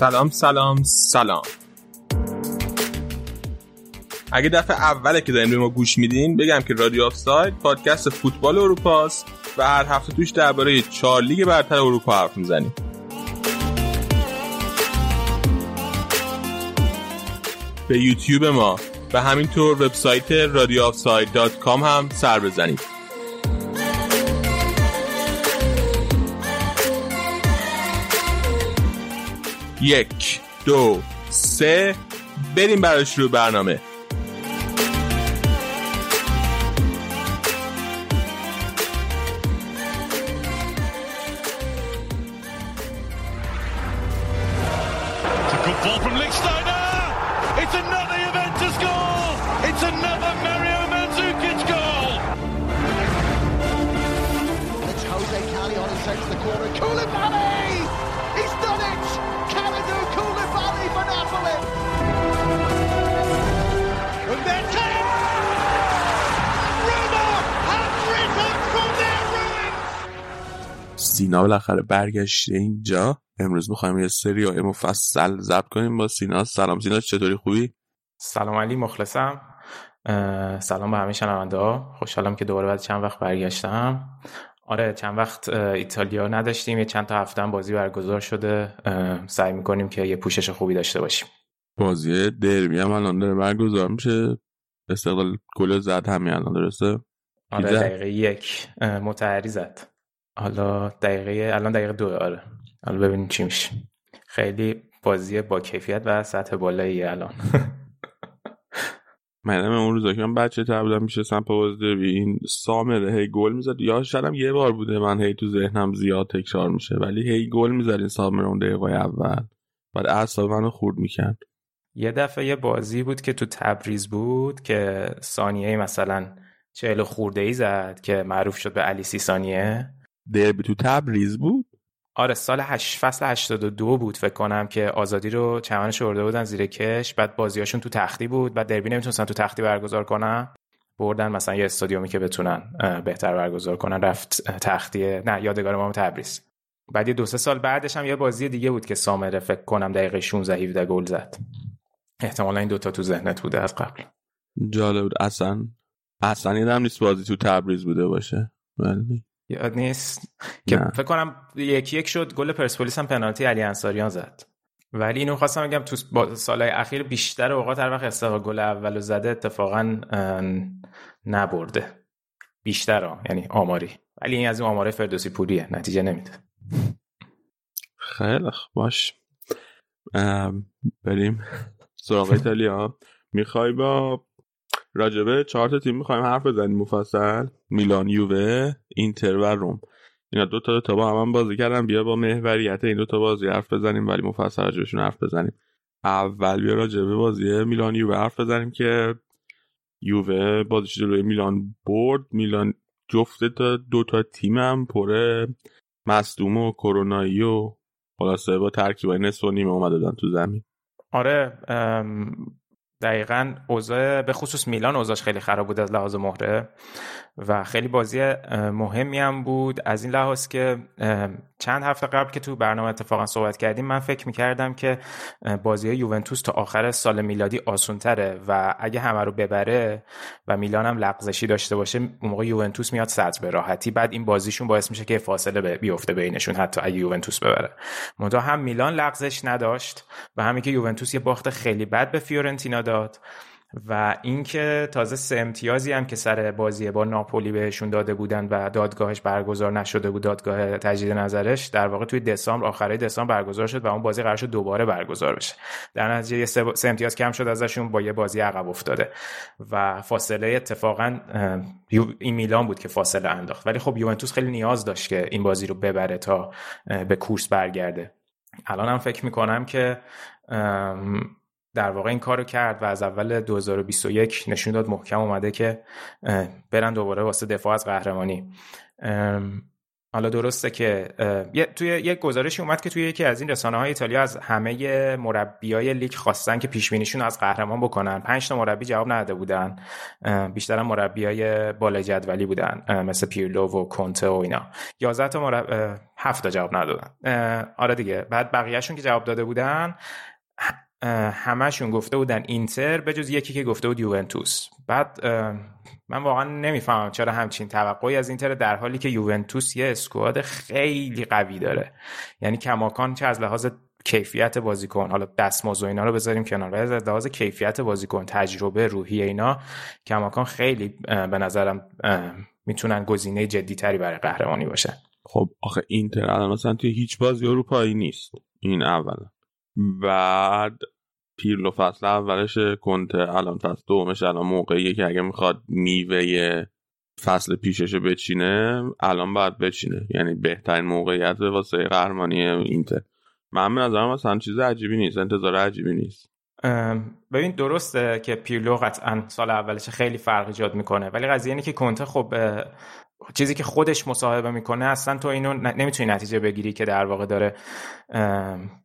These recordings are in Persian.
سلام سلام سلام. اگه دفعه اوله که دارین به ما گوش میدین بگم که رادیو آف ساید پادکست فوتبال اروپاست و هر هفته توش درباره چهار لیگ برتر اروپا حرف می‌زنیم. به یوتیوب ما و همینطور وبسایت رادیو آف ساید هم سر بزنید. یک دو سه. بریم برای شروع برنامه. سینا بالاخره برگشته اینجا. امروز می‌خوایم یه سری های مفصل ضبط کنیم با سینا. سلام سینا چطوری؟ خوبی؟ سلام علی مخلصم. سلام به همه شنونده ها خوشحالم که دوباره بعد چند وقت برگشتم. آره چند وقت ایتالیا نداشتیم. یه چند تا هفته هم بازی برگزار شده. سعی می‌کنیم که یه پوشش خوبی داشته باشیم. بازی دربی هم الان داره برگزار میشه. استقلال گل زد همین الان درسته؟ آره؟ دقیقه یک. متحری زد. حالا دقیقه الان دقیقه دو آره. حالا ببینیم چی میشه. خیلی بازی با کیفیت و سطح بالایی الان. منم اون روزا که من بچه تر بودم میشستم پا بازی دربی این سامره هی گل می‌زد. یا شدم یه بار بوده من هی تو ذهنم زیاد تکرار میشه ولی هی گل می‌زد این سامره اون دقیقه اول. بعد اعصاب منو خورد می‌کرد. یه دفعه یه بازی بود که تو تبریز بود که ثانیه مثلا چهل خورده ای زد که معروف شد به علی سی ثانیه دربی تو تبریز بود؟ آره سال هشت فصل 82 بود فکر کنم که آزادی رو چمنش ورده بودن زیر کش بعد بازیاشون تو تختی بود بعد دربی نمی‌تونستن تو تختی برگزار کنن. بردن مثلا یه استادیومی که بتونن بهتر برگزار کنن رفت تختی نه یادگار امام تبریز. بعد یه دو سه سال بعدش هم یه بازی دیگه بود که سامره فکر کنم دقیقه 16 17 گل زد. احتمالا این دوتا تو ذهنت بوده از قبل. جالب اصلا اصلا یادم نیست بازی تو تبریز بوده باشه. ولی یاد نیست. که. فکر کنم یکی یک شد گل پرسپولیس هم پنالتی علی انصاریان زد. ولی اینو خواستم بگم تو سالهای اخیر بیشتر اوقات هر وقت استقلال گل اولو زده اتفاقا نبرده. بیشتر ها یعنی آماری. ولی این از این آماره فردوسی پوریه نتیجه نمیده. خیلی خوب باش. بریم. سراغ ایتالیا. می‌خوای با راجبه چهار تا تیم می‌خوایم حرف بزنیم. مفصل میلان یووه اینتر و روم. اینا دو تا تا با هم, بازی کردن. بیا با محوریت این دو تا بازی حرف بزنیم ولی مفصل راجبشون حرف بزنیم. اول بیا راجبه بازی میلان یووه حرف بزنیم که یووه بازیش جلوی میلان برد. میلان جفت تا دو تا تیمم پر مصدوم و کرونایی و خلاصه با ترکیبای نصف و نیمه اومده تو زمین. آره دقیقا اوضاع به خصوص میلان اوضاعش خیلی خراب بود از لحاظ مهره. و خیلی بازی مهمی هم بود. از این لحاظ که چند هفته قبل که تو برنامه اتفاقا صحبت کردیم من فکر می‌کردم که بازی یوونتوس تا آخر سال میلادی آسون تره و اگه همه رو ببره و میلان هم لغزشی داشته باشه اون موقع یوونتوس میاد صدر به راحتی. بعد این بازیشون باعث میشه که فاصله بیفته بینشون حتی اگه یوونتوس ببره. منتها هم میلان لغزش نداشت و همین که یوونتوس یه باخت خیلی بد به فیورنتینا داد. و اینکه تازه سه امتیازی هم که سر بازی با ناپولی بهشون داده بودن و دادگاهش برگزار نشده بود دادگاه تجدید نظرش در واقع توی دسامبر آخره دسامبر برگزار شد و اون بازی قرار شد دوباره برگزار بشه. در نتیجه سه امتیاز کم شد ازشون با یه بازی عقب افتاده. و فاصله اتفاقا این میلان بود که فاصله انداخت. ولی خب یوونتوس خیلی نیاز داشت که این بازی رو ببره تا به کورس برگرده. الان هم فکر می‌کنم که در واقع این کارو کرد و از اول 2021 نشون داد محکم اومده که برن دوباره واسه دفاع از قهرمانی. حالا درسته که توی یک گزارشی اومد که توی یکی از این رسانه های ایتالیا از همه مربیای لیگ خواستن که پیش از قهرمان بکنن. پنج تا مربی جواب نداده بودن. بیشترم مربیای بالا جدولی بودن مثل پیرلو و کنته و اینا. 11 تا مربی 7 تا جواب ندادن. آره دیگه بعد بقیهشون که جواب داده بودن همشون گفته بودن اینتر به جز یکی که گفته بود یوونتوس. بعد من واقعا نمی‌فهمم چرا همچین توقعی از اینتر در حالی که یوونتوس یه اسکواد خیلی قوی داره. یعنی کماکان چه از لحاظ کیفیت بازیکن حالا دستمزد و اینا رو بذاریم کنار از لحاظ کیفیت بازیکن تجربه روحی اینا کماکان خیلی به نظرم می‌تونن گزینه جدی تری برای قهرمانی باشن. خب آخه اینتر الان مثلا توی هیچ بازی اروپایی نیست. این اولا بعد پیرلو فصل اولش کنته. الان فصل دومش الان موقعیه که اگه می‌خواد میوه فصل پیشش بچینه الان باید بچینه. یعنی بهترین موقعیت واسه قهرمانی اینتر. من به نظرم مثلا چیز عجیبی نیست انتظار عجیبی نیست. ببین درسته که پیرلو قطعا سال اولش خیلی فرق ایجاد می‌کنه ولی قضیه اینه که کنته خب چیزی که خودش مصاحبه می‌کنه اصلا تو اینو نمی‌تونی نتیجه بگیری که در واقع داره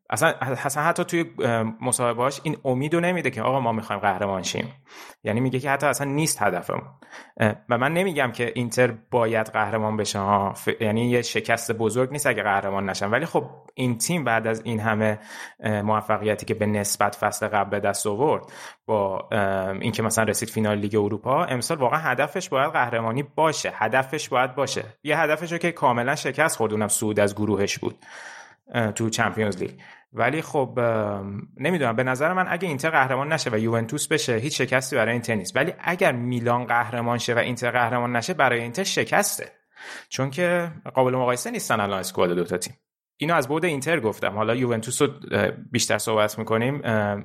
اصلا اصلا حتی توی مصاحبهاش این امیدو نمیده که آقا ما می‌خوایم قهرمان شیم. یعنی میگه که حتی اصلا نیست هدفمون. و من نمیگم که اینتر باید قهرمان بشه ها. یعنی یه شکست بزرگ نیست اگه قهرمان نشن. ولی خب این تیم بعد از این همه موفقیتی که به نسبت فصل قبل به دست آورد با اینکه مثلا رسید فینال لیگ اروپا امسال واقعا هدفش باید قهرمانی باشه. هدفش باید باشه. یه هدفش رو که کاملا شکست خورد اونم صعود از گروهش بود تو Champions League. ولی خب نمی‌دونم به نظر من اگه اینتر قهرمان نشه و یوونتوس بشه هیچ شکستی برای اینتر نیست. ولی اگر میلان قهرمان شه و اینتر قهرمان نشه برای اینتر شکسته. چون که قابل مقایسه نیستن الان اسکواد دو تا تیم. اینو از بعد اینتر گفتم. حالا یوونتوس رو بیشتر صحبت می‌کنیم.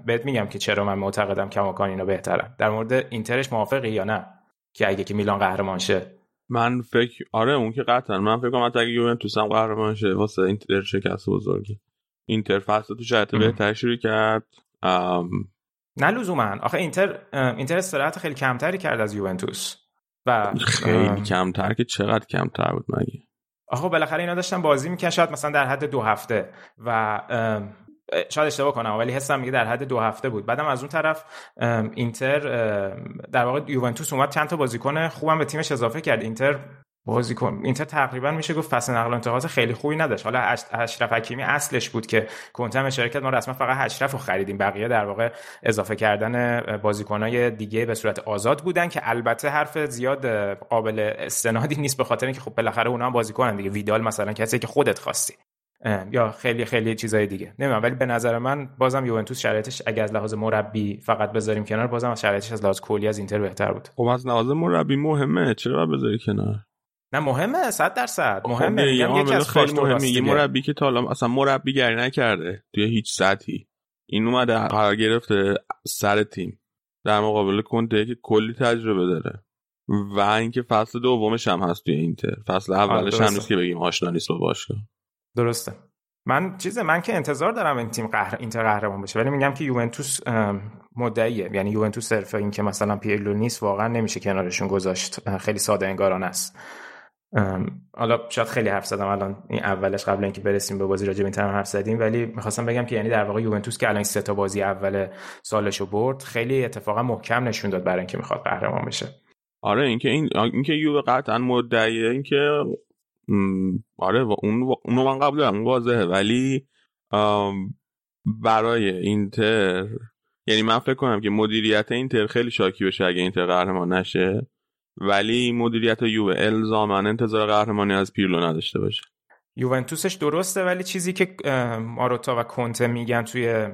بهت میگم که چرا من معتقدم کماکان اینا بهترن در مورد اینترش موافقی یا نه؟ که اگه که میلان قهرمان شه. من فکر آره اون که قطعا. من فکر کنم اگه یوونتوس هم قهرمان شه واسه اینتر شکست بزرگی. اینتر فصل تو شرط بهتر شروع کرد. نه لزوما. آخه اینتر اینتر استراحت خیلی کمتری کرد از یوونتوس. و خیلی کمتر که چقدر کمتر بود مگه؟ آخه بالاخره اینا داشتن بازی شاید مثلا در حد دو هفته. و شاید اشتباه کنم ولی حسم میگه در حد دو هفته بود. بعدم از اون طرف اینتر در واقع یوونتوس اومد چند تا بازیکن خوبم به تیمش اضافه کرد. اینتر بازیکن اینتر تقریبا میشه گفت فصل نقل و انتقالات خیلی خوبی نداشت. حالا اشرف حکیمی اصلش بود که کنتم شرکت ما رسما فقط اشرف رو خریدیم. بقیه در واقع اضافه کردن بازیکنای دیگه به صورت آزاد بودن که البته حرف زیاد قابل استنادی نیست به خاطر اینکه خب بالاخره اونها هم بازیکنن دیگه. ویدال مثلا کسی که خودت خواستی. یا خیلی خیلی چیزای دیگه. نمی‌دونم ولی به نظر من بازم یوونتوس شرایطش اگه از لحاظ مربی فقط بذاریم کنار بازم شرایطش از لحاظ کلی از اینتر بهتر بود. خب از لحاظ مربی مهمه. چرا بذاری کنار؟ نه مهمه صد درصد. خب مهمه میگم یکی از خیلی مهمه یه مربی که تا حالا اصلا مربیگری نکرده توی هیچ سطحی. این اومده قرار گرفته سر تیم. در مقابل کنته که کلی تجربه داره. و اینکه فصل دومش هم هست توی اینتر. فصل اولش هم نیست که بگیم آشنا نیست با باشگاه. درسته. من چیز من که انتظار دارم این تیم قهر اینتر قهرمان بشه ولی میگم که یوونتوس مدعیه. یعنی یوونتوس صرف این که مثلا پیرلو نیست واقعا نمیشه کنارشون گذاشت. خیلی ساده انگارانه است. حالا شاید خیلی حرف زدم الان این اولش قبل اینکه برسیم به بازی راجع به اینتر حرف زدیم ولی می‌خواستم بگم که یعنی در واقع یوونتوس که الان سه تا بازی اول سالشو برد خیلی اتفاقا محکم نشون داد برای اینکه می‌خواد قهرمان بشه. آره اینکه این اینکه یو قطعا مدعیه اینکه آره اون اونو من قبل دارم واضحه ولی برای اینتر یعنی من فکر کنم که مدیریت اینتر خیلی شاکی بشه اگه اینتر قهرمان نشه. ولی مدیریت یووه الزاما انتظار قهرمانی از پیرلو نداشته باشه. یوونتوسش درسته ولی چیزی که ماروتا و کنته میگن توی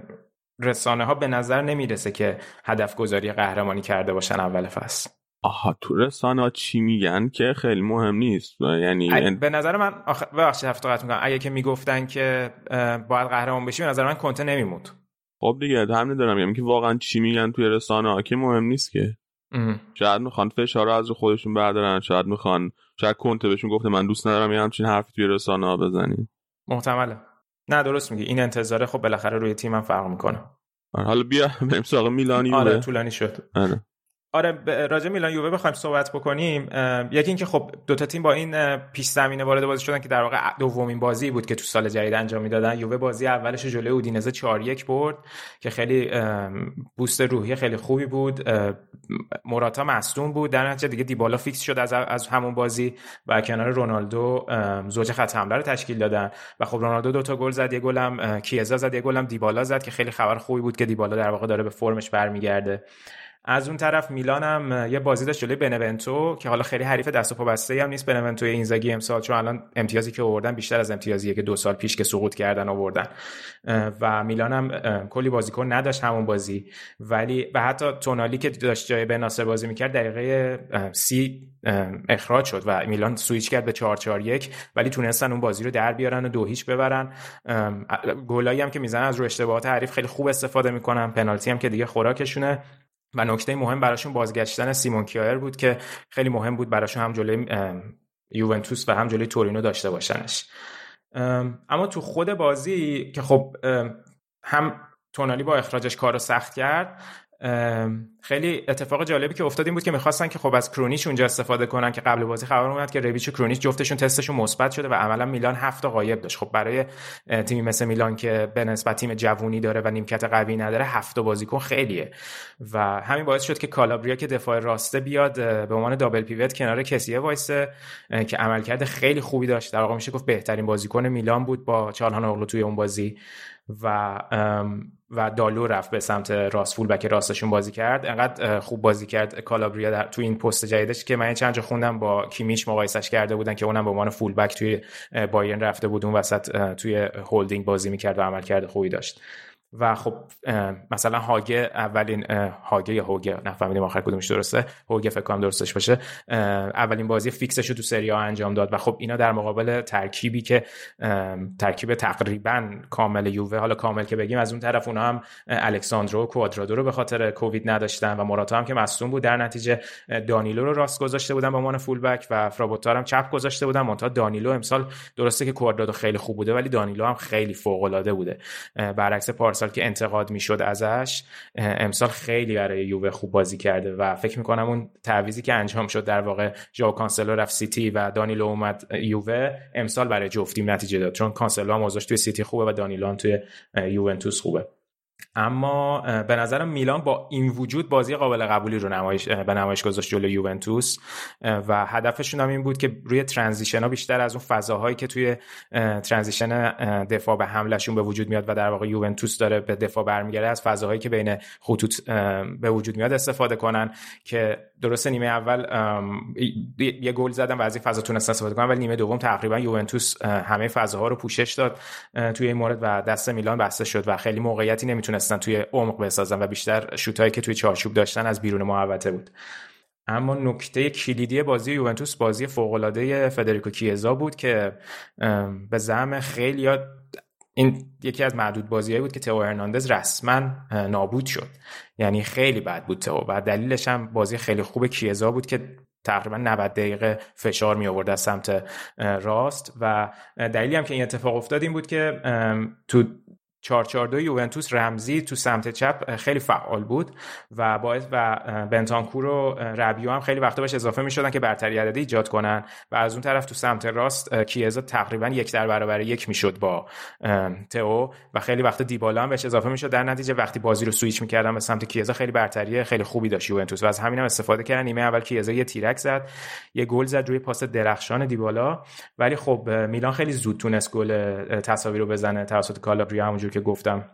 رسانه ها به نظر نمی‌رسه که هدف گذاری قهرمانی کرده باشن اول فصل. آها تو رسانه ها چی میگن که خیلی مهم نیست؟ یعنی به نظر من ببخشید هفته می‌کنم. اگه که می‌گفتن که باید قهرمان بشی به نظر من کنته نمیمود خب دیگه همین دارم میگم که واقعا چی میگن توی رسانه ها که مهم نیست که. شاید می‌خوان فشار رو از رو خودشون بردارن شاید می‌خوان شاید کنته بهشون گفته من دوست ندارم یه همچین حرفی توی رسانه ها بزنیم محتمله. نه درست میگی. این انتظاره خب بالاخره روی تیمم فرق می‌کنه. آره، حالا بیا بریم سراغ میلان آره طولانی شد. آره. آره راجع میلان یووه بخوایم صحبت بکنیم یکی اینکه خب دو تا تیم با این پیش زمینه وارد بازی شدن که در واقع دومین بازی بود که تو سال جدید انجام می‌دادن. یووه بازی اولش جلوی اودینزه 4 1 برد که خیلی بوست روحی خیلی خوبی بود. موراتا مصدوم بود. در نتیجه دیگه دیبالا فیکس شد از از همون بازی و کنار رونالدو زوج خط حمله رو تشکیل دادن. و خب رونالدو دو تا گل زد یه گلم کیزا زد یه گلم دیبالا زد که خیلی خبر خوبی بود که دیبالا در واقع داره به فرمش برمیگرده. از اون طرف میلان هم یه بازی داشت جلوی بنونتو که حالا خیلی حریف دست و پا بسته هم نیست. بنونتو اینزاگی امسال چون الان امتیازی که آوردن بیشتر از امتیازیه که دو سال پیش که سقوط کردن آوردن. و میلان هم کلی بازیکن نداشت همون بازی. ولی و حتی تونالی که داشت جای بناسر بازی می‌کرد دقیقه سی اخراج شد و میلان سویچ کرد به 4 4 1 ولی تونستن اون بازی رو در بیارن و دو هیچ ببرن. گلایی هم که می‌زنن از رو اشتباهات حریف خیلی خوب استفاده می‌کنن. پنالتی هم که دیگه خوراکشونه. و نکته مهم براشون بازگشتن سیمون کیایر بود که خیلی مهم بود براشون هم جلوی یوونتوس و هم جلوی تورینو داشته باشنش. اما تو خود بازی که خب هم تونالی با اخراجش کار رو سخت کرد خیلی اتفاق جالبی که افتاد این بود که می‌خواستن که خب از کرونیچ اونجا استفاده کنن که قبل بازی خبر اومد که رویچ و کرونیچ جفتشون تستشون مثبت شده و عملا میلان هفت تا غایب داشت. خب برای تیمی مثل میلان که به نسبت تیم جوونی داره و نیمکت قوی نداره هفت بازیکن خیلیه. و همین باعث شد که کالابریا که دفاع راسته بیاد به عنوان دابل پیوت کنار کسیه وایسه که عملکرد خیلی خوبی داشت. در واقع میشه گفت بهترین بازیکن میلان بود با چالهان اغلو توی اون بازی. و و دالو رفت به سمت راست full back راستشون بازی کرد. انقدر خوب بازی کرد کالابریا در تو این پست جدیدش که من چند جا خوندم با کیمیش مقایسش کرده بودن که اونم به عنوان full back توی بایرن رفته بود اون وسط توی هولدینگ بازی می‌کرد و عملکرد خوبی داشت. و خب مثلا هاگه اولین هاگه یا هوگه نفهمیدیم آخر کدومش درسته. هوگه فکر کنم درستش باشه. اولین بازی فیکسش رو تو سری آ انجام داد و خب اینا در مقابل ترکیبی که ترکیب تقریبا کامل یووه حالا کامل که بگیم از اون طرف اونا هم الکساندرو و کوادرادو رو به خاطر کووید نداشتن و موراتا هم که مصدوم بود. در نتیجه دانیلو رو راست گذاشته بودن به عنوان full back و فرابوتا رو هم چپ گذاشته بودن. منتها دانیلو امسال درسته که کوادرادو خیلی خوب بوده ولی دانیلو هم خیلی فوق العاده بوده برعکس پارسال که انتقاد می‌شد ازش امسال خیلی برای یووه خوب بازی کرده و فکر می‌کنم اون تعویضی که انجام شد در واقع ژائو کانسلو رفت سیتی و دانیلو اومد یووه امسال برای جفت تیم نتیجه داد. چون کانسلو هم توی سیتی خوبه و دانیلو توی یوونتوس خوبه. اما به نظرم میلان با این وجود بازی قابل قبولی رو نمایش به نمایش گذاشت جلوی یوونتوس. و هدفشون هم این بود که روی ترانزیشن ها بیشتر از اون فضاهایی که توی ترانزیشن دفاع به حملشون به وجود میاد و در واقع یوونتوس داره به دفاع برمیگرده از فضاهایی که بین خطوط به وجود میاد استفاده کنن که درست نیمه اول یه گل زدن و از این فضا تونستن استفاده کنن ولی نیمه دوم تقریبا یوونتوس همه فضاها رو پوشش داد توی این مورد و دست میلان بسته شد و خیلی موقعیتی نمی‌تونستن توی عمق بسازن و بیشتر شوتایی که توی چارچوب داشتن از بیرون محوطه بود. اما نکته کلیدی بازی یوونتوس بازی فوق‌العاده فدریکو کیزا بود که به زعم خیلی این یکی از معدود بازیهایی بود که تئو هرناندز رسما نابود شد. یعنی خیلی بد بود تئو و دلیلش هم بازی خیلی خوب کیزا بود که تقریبا 90 دقیقه فشار می آورد از سمت راست و دلیلی هم که این اتفاق افتاد این بود که تو 442 یوونتوس رمزی تو سمت چپ خیلی فعال بود و باعث و بنتانکور و ربیو هم خیلی وقتا بهش اضافه می شدن که برتری عددی ایجاد کنن و از اون طرف تو سمت راست کیزا تقریبا یک در برابر یک می‌شد با تئو و خیلی وقتا دیبالا هم بهش اضافه می‌شد. در نتیجه وقتی بازی رو سویچ می‌کردن به سمت کیزا خیلی برتری خیلی خوبی داشت یوونتوس و از همین هم استفاده کردن. نیمه اول کیزا یه تیرک زد یه گل زد روی پاس درخشان دیبالا. ولی خب میلان خیلی زود تونست گل تساوی رو بزنه توسط کالابریا همونجور که گفتم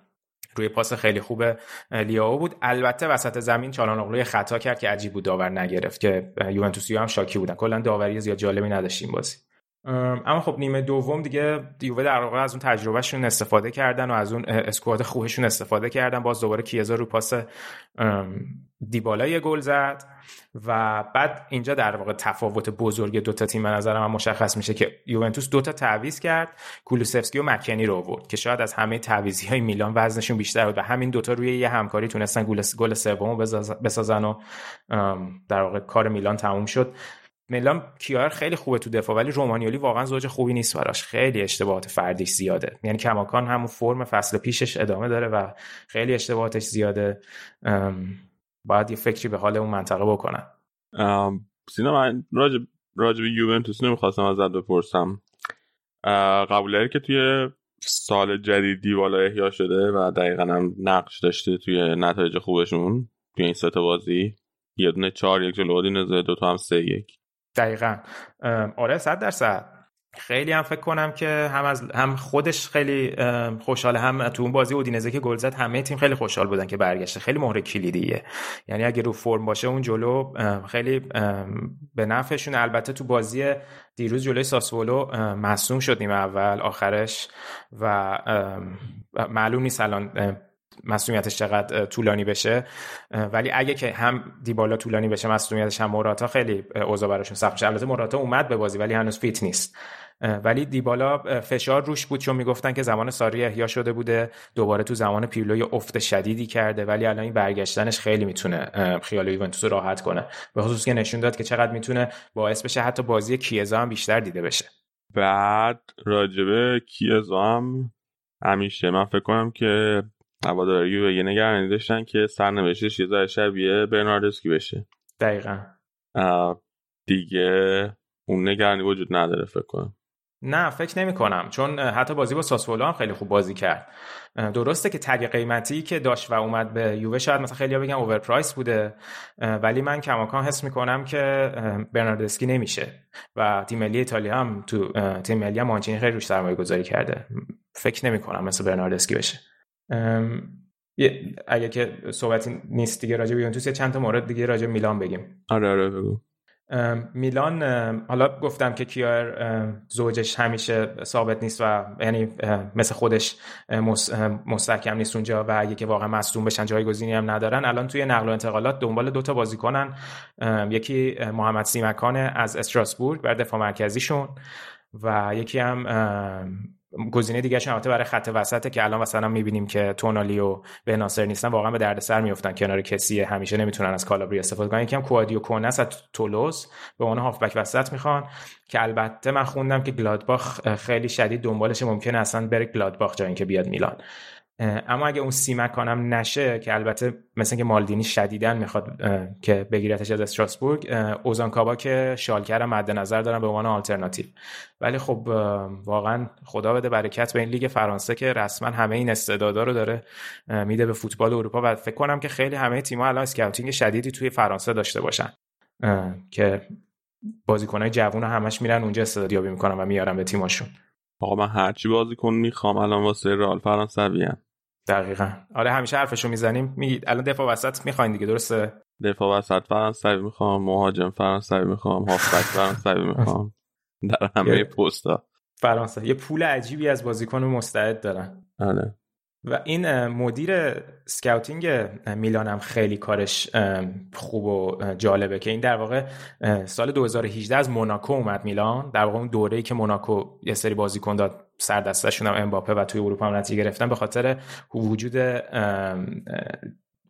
روی پاس خیلی خوب لیاو بود. البته وسط زمین چالانوغلو خطا کرد که عجیب بود داور نگرفت که یوونتوسیا هم شاکی بودن. کلا داوری زیاد جالبی نداشتیم بازی. اما خب نیمه دوم دیگه دیوه در واقع از اون تجربهشون استفاده کردن و از اون اسکواد خوبشون استفاده کردن. باز دوباره کیزا رو پاس دیبالا یه گل زد و بعد اینجا در واقع تفاوت بزرگ دوتا تیم به نظر مشخص میشه که یوونتوس دوتا تعویض کرد کولوسفسکی و مکنی رو آورد که شاید از همه تعویضی های میلان وزنشون بیشتر بود و همین دوتا روی یه همکاری تونستن گل گل سومو بسازن و در واقع کار میلان تموم شد. میلان کیار خیلی خوبه تو دفاع ولی رومانیولی واقعا زوج خوبی نیست براش. خیلی اشتباهات فردیش زیاده. یعنی کماکان همون فرم فصل پیشش ادامه داره و خیلی اشتباهاتش زیاده. باید یه فکری به حال اون منطقه بکنن. سینا من راجب راجب یوونتوس نمی‌خواستم ازت بپرسم. قبول که توی سال جدید دیوالا احیا شده و دقیقا هم نقش داشته توی نتایج خوبشون توی این سه بازی. یه دونه چهار یک جلو دو دوتا هم سه یک. دقیقا. آره صد درصد. خیلی هم فکر کنم که هم از هم خودش خیلی خوشحال هم تو اون بازی اودینزه که گل زد همه تیم خیلی خوشحال بودن که برگشته. خیلی مهره کلیدیه یعنی اگه رو فرم باشه اون جلو خیلی به نفعشون البته تو بازی دیروز جلوی ساسولو مصوم شدیم اول آخرش و معلوم نیست الان مسئولیتش چقدر طولانی بشه. ولی اگه که هم دیبالا طولانی بشه مسئولیتش هم موراتا خیلی اوضاع براشون سخت میشه البته موراتا اومد به بازی ولی هنوز فیت نیست. ولی دیبالا فشار روش بود چون می‌گفتن که زمان ساری احیا شده بوده. دوباره تو زمان پیرلو افت شدیدی کرده. ولی الان این برگشتنش خیلی می‌تونه خیال یوونتوس راحت کنه. به خصوص که نشون داد که چقدر می‌تونه باعث بشه حتی بازی کیزا هم بیشتر دیده بشه. بعد راجبه کیزا هم همیشه من فکر کنم که هواداری یه نگرانی داشتن که سرنوشتش یه ذره شبیه برناردسکی بشه. دقیقا. دیگه اون نگرانی وجود نداره فکر کنم. نه فکر نمی کنم چون حتی بازی با ساسولو هم خیلی خوب بازی کرد. درسته که تگ قیمتی که داشت و اومد به یووه شاید مثلا خیلی بگم اوورپرایس بوده ولی من کماکان حس می‌کنم که برناردسکی نمیشه و تیم ملی ایتالیا هم تو تیم ملی هم مانچینی خیلی روش سرمایه گذاری کرده. فکر نمی کنم مثل برناردسکی بشه. اگه که صحبتی نیست دیگه راجع به یوونتوس چند تا مورد دیگه راجع میلان بگیم. آره آره بگو. میلان حالا گفتم که کیار زوجش همیشه ثابت نیست و یعنی مثل خودش مستحکم نیست اونجا و اگه که واقعا مصدوم بشن جایگزینی هم ندارن. الان توی نقل و انتقالات دنبال دوتا بازیکنن یکی محمد سیمکان از استراسبورگ بر دفاع مرکزیشون و یکی هم گزینه دیگه البته برای خط وسطه که الان مثلا می‌بینیم که تونالی و به ناصر نیستن واقعا به دردسر میفتن کنار کسی همیشه نمی‌تونن از کالابری استفاده کنن. یکم کوادیو کونس از تولوز به عنوان هافبک وسط می‌خوان که البته من خوندم که گلادباخ خیلی شدید دنبالش ممکنه اصلا بره گلادباخ جای اینکه بیاد میلان. اما اگه اون سیماکانم نشه که البته مثل که مالدینی شدیداً می‌خواد که بگیرتش از استراسبورگ اوزان کاباک شالکه رو مد نظر دارن به عنوان آلترناتیو. ولی خب واقعا خدا بده برکت به این لیگ فرانسه که رسما همه این استعدادا رو داره میده به فوتبال اروپا. و فکر کنم که خیلی همه تیم‌ها الان scouting شدیدی توی فرانسه داشته باشن که بازیکنای جوون همش میرن اونجا استعدادیابی می‌کنن و میارن به تیماشون آقا من هرچی بازیکن می‌خوام الان واسه رئال فرانسوی دقیقا. آره همیشه حرفشو می‌زنیم. میگید الان دفاع وسط می‌خواین دیگه درسته؟ دفاع وسط فرانسوی می‌خوام مهاجم فرانسوی می‌خوام هافبک فرانسوی می‌خوام. در همه پستا فرانسه. یه پول عجیبی از بازیکن مستعد دارن. آره. و این مدیر سکاوتینگ میلان هم خیلی کارش خوب و جالبه که این در واقع سال 2018 از موناکو اومد میلان. در واقع اون دوره‌ای که موناکو یه سری بازیکن داد سر دستشون هم امباپه و توی اروپا هم نتیجه گرفتن به خاطر وجود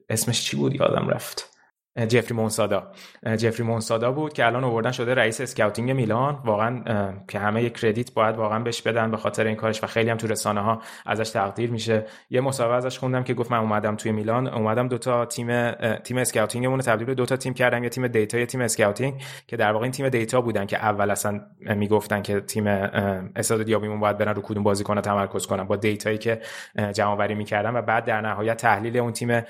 اسمش چی بود؟ یادم رفت. جفری مونکادا. جفری مونکادا بود که الان آوردن شده رئیس scouting میلان. واقعا که همه یک credit باید واقعا بهش بدن به خاطر این کارش و خیلی هم تو رسانه ها ازش تقدیر میشه. یه مصاحبه ازش خوندم که گفت من اومدم توی میلان. اومدم دوتا تیم تیم scouting مون رو تبدیل به دوتا تیم کردم. یه تیم data یه تیم scouting که در واقع این تیم data بودن که اول اصلا می‌گفتن که تیم استعدادیابیمون باید برن رو کدوم بازیکن تمرکز کنن با دیتایی که جمع آوری می‌کردن و بعد در نهایت تحلیل اون تیم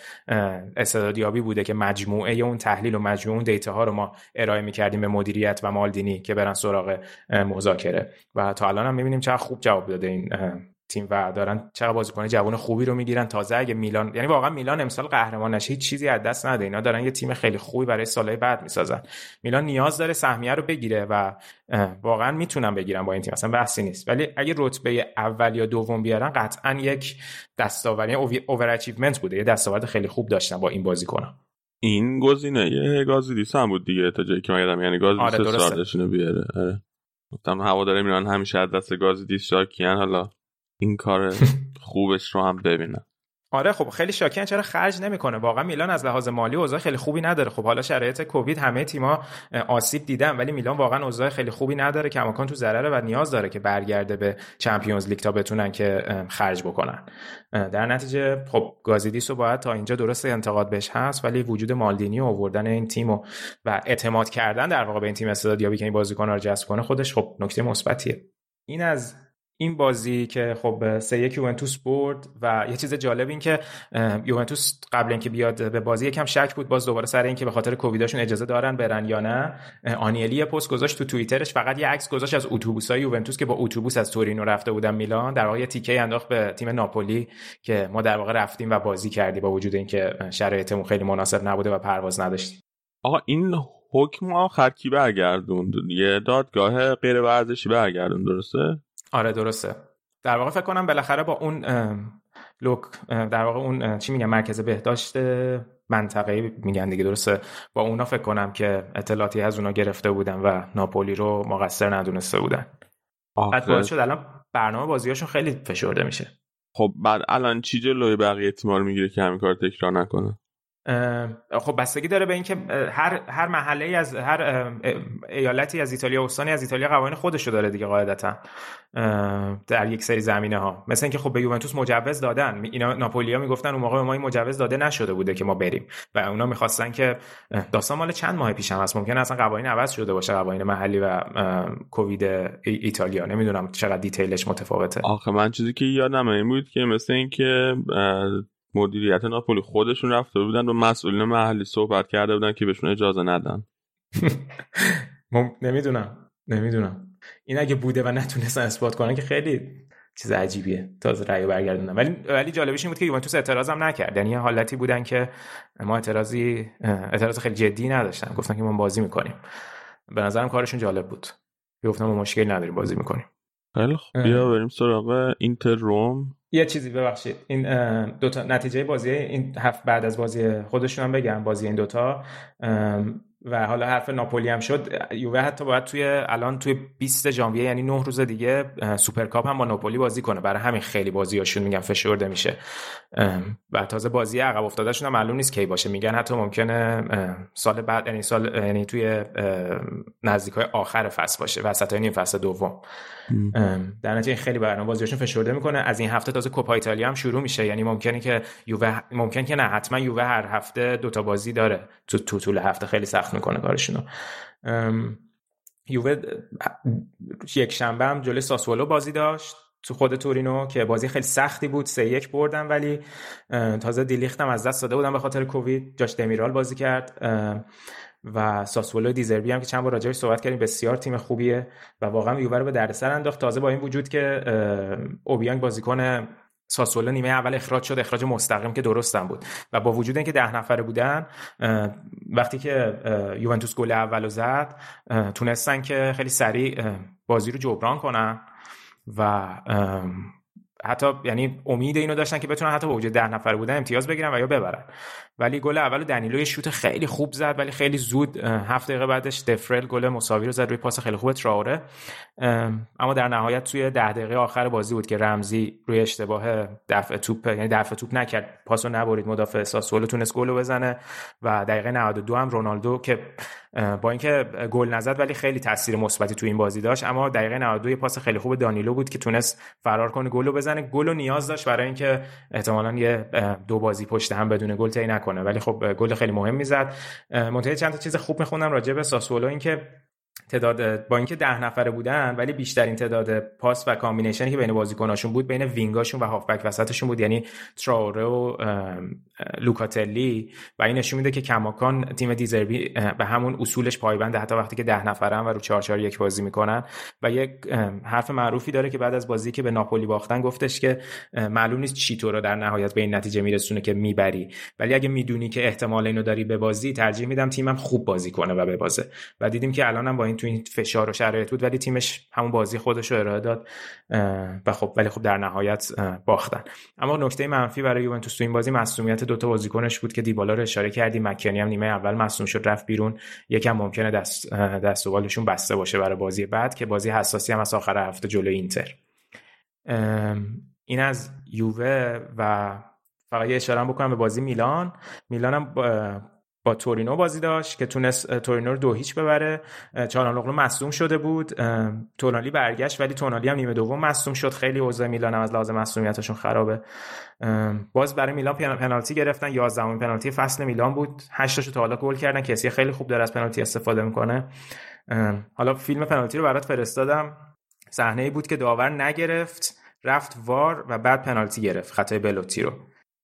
استعدادیابی بوده که مجموعه مجموعه اون تحلیل و مجموعه اون دیتا ها رو ما ارائه می‌کردیم به مدیریت و مالدینی که برن سراغ مذاکره. و تا الان هم می‌بینیم چقدر خوب جواب داده این تیم و دارن چقدر بازیکن جوان خوبی رو می‌گیرن. تازه اگه میلان یعنی واقعا میلان امسال قهرمان نشه هیچ چیزی از دست نده. اینا دارن یه تیم خیلی خوبی برای سالهای بعد می‌سازن. میلان نیاز داره سهمیه رو بگیره و واقعا می‌تونن بگیرن با این تیم. اصلا بحثی نیست. ولی اگه رتبه اول یا دوم بیارن قطعا یک دستاوری over achievement بوده. یه دستاورد خیلی خوب داشتن با این بازیکن‌ها. این گزینه. یه گازیدیس هم بود دیگه تا جایی که من یعنی گازیدیس آره بیاره. آره. گفتم هوادارای میلان همیشه از دست گازیدیس شاکیان. حالا این کار خوبش رو هم ببینن آره خب خیلی شاکیان چرا خرج نمی‌کنه؟ واقعا میلان از لحاظ مالی اوضاع خیلی خوبی نداره. خب حالا شرایط کووید همه تیما آسیب دیدن ولی میلان واقعا اوضاع خیلی خوبی نداره. کماکان تو ضرره و نیاز داره که برگرده به چمپیونز لیگ تا بتونن که خرج بکنن. در نتیجه خب گازیدیسو باید تا اینجا درست انتقاد بهش هست ولی وجود مالدینی و آوردن این تیم و, و اعتماد کردن در واقع به این تیم استعدادیابی که این بازیکن رو جذب کنه خودش خب نکته مثبتیه. این از این بازی که خب سه یک یوونتوس برد و یه چیز جالب این که یوونتوس قبل اینکه بیاد به بازی یکم شک بود باز دوباره سر اینکه به خاطر کوویداشون اجازه دارن برن یا نه. آنیلی پست گذاشت تو توییترش فقط یه عکس گذاشت از اتوبوسای یوونتوس که با اتوبوس از تورینو رفته بودن میلان. در واقع تیکه انداخت به تیم ناپولی که ما در واقع رفتیم و بازی کردیم با وجود اینکه شرایطمون خیلی مناسب نبوده و پرواز نداشتیم. آقا این حکم آخر کی برگردوند؟ یه دادگاه غیر ورزشی برگردوند درسته؟ آره درسته. در واقع فکر کنم بالاخره با اون لوک در واقع اون چی میگم مرکز بهداشت منطقه میگن دیگه درسته؟ با اونا فکر کنم که اطلاعاتی از اونا گرفته بودن و ناپولی رو مقصر ندونسته بودن. بعد باعث شد الان برنامه بازیاشون خیلی فشرده میشه. خب بعد الان چی جلوی بقیه تیم‌ها رو می‌گیره که همین کار تکرار نکنه؟ خب بستگی داره به اینکه هر هر محله از هر ایالتی از ایتالیا استانی از ایتالیا قوانین خودشو داره دیگه قاعدتا در یک سری زمینه ها مثل اینکه خب به یوونتوس مجوز دادن. اینا ناپولیا می‌گفتن اون موقع ما این مجوز داده نشده بوده که ما بریم. و اونا می‌خواستن که داستان مال چند ماه پیش هم هست. ممکن اصلا قوانین عوض شده باشه قوانین محلی و کووید ایتالیا. نمی‌دونم چقدر دیتیلش متفاوته. آخه من چیزی که یادم این بود که مثل اینکه مدیریت ناپولی خودشون رفته بودن و مسئولین محلی صحبت کرده بودن که بهشون اجازه ندن. نمی‌دونم نمی‌دونم. این اگه بوده و نتونستن اثبات کنن که خیلی چیز عجیبیه. تازه رأی برگردوندن ولی ولی جالبش این بود که یوونتوس اعتراض هم نکرد. یعنی حالتی بودن که ما اعتراضی اعتراض خیلی جدی نداشتن. گفتن که ما بازی می‌کنیم. به نظرم کارشون جالب بود. گفتم ما مشکلی نداریم بازی می‌کنیم. خیلی خب بیا بریم سراغ اینتر رم. یه چیزی ببخشید. این دو تا نتیجه بازی این هفته بعد از بازی خودشون هم بگم بازی این دوتا و حالا حرف ناپولی هم شد یووه حتی باید توی الان توی 20 ژانویه یعنی 9 روز دیگه سوپرکاپ هم با ناپولی بازی کنه. برای همین خیلی بازیاشون میگن فشرده میشه. و تازه بازی عقب افتادهشون هم معلوم نیست کی باشه. میگن حتی ممکنه سال بعد یعنی سال یعنی توی نزدیک های آخر فصل باشه وسط نیم فصل دوم. در نتیجه خیلی برنامه بازیاشون فشرده می‌کنه. از این هفته تازه کوپا ایتالیا هم شروع میشه. یعنی ممکنه که یووه ممکن که نه حتما یووه هر هفته دو تا بازی داره. تو, تو طول هفته خیلی سخت می‌کنه کارشونو. یووه یک شنبه هم جلوی ساسولو بازی داشت تو خود تورینو که بازی خیلی سختی بود سه یک بردن ولی تازه دیلیختم از دست داده بودن به خاطر کووید. جاش دمیرال بازی کرد و ساسولو دیزربی هم که چند بار راجعش صحبت کردیم بسیار تیم خوبیه و واقعا یووه رو به دردسر انداخت. تازه با این وجود که اوبیانگ بازیکن ساسولو نیمه اول اخراج شد اخراج مستقیم که درستم بود. و با وجود اینکه ده نفره بودن وقتی که یوونتوس گل اولو زد تونستن که خیلی سریع بازی رو جبران کنن و حتی یعنی امید اینو داشتن که بتونن حتی با وجود ده نفر بودن امتیاز بگیرن و یا ببرن. ولی گل اول دنیلو یه شوت خیلی خوب زد ولی خیلی زود هفت دقیقه بعدش دفرل گل مساوی رو زد روی پاس خیلی خوب تراوره. اما در نهایت توی ده دقیقه آخر بازی بود که رمزی روی اشتباه دفع توپ یعنی دفع توپ نکرد. پاسو نبرید مدافع ساسولو تونست گل بزنه و دقیقه 92 هم رونالدو که با اینکه گل نزد ولی خیلی تاثیر مثبتی تو این بازی داشت. اما دقیقه 92 یه پاس خیلی خوب دانیلو بود که تونست فرار کنه گل بزنه. گل نیاز داشت برای اینکه احتمالاً یه دو بازی پشت هم بدون گل نکنه. ولی خب گل خیلی مهم می‌زد. منتها چند تا چیز خوب میخوندم راجع به ساسولو. اینکه تعداد با اینکه ده نفره بودن ولی بیشترین تعداد پاس و combination ی که بین بازیکناشون بود بین وینگاشون و هافبک وسطشون بود. یعنی تراوره و لوکاتلی و این نشون میده که کماکان تیم دیزربی به همون اصولش پایبنده. حتی وقتی که ده نفرن و رو 4 4 یک بازی می‌کنن و یک حرف معروفی داره که بعد از بازی که به ناپولی باختن گفتش که معلوم نیست چی تو رو در نهایت به این نتیجه میرسونه که می‌بری. ولی اگه می‌دونی که احتمال اینو داری به بازی ترجیح میدم تیمم خوب بازی کنه و ببازه. و دیدیم که الانم با تو این فشار و شرایط بود ولی تیمش همون بازی خودش رو ارائه داد و خب ولی خب در نهایت باختن. اما نکته منفی برای یوونتوس تو این بازی مسئولیت دو تا بازیکنش بود که دیبالا رو اشاره کردی مکنی هم نیمه اول مصدوم شد رفت بیرون. یکم ممکنه دست دست و بسته باشه برای بازی بعد که بازی حساسی هم از آخر هفته جلوی اینتر. این از یووه و فقط یه اشاره بکنم به بازی میلان. میلان هم با تورینو بازی داشت که تونست تورینو رو دو هیچ ببره. چالانوغلو مصدوم شده بود. تونالی برگشت ولی تونالی هم نیمه دوم مصدوم شد. خیلی اوضاع میلان هم از لحاظ مصدومیتشون خرابه. باز برای میلان پنالتی گرفتن. 11 امین پنالتی فصل میلان بود. 8 تاشو تا حالا گل کردن. کسی خیلی خوب داره از پنالتی استفاده می‌کنه. حالا فیلم پنالتی رو برات فرستادم. صحنه بود که داور نگرفت رفت وار و بعد پنالتی گرفت. خطای بلوتی رو.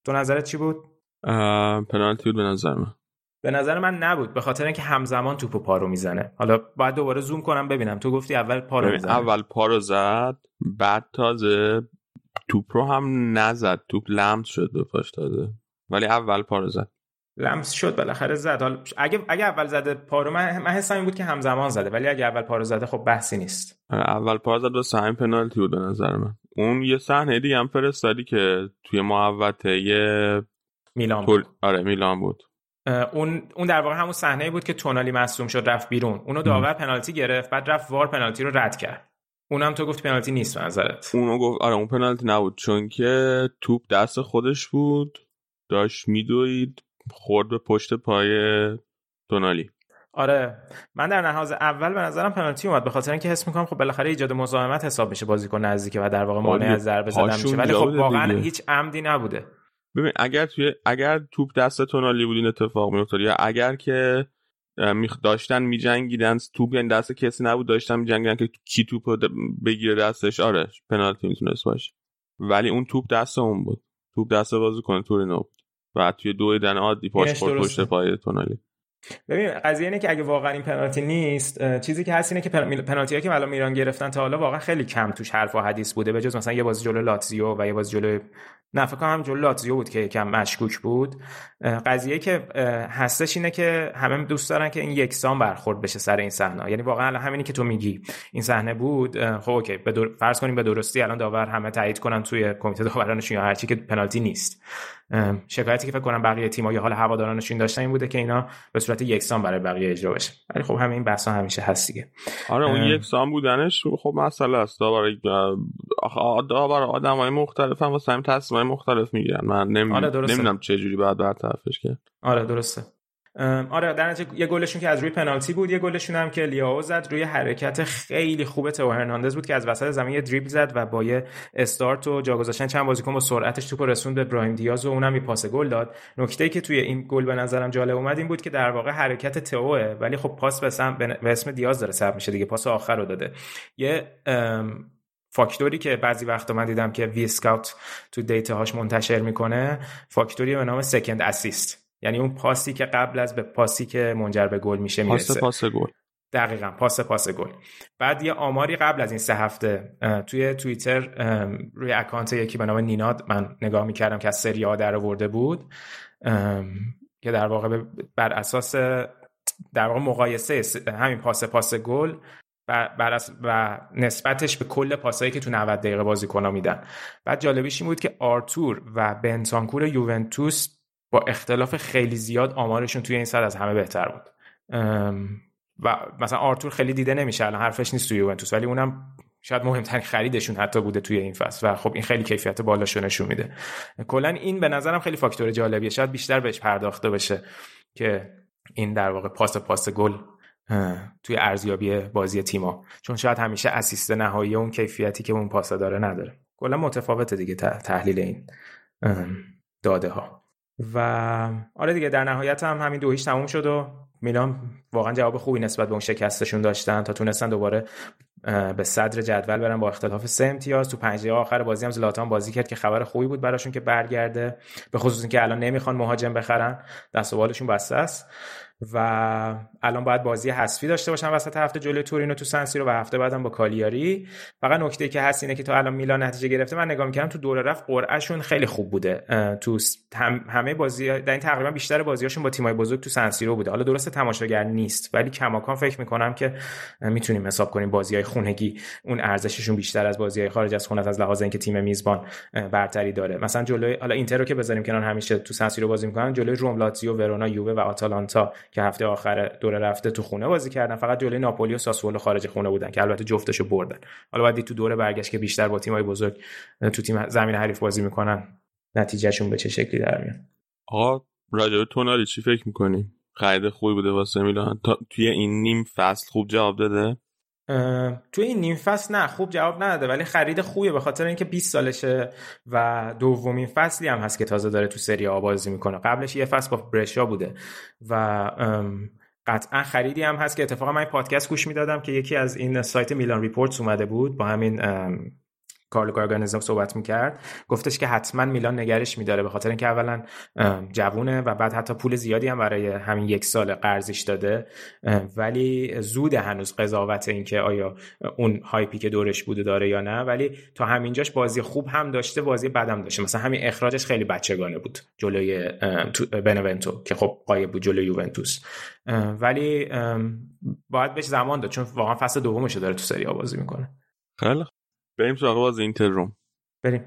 تو نظرت چی بود؟ پنالتی بود به نظر من. به نظر من نبود به خاطر اینکه همزمان توپو پا رو می‌زنه. حالا باید دوباره زوم کنم ببینم. تو گفتی اول پا رو می‌زنه. اول پا رو زد بعد تازه توپ رو هم نزد. توپ لمس شد به پاش تازه. ولی اول پا رو زد. لمس شد بالاخره زد. حالا اگه اگه اول زده پارو من من حسم این بود که همزمان زده. ولی اگه اول پارو زده خب بحثی نیست. آره، اول پارو زد و سهم پنالتی بود به نظر من. اون یه صحنه دیگه هم فرستادی که توی محوطه یه میلان بود. آره میلان بود. اون اون در واقع همون صحنه بود که تونالی مصدوم شد رفت بیرون. اونو داور پنالتی گرفت بعد رفت وار پنالتی رو رد کرد. اونم تو گفت پنالتی نیست به نظرت. اونو گفت آره اون پنالتی نبود چون که توپ دست خودش بود. داشت میدوید خورد به پشت پای تونالی. آره. من در نهاز اول به نظرم پنالتی اومد. به خاطر اینکه حس می‌کنم خب بالاخره ایجاد مزاحمت حساب میشه بازیکن نزدیکه و در واقع مانع از ضربه زدن میشه. ولی خب واقعا هیچ عمدی نبوده. ببین اگر توی اگر توپ دست تونالی بود این اتفاق میافتاد یا اگر که داشتن میجنگیدن توپ یعنی دست کسی نبود داشتن میجنگیدن که کی توپ بگیره دستش آره پنالتی می‌تونست باشه. ولی اون توپ دست اون بود. توپ دست بازیکن تورینو بود. و توی دو دن عادی پاش پشت پای تونالی. ببین قضیه اینه که اگه واقعا این پنالتی نیست چیزی که هست اینه که پنالتی هایی که الان میران گرفتن تا حالا واقعا خیلی کم توش حرف و حدیث بوده به جز مثلا یه بازی جلو لاتزیو و یه بازی جلو نه فکر کنم جلو لاتزیو بود که یکم مشکوک بود. قضیه که هستش اینه که همه دوست دارن که این یکسان برخورد بشه سر این صحنه. یعنی واقعا همینی که تو میگی این صحنه بود خب اوکی به فرض کنیم به درستی الان داور همه تایید کنن توی کمیته داورانشون یا هرچی که پنالتی نیست. شکایتی که فکر کنم بقیه تیم‌ها یا حال هوادارانشون داشتن این بوده که اینا به صورت یکسان برای بقیه اجرا بشه ولی خب همین بحثا همیشه هست دیگه. آره اون یکسان بودنش خب مسئله است. داور داور آدمای مختلف هم واسه همین تصمیمای مختلف می‌گیرن. من نمی‌دونم آره چه جوری باید برطرفش کرد. آره درسته. آره در یه گلشون که از روی پنالتی بود یه گلشون هم که لیاو زد روی حرکت خیلی خوب تو هرناندز بود که از وسط زمین یه دریبل زد و با یه استارت و جا گذاشتن چند بازیکن با سرعتش توپو رسوند به برایم دیاز و اونم یه پاس گل داد. نکته که توی این گل به نظرم جالب اومد این بود که در واقع حرکت تئوه ولی خب پاس به, به اسم دیاز داره ثبت میشه دیگه پاس آخر رو داده. یه فاکتوری که بعضی وقتا من دیدم که Wyscout تو data هاش منتشر می‌کنه فاکتوری به نام second assist یعنی اون پاسی که قبل از به پاسی که منجر به گل میشه می‌رسه. پاس پاس گل. دقیقا پاس پاس گل. بعد یه آماری قبل از این سه هفته توی توییتر روی اکانت یکی به نام نیناد من نگاه می‌کردم که از سری ها در آورده بود که در واقع بر اساس در واقع مقایسه همین پاس پاس گل و, و نسبتش به کل پاسایی که تو 90 دقیقه بازیکن‌ها میدن. بعد جالبیش این بود که آرتور و بنتانکور یوونتوس با اختلاف خیلی زیاد آمارشون توی این صد از همه بهتر بود. و مثلا آرتور خیلی دیده نمیشه الان حرفش نیست توی یوونتوس ولی اونم شاید مهمترین خریدشون حتی بوده توی این فصل و خب این خیلی کیفیت بالاشو نشون میده. کلا این به نظرم خیلی فاکتور جالبیه. شاید بیشتر بهش پرداخته بشه که این در واقع پاس پاس گل توی ارزیابی بازی تیما. چون شاید همیشه اسیست نهایی اون کیفیتی که اون پاس داره نداره. کلا متفاوته دیگه تحلیل این داده ها و آره دیگه در نهایت هم همین دوهیش تموم شد و میلان واقعا جواب خوبی نسبت به اون شکستشون داشتن تا تونستن دوباره به صدر جدول برن با اختلاف سه امتیاز. تو پنج آخر بازی هم زلاتان بازی کرد که خبر خوبی بود براشون که برگرده به خصوص اینکه الان نمی‌خوان مهاجم بخرن. دست و بسته است. و الان باید بازی حذفی داشته باشن وسط هفته جلوی تورینو تو سنسی رو و هفته بعدم با کالیاری. فقط نکته که هست اینه که تا الان میلان نتیجه گرفته من نگاه می‌کردم تو دوره رفت قرعهشون خیلی خوب بوده. تو همه بازی در این تقریبا بیشتر بازیاشون با تیمای بزرگ تو سنسی رو بوده. حالا درست تماشاگر نیست ولی کماکان فکر می‌کنم که می‌تونیم حساب کنیم بازی های خونگی اون ارزششون بیشتر از بازی های خارج از خونه از لحاظ اینکه تیم میزبان برتری داره. مثلا جلوی حالا اینتر رو که بذاریم کنار همیشه تو سنسی رو بازی می‌کنن جلوی روم لاتزیو ورونا یووه و آتالانتا که هفته آخر دوره رفته تو خونه بازی کردن. فقط جلوی ناپولی و ساسولو خارج خونه بودن که البته جفتشو بردن. حالا بعد تو دوره برگشت که بیشتر با تیمای بزرگ تو تیم زمین حریف بازی می‌کنن نتیجهشون به چه شکلی در میاد؟ آقا راجع تونالی چی فکر می‌کنی؟ خرید خوبی بوده واسه میلان. تا توی این نیم فصل خوب جواب داده؟ توی این نیم فصل نه خوب جواب نداده ولی خرید خوبیه به خاطر اینکه 20 سالشه و دومین فصلی هم هست که تازه داره تو سری آ بازی می‌کنه. قبلش یه فصل با برشا بوده و قطعا خریدی هم هست که اتفاقا من پادکست گوش می‌دادم که یکی از این سایت Milan Reports اومده بود با همین کارلو گارگانزو صحبت می‌کرد. گفتش که حتما میلان نگهش میداره به خاطر اینکه اولا جوونه و بعد حتی پول زیادی هم برای همین یک سال قرضش داده. ولی زود هنوز قضاوت اینکه آیا اون هایپی که دورش بوده داره یا نه. ولی تا همینجاش بازی خوب هم داشته بازی بدم داشته. مثلا همین اخراجش خیلی بچگانه بود. جلوی بنونتو که خب قایب بود جلوی یوونتوس. ولی باید بهش زمان داد چون واقعا فصل دومش داره تو سری بازی می‌کنه. خیلی بریم سراغ بازی اینتر روم. بریم.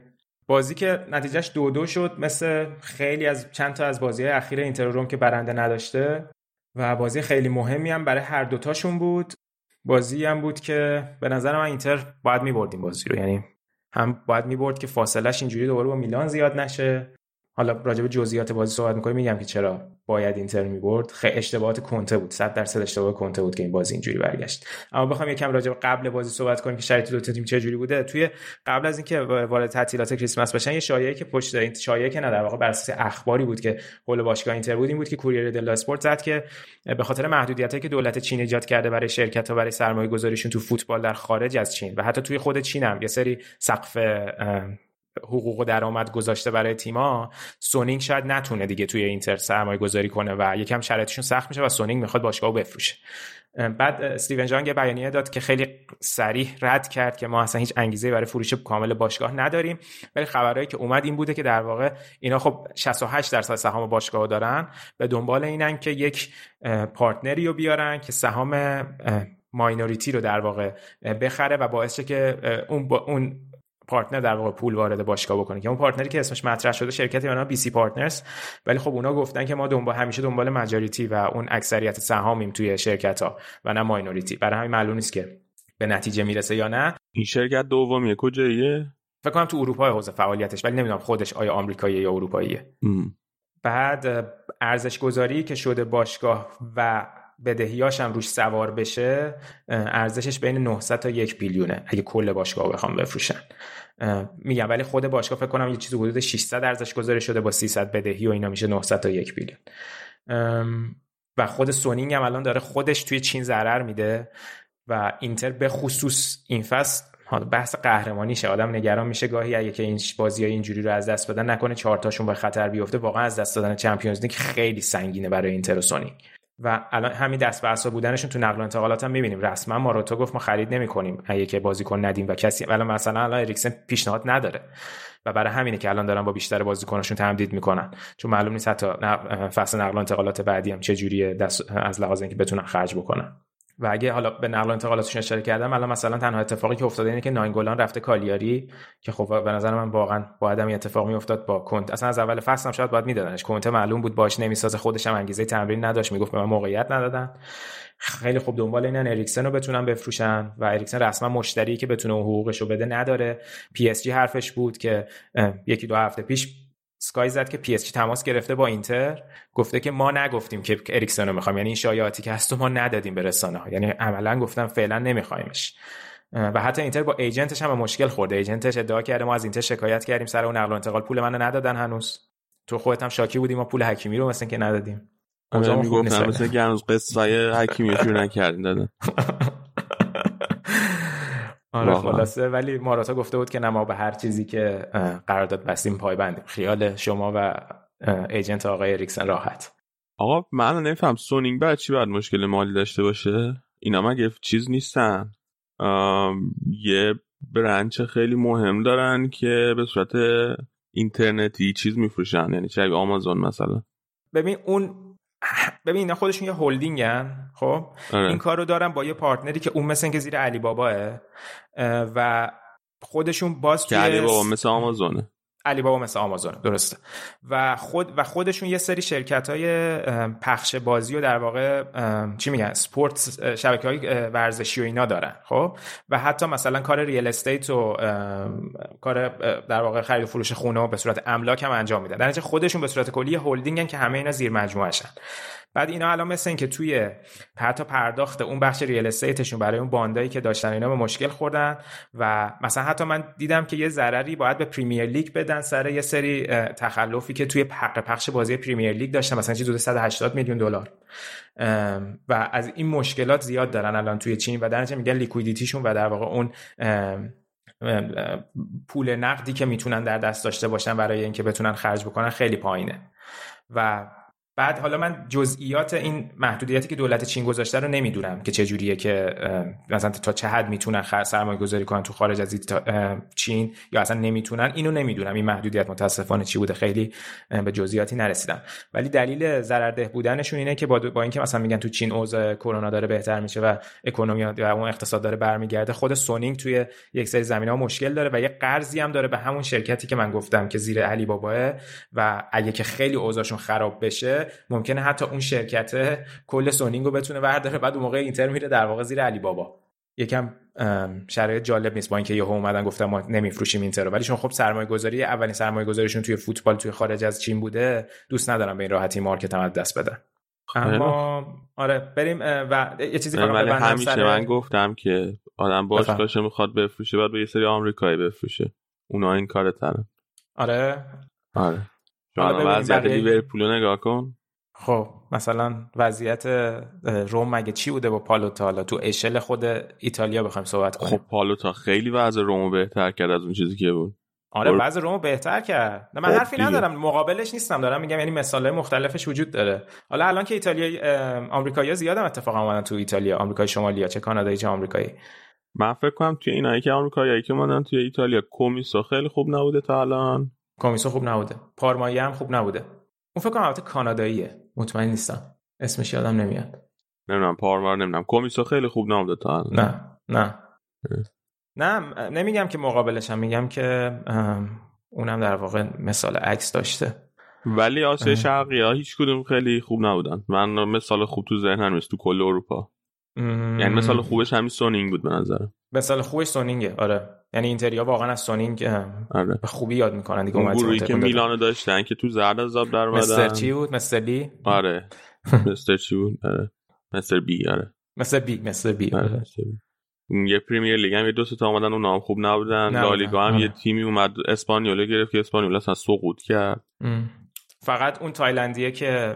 بازی که نتیجهش دو دو شد مثل خیلی از چند تا از بازی اخیر اینتر روم که برنده نداشته و بازی خیلی مهمی هم برای هر دوتاشون بود. بازی هم بود که به نظر من اینتر باید میبردیم بازی رو. یعنی هم باید می‌برد که فاصلش اینجوری دوباره با میلان زیاد نشه. حالا راجع به جزئیات بازی صحبت می‌کنیم میگم که چرا. باید اینتر می‌برد. خیلی اشتباهات کنته بود. 100 درصد اشتباه کنته بود که این بازی اینجوری برگشت. اما بخوام یکم راجع به قبل بازی صحبت کنیم که شرایط دو تا تیم چه جوری بوده. توی قبل از اینکه وارد تعطیلات کریسمس بشن یه شایعه که پشت این شایعه که نه در واقع بر اخباری بود که قول باشگاه اینتر بود این بود که کوریر دل اسپورت زد که به خاطر محدودیتایی که دولت چین ایجاد کرده برای شرکت ها برای سرمایه گذاریشون تو فوتبال در خارج از چین و حتی توی خود چین هم یه سری سقف حقوق و درآمد گذاشته برای تیما سونینگ شاید نتونه دیگه توی اینتر سرمایه گذاری کنه و یکم شرایطشون سخت میشه و سونینگ می‌خواد باشگاهو بفروشه. بعد استیون جانگ یه بیانیه داد که خیلی صریح رد کرد که ما اصلا هیچ انگیزه برای فروش کامل باشگاه نداریم. ولی خبرهایی که اومد این بوده که در واقع اینا خب 68 درصد سهام باشگاه دارن. به دنبال اینن که یک partner ی رو بیارن که سهام minority رو در واقع بخره و باعث که اون با اون partner در واقع پول وارد باشگاه بکنه که اون partner ی که اسمش مطرح شده شرکت یا BC Partners. ولی خب اونا گفتن که ما دنبال همیشه دنبال majority و اون اکثریت سهامیم توی شرکت ها و نه minority. برای همین معلوم نیست که به نتیجه می‌رسه یا نه. این شرکت دومیه. کجاییه؟ فکر کنم تو اروپا حوزه فعالیتش ولی نمی‌دونم خودش آیا آمریکاییه یا اروپاییه. بعد ارزش گذاری که شده باشگاه و بدهیاش هم روش سوار بشه ارزشش بین 900 تا 1 بیلیونه اگه کل باشگاه بخوام بفروشن. میگم ولی خود باشگاه فکر کنم یه چیزی حدود 600 ارزش گذاری شده با 300 بدهی و اینا میشه 900 تا 1 بیلیون. و خود سونینگ هم الان داره خودش توی چین ضرر میده و اینتر به خصوص این فصل بحث قهرمانیشه آدم نگران میشه گاهی اگه که این بازی های اینجوری رو از دست بدن نکنه چهار تاشون به خطر بیفته واقعا از دست دادن Champions League خیلی سنگینه برای اینتر و سونینگ و الان همین دست به بودنشون تو نقل و انتقالات هم می‌بینیم. رسما ماروتو گفت ما خرید نمی‌کنیم. اگه که بازیکن ندیم و کسی ولی مثلا الان اریکسن پیشنهاد نداره. و برای همینه که الان دارن با بیشتر بازیکناشون تمدید می‌کنن. چون معلوم نیست حتی فصل نقل و انتقالات بعدی هم چه جوریه دست از لحاظ اینکه بتونن خرج بکنن. و اگه حالا به نقل و انتقالاتشون اشاره کردم الان مثلا تنها اتفاقی که افتاده اینه که ناینگولان رفته کالیاری که خب به نظر من واقعا باید هم اتفاق میافتاد با کنت اصلا از اول فصل هم شاید باید میدادنش کنت معلوم بود باش نمی‌سازه خودش هم انگیزه تمرین نداشت. می‌گفت به من موقعیت ندادن. خیلی خوب دنبال اینن. اریکسن رو بتونن بفروشن و اریکسن رسما مشتری که بتونه حقوقش رو بده نداره. پی اس جی حرفش بود که یکی دو هفته پیش سکای زد که پی اس جی تماس گرفته با اینتر. گفته که ما نگفتیم که اریکسن رو می‌خوایم. یعنی این شایعاتی که هست ما ندادیم به رسانه ها یعنی عملا گفتم فعلا نمیخوایمش و حتی اینتر با agent ش هم مشکل خورده. agent ش ادعا کرده ما از اینتر شکایت کردیم. سر اون نقل و انتقال پول منو ندادن هنوز. تو خودت هم شاکی بودی؟ ما پول حکیمی رو مثلا که ندادیم. آره می‌گفتم مثلا که هنوز قصه حکیمی رو نکردیم دادن. آره خلاصه. ولی ماراتا گفته بود که نما به هر چیزی که قرارداد بستیم پایبندیم خیال شما و ایجنت آقای اریکسن راحت. آقا من نمیفهم. سونینگ بعد چی باید مشکل مالی داشته باشه؟ اینا مگه چیز نیستن؟ یه برنچ خیلی مهم دارن که به صورت اینترنتی چیز میفروشن. یعنی چه آمازون مثلا. ببین اون ببین اینا خودشون یه هلدینگن خب آره. این کار رو دارن با یه partner ی که اون مثل که زیر علی باباه و خودشون باز توی علی بابا مثل آمازونه علی بابا مثل آمازون درسته. و خود و خودشون یه سری شرکت های پخش بازی و در واقع چی میگن سپورت شبکه های ورزشی و اینا دارن خب؟ و حتی مثلا کار real estate و کار در واقع خرید و فروش خونه به صورت املاک هم انجام میدن. در خودشون به صورت کلی هلدینگن که همه اینا زیر مجموعه شن بعد اینا الان مثل این که توی حتی پرداخت اون بخش real estate شون برای اون bond ایی که داشتن اینا به مشکل خوردن و مثلا حتی من دیدم که یه ضرری باید به Premier League بدن سر یه سری تخلفی که توی حق پخش بازی Premier League داشتن. مثلا چیزی 180 میلیون دلار. و از این مشکلات زیاد دارن الان توی چین و در میگن liquidity شون و در واقع اون پول نقدی که می‌تونن در دست داشته باشن برای اینکه بتونن خرج بکنن خیلی پایینه. و بعد حالا من جزئیات این محدودیتی که دولت چین گذاشته رو نمی‌دونم که چه جوریه که مثلا تا چه حد می‌تونن سرمایه گذاری کنن تو خارج از چین یا اصلا نمی‌تونن اینو نمی‌دونم این محدودیت متاسفانه چی بوده خیلی به جزئیاتی نرسیدم. ولی دلیل ضررده بودنشون اینه که با, با اینکه مثلا میگن تو چین اوضاع کرونا داره بهتر میشه و اکونومی و اون اقتصاد داره برمیگرده خود سونینگ توی یک سری زمینه ها مشکل داره و یه قرضی هم داره به همون شرکتی که من گفتم که زیر علی باباه و اگه که خیلی اوضاعشون خراب بشه ممکنه حتی اون شرکت کل سونینگ رو بتونه برداره بعد اون موقع اینتر میره در واقع زیر علی بابا یکم شرایط جالب نیست با اینکه یهو اومدن گفتن ما نمیفروشیم اینتر رو. ولی چون خب سرمایه گذاری اولین سرمایه گذاریشون توی فوتبال توی خارج از چین بوده دوست ندارم به این راحتی market هم دست بدن. اما آره بریم و یه چیزی ولی همیشه سر... من گفتم که آدم باشگاهش می‌خواد بفروشه بعد به یه سری آمریکایی بفروشه. اونا این کار ترن آره. آره شما وضعیت لیورپول نگاه کن. خب مثلا وضعیت روم مگه چی بوده با پالوتا؟ حالا تو اشل خود ایتالیا بخوایم صحبت کنیم. خب پالوتا خیلی وضع رومو بهتر کرد از اون چیزی که بود. آره وضع رومو بهتر کرد. نه من خب حرفی ندارم. مقابلش نیستم. دارم میگم یعنی مثاله مختلفش وجود داره. حالا الان که ایتالیا آمریکایی‌ها زیادم اتفاقا اومدن تو ایتالیا. آمریکای شمالی چه؟ کانادایی چه آمریکایی. من فکر کنم توی اینایی که آمریکایی که اومدن توی ایتالیا کومیسو خیلی خوب نبوده تا الان. کومیسو خوب نبوده. پارمایی هم خوب نبوده. اون فکر کنم البته کاناداییه. مطمئن نیستم. اسمش یادم نمیاد. نمی‌دونم پاروار نمی‌دونم. کمیسو خیلی خوب نام تا نه نه. نه نمیگم که مقابلش هم میگم که اونم در واقع مثال عکس داشته. ولی آسیا شرقی ها هیچ کدوم خیلی خوب نبودن. من مثال خوب تو ذهنم نیست تو کل اروپا. یعنی مثال خوبش همین سونینگ بود به نظرم. مثال خوبش سونینگه آره. یعنی اینتریا واقعا از سونینگ آره. به خوبی یاد می‌کنن دیگه اون گروهی که میلانو داشتن که تو زرد از آب در مستر چی بود؟ مستر لی؟ آره. مستر چی بود؟ آره. مستر بی آره. مستر بی مستر بی آره. یه پریمیر لیگ هم یه دو تا اومدن اون نام خوب نبودن. لالیگا هم آره. یه تیمی اومد. اسپانیولا گرفت که اسپانیولا اصلا سقوط کرد. فقط اون تایلندیه که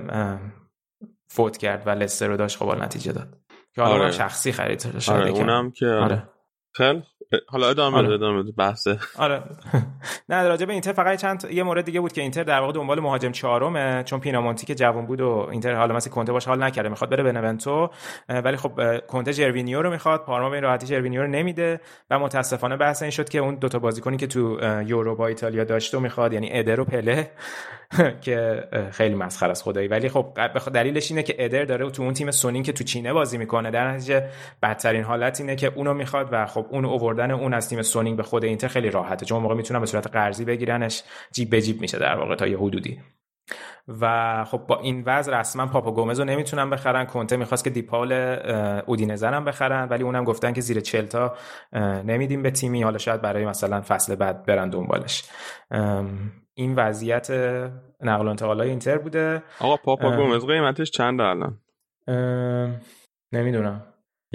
فوت کرد و لستر رو داشت خب نتیجه داد. که حالا آره. شخصی خرید آره اونم که آره. خیلی حالا ادامه آره. ادامه بحثه. آره. نه راجع به اینتر فقط چند یه مورد دیگه بود که اینتر در واقع دنبال مهاجم چهارمه چون پینامونتی که جوان بود و اینتر حالا مثلا کنته باش حال نکرده می‌خواد بره بنونتو ولی خب کنته جروینیو رو می‌خواد پارما به راحتی جروینیو رو نمیده و متاسفانه بحث این شد که اون دوتا بازیکنی که تو یورو با ایتالیا داشته و می‌خواد یعنی ادر و پله که خیلی مسخره است خدایی. ولی خب دلیلش اینه که ادر داره تو اون تیم سونین که تو چینه بازی می‌کنه. در نتیجه بدترین حالت اینه که اونو می‌خواد و خب اون اووردن اون از تیم سونینگ به خود اینتر خیلی راحته. چون موقع می‌تونن به صورت قرضی بگیرنش جیب به جیب میشه در واقع تا یه حدودی. و خب با این وضع رسما پاپا گومز رو نمی‌تونن بخرن. کنته می‌خواست که دیپال اودینزه هم بخرن ولی اونم گفتن که زیر چلتا نمیدیم به تیمی. حالا شاید برای مثلا فصل بعد برن دنبالش. این وضعیت نقل و انتقال های اینتر بوده. آقا پاپا گومز قیمتش چند الان؟ نمی‌دونم.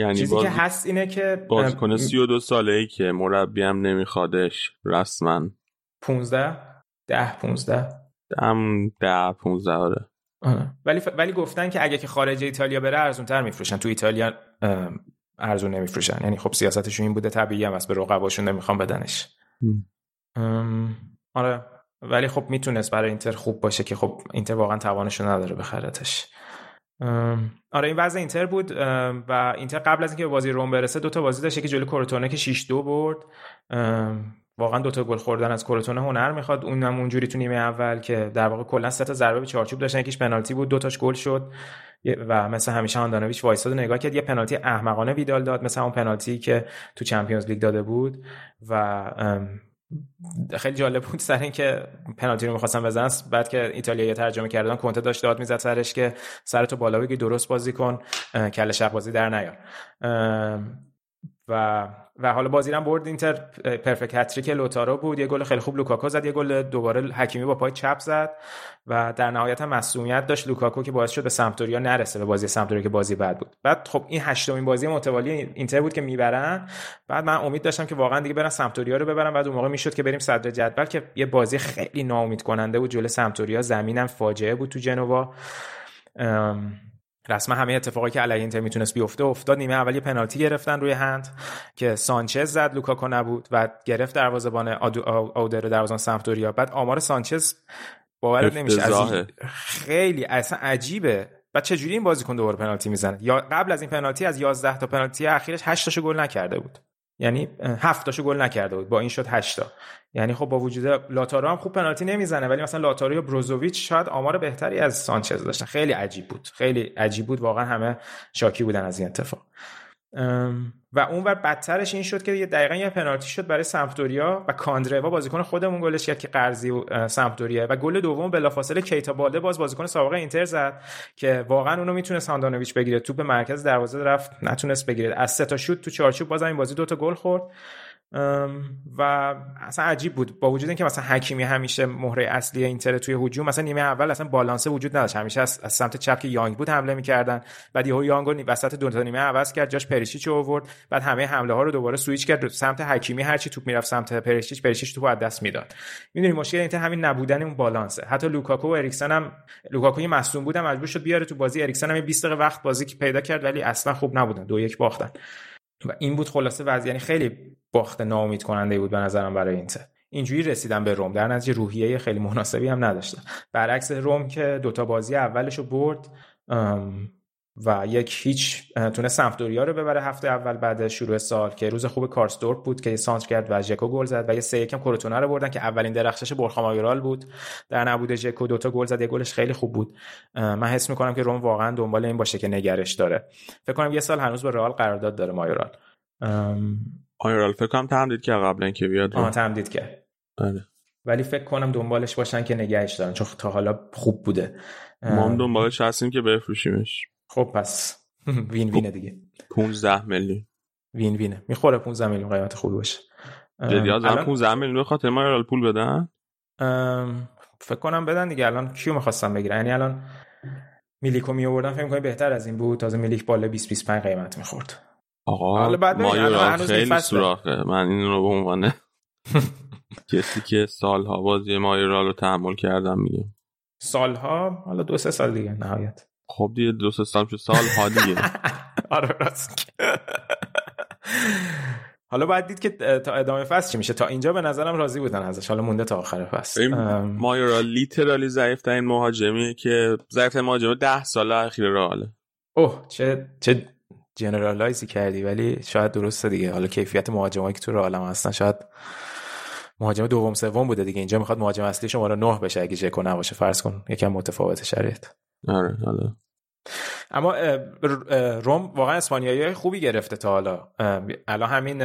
یعنی چیزی که هست اینه که بازیکن 32 ساله ای که مربی هم نمیخوادش رسما. 15 10 15 هم 10 15 آره. ولی ولی گفتن که اگه که خارج ایتالیا بره ارزون تر میفروشن. تو ایتالیا ارزون نمیفروشن. یعنی خب سیاستشون این بوده طبیعی هم از به رقباشون نمی‌خوام بدنش. آره. ولی خب می‌تونست برای اینتر خوب باشه که خب اینتر واقعا توانشو نداره بخرتش آره این وضع اینتر بود و اینتر قبل از اینکه به بازی روم برسه دو تا بازی داشته که جلوی کورتونه که 6 2 برد. واقعا دو تا گل خوردن از کورتونه هنر می‌خواد. اونم اونجوری تو نیمه اول که در واقع کلا سه تا ضربه به چارچوب داشتن یکیش پنالتی بود دو تاش گل شد. و مثل همیشه آندانویچ وایساد نگاه کرد. یه پنالتی احمقانه ویدال داد مثل اون پنالتی که تو Champions League داده بود. و خیلی جالب بود سر اینکه پنالتی رو می‌خواستن بزنن. بعد که ایتالیا ترجمه کردن کنته داشت داد می‌زد سرش که سرتو بالا بگیر درست بازی کن خیمه شب بازی در نیار. و و حالا بازی هم برد اینتر perfect hat-trick لاوتارو بود. یه گل خیلی خوب لوکاکو زد یه گل دوباره حکیمی با پای چپ زد و در نهایت هم مصدومیت داشت. لوکاکو که باعث شد به سمپدوریا نرسه به بازی سمپدوریا که بازی بعد بود. بعد خب این هشتمین بازی متوالی اینتر بود که می‌برن. بعد من امید داشتم که واقعا دیگه برن سمتوریا رو ببرن. بعد اون موقع می‌شد که بریم صدر جدول که یه بازی خیلی ناامید کننده بود. جلوی سمتوریا زمینم فاجعه بود تو جنوا. رسما همه اتفاقی که علیه اینتر می‌تونست بیفته افتاد نیمه اول یه پنالتی گرفتن روی هند که سانچز زد لوکاکو نبود و گرفت دروازه‌بان آودر دروازه‌بان سمپدوریا. بعد آمار سانچز باور نمیشه از خیلی اصلا عجیبه. بعد چه جوری این بازیکن دوباره پنالتی می‌زنه؟ یا قبل از این پنالتی از 11 تا پنالتی اخیرش 8 تاشو گل نکرده بود. یعنی 7 تاشو گل نکرده بود با این شد 8 تا یعنی خب با وجود لاتارو هم خوب پنالتی نمی‌زنه ولی مثلا لاتارو یا بروزوویچ شاید آمار بهتری از سانچز داشتن. خیلی عجیب بود خیلی عجیب بود واقعا همه شاکی بودن از این اتفاق. و اونور بدترش این شد که یه دقیقا یه پنالتی شد برای سمپدوریا و کاندروا بازیکن خودمون گلش کرد که قرضی سمپدوریا و گل دوم بلافاصله کیتا بالده باز بازیکن سابقه اینتر زد که واقعا اونو می‌تونه ساندانویچ بگیره. توپ مرکز دروازه رفت نتونست بگیره. از سه تا شوت تو چارچوب باز این بازی دو تا گل خورد. و اصلا عجیب بود. با وجود اینکه مثلا حکیمی همیشه مهره اصلی اینتر توی هجوم مثلا نیمه اول اصلا بالانسه وجود نداشت. همیشه از, سمت چپ که یانگ بود حمله می‌کردن. بعد یهو یانگ رو وسط دو تا نیمه عوض کرد جاش پریشیچ آورد. بعد همه حمله ها رو دوباره سویچ کرد. سمت حکیمی هرچی توپ می‌رفت سمت پریشیچ پریشیچ توپ از دست می‌داد. می‌دونی مشکل اینتر همین نبودن اون بالانسه. حتی لوکاکو و اریکسن هم لوکاکو مصدوم بود مجبور شد بیاره تو بازی. اریکسن هم 20 دقیقه وقت بازی پیدا کرد ولی اصلا خوب نبودن. دو یک باختن. و این بود خلاصه وضع یعنی خیلی باخت ناامید کننده بود به نظرم برای اینتر. اینجوری رسیدن به روم. در نتیجه روحیه خیلی مناسبی هم نداشتن برعکس روم که دوتا بازی اولش رو برد و یک هیچ تونه سمفدوریا رو ببره هفته اول بعد شروع سال که روز خوب کارستورپ بود که سانتر کرد و ژکو گل زد و یه سه یکم کروتونه رو بردن که اولین درخشش برخا بود. در نبود ژکو دوتا گل زد یه گلش خیلی خوب بود. من حس می‌کنم که روم واقعا دنبال این باشه که نگرش داره. فکر کنم یه سال هنوز به رئال قرارداد داره مایورال. مایورال فکر کنم تمدید که قبلا اینکه بیاد. آها تمدید کرد. آره ولی فکر کنم دنبالش باشن که نگهش دارن چون تا حالا خوب بوده. ما هم دنبالش هستیم که بفروشیمش. خب پس وین وینه دیگه. 15 میلیون. وین وینه. می‌خوره 15 میلیون قیمت خوبی باشه. جدی از 15 میلیون خاطر ما پول بدن؟ فکر کنم بدن دیگه. الان کیو می‌خواستم بگیرن؟ یعنی الان میلیکو می آوردن فکر کنم بهتر از این بود. تازه میلیک بالا 20 25 قیمت می‌خورد. آقا ما خیلی سوراخه. من این رو به عنوان کسی که سالها بازی مایورال رو تحمل کردم میگم. سالها؟ حالا دو سه سال دیگه نهایت. خب دیگه دو سه سال سال ها دیگه. آره راست حالا باید دید که تا ادامه فصل چی میشه. تا اینجا به نظرم راضی بودن ازش. حالا مونده تا آخر فصل. مایورا لیترالی ضعیف ترین مهاجمی که ضعیف ترین مهاجم ده سال اخیر رئاله. اوه چه چه جنرالایزی کردی ولی شاید درسته دیگه. حالا کیفیت مهاجمایی که تو رئال هستن شاید مهاجم دوم سوم بوده دیگه. اینجا می‌خواد مهاجم اصلی شما رو نه بشه اگه ژکو نباشه. فرض کن یکم متفاوت شرایط. آره آره اما روم واقعا اسپانیایی خوبی گرفته تا حالا. الان همین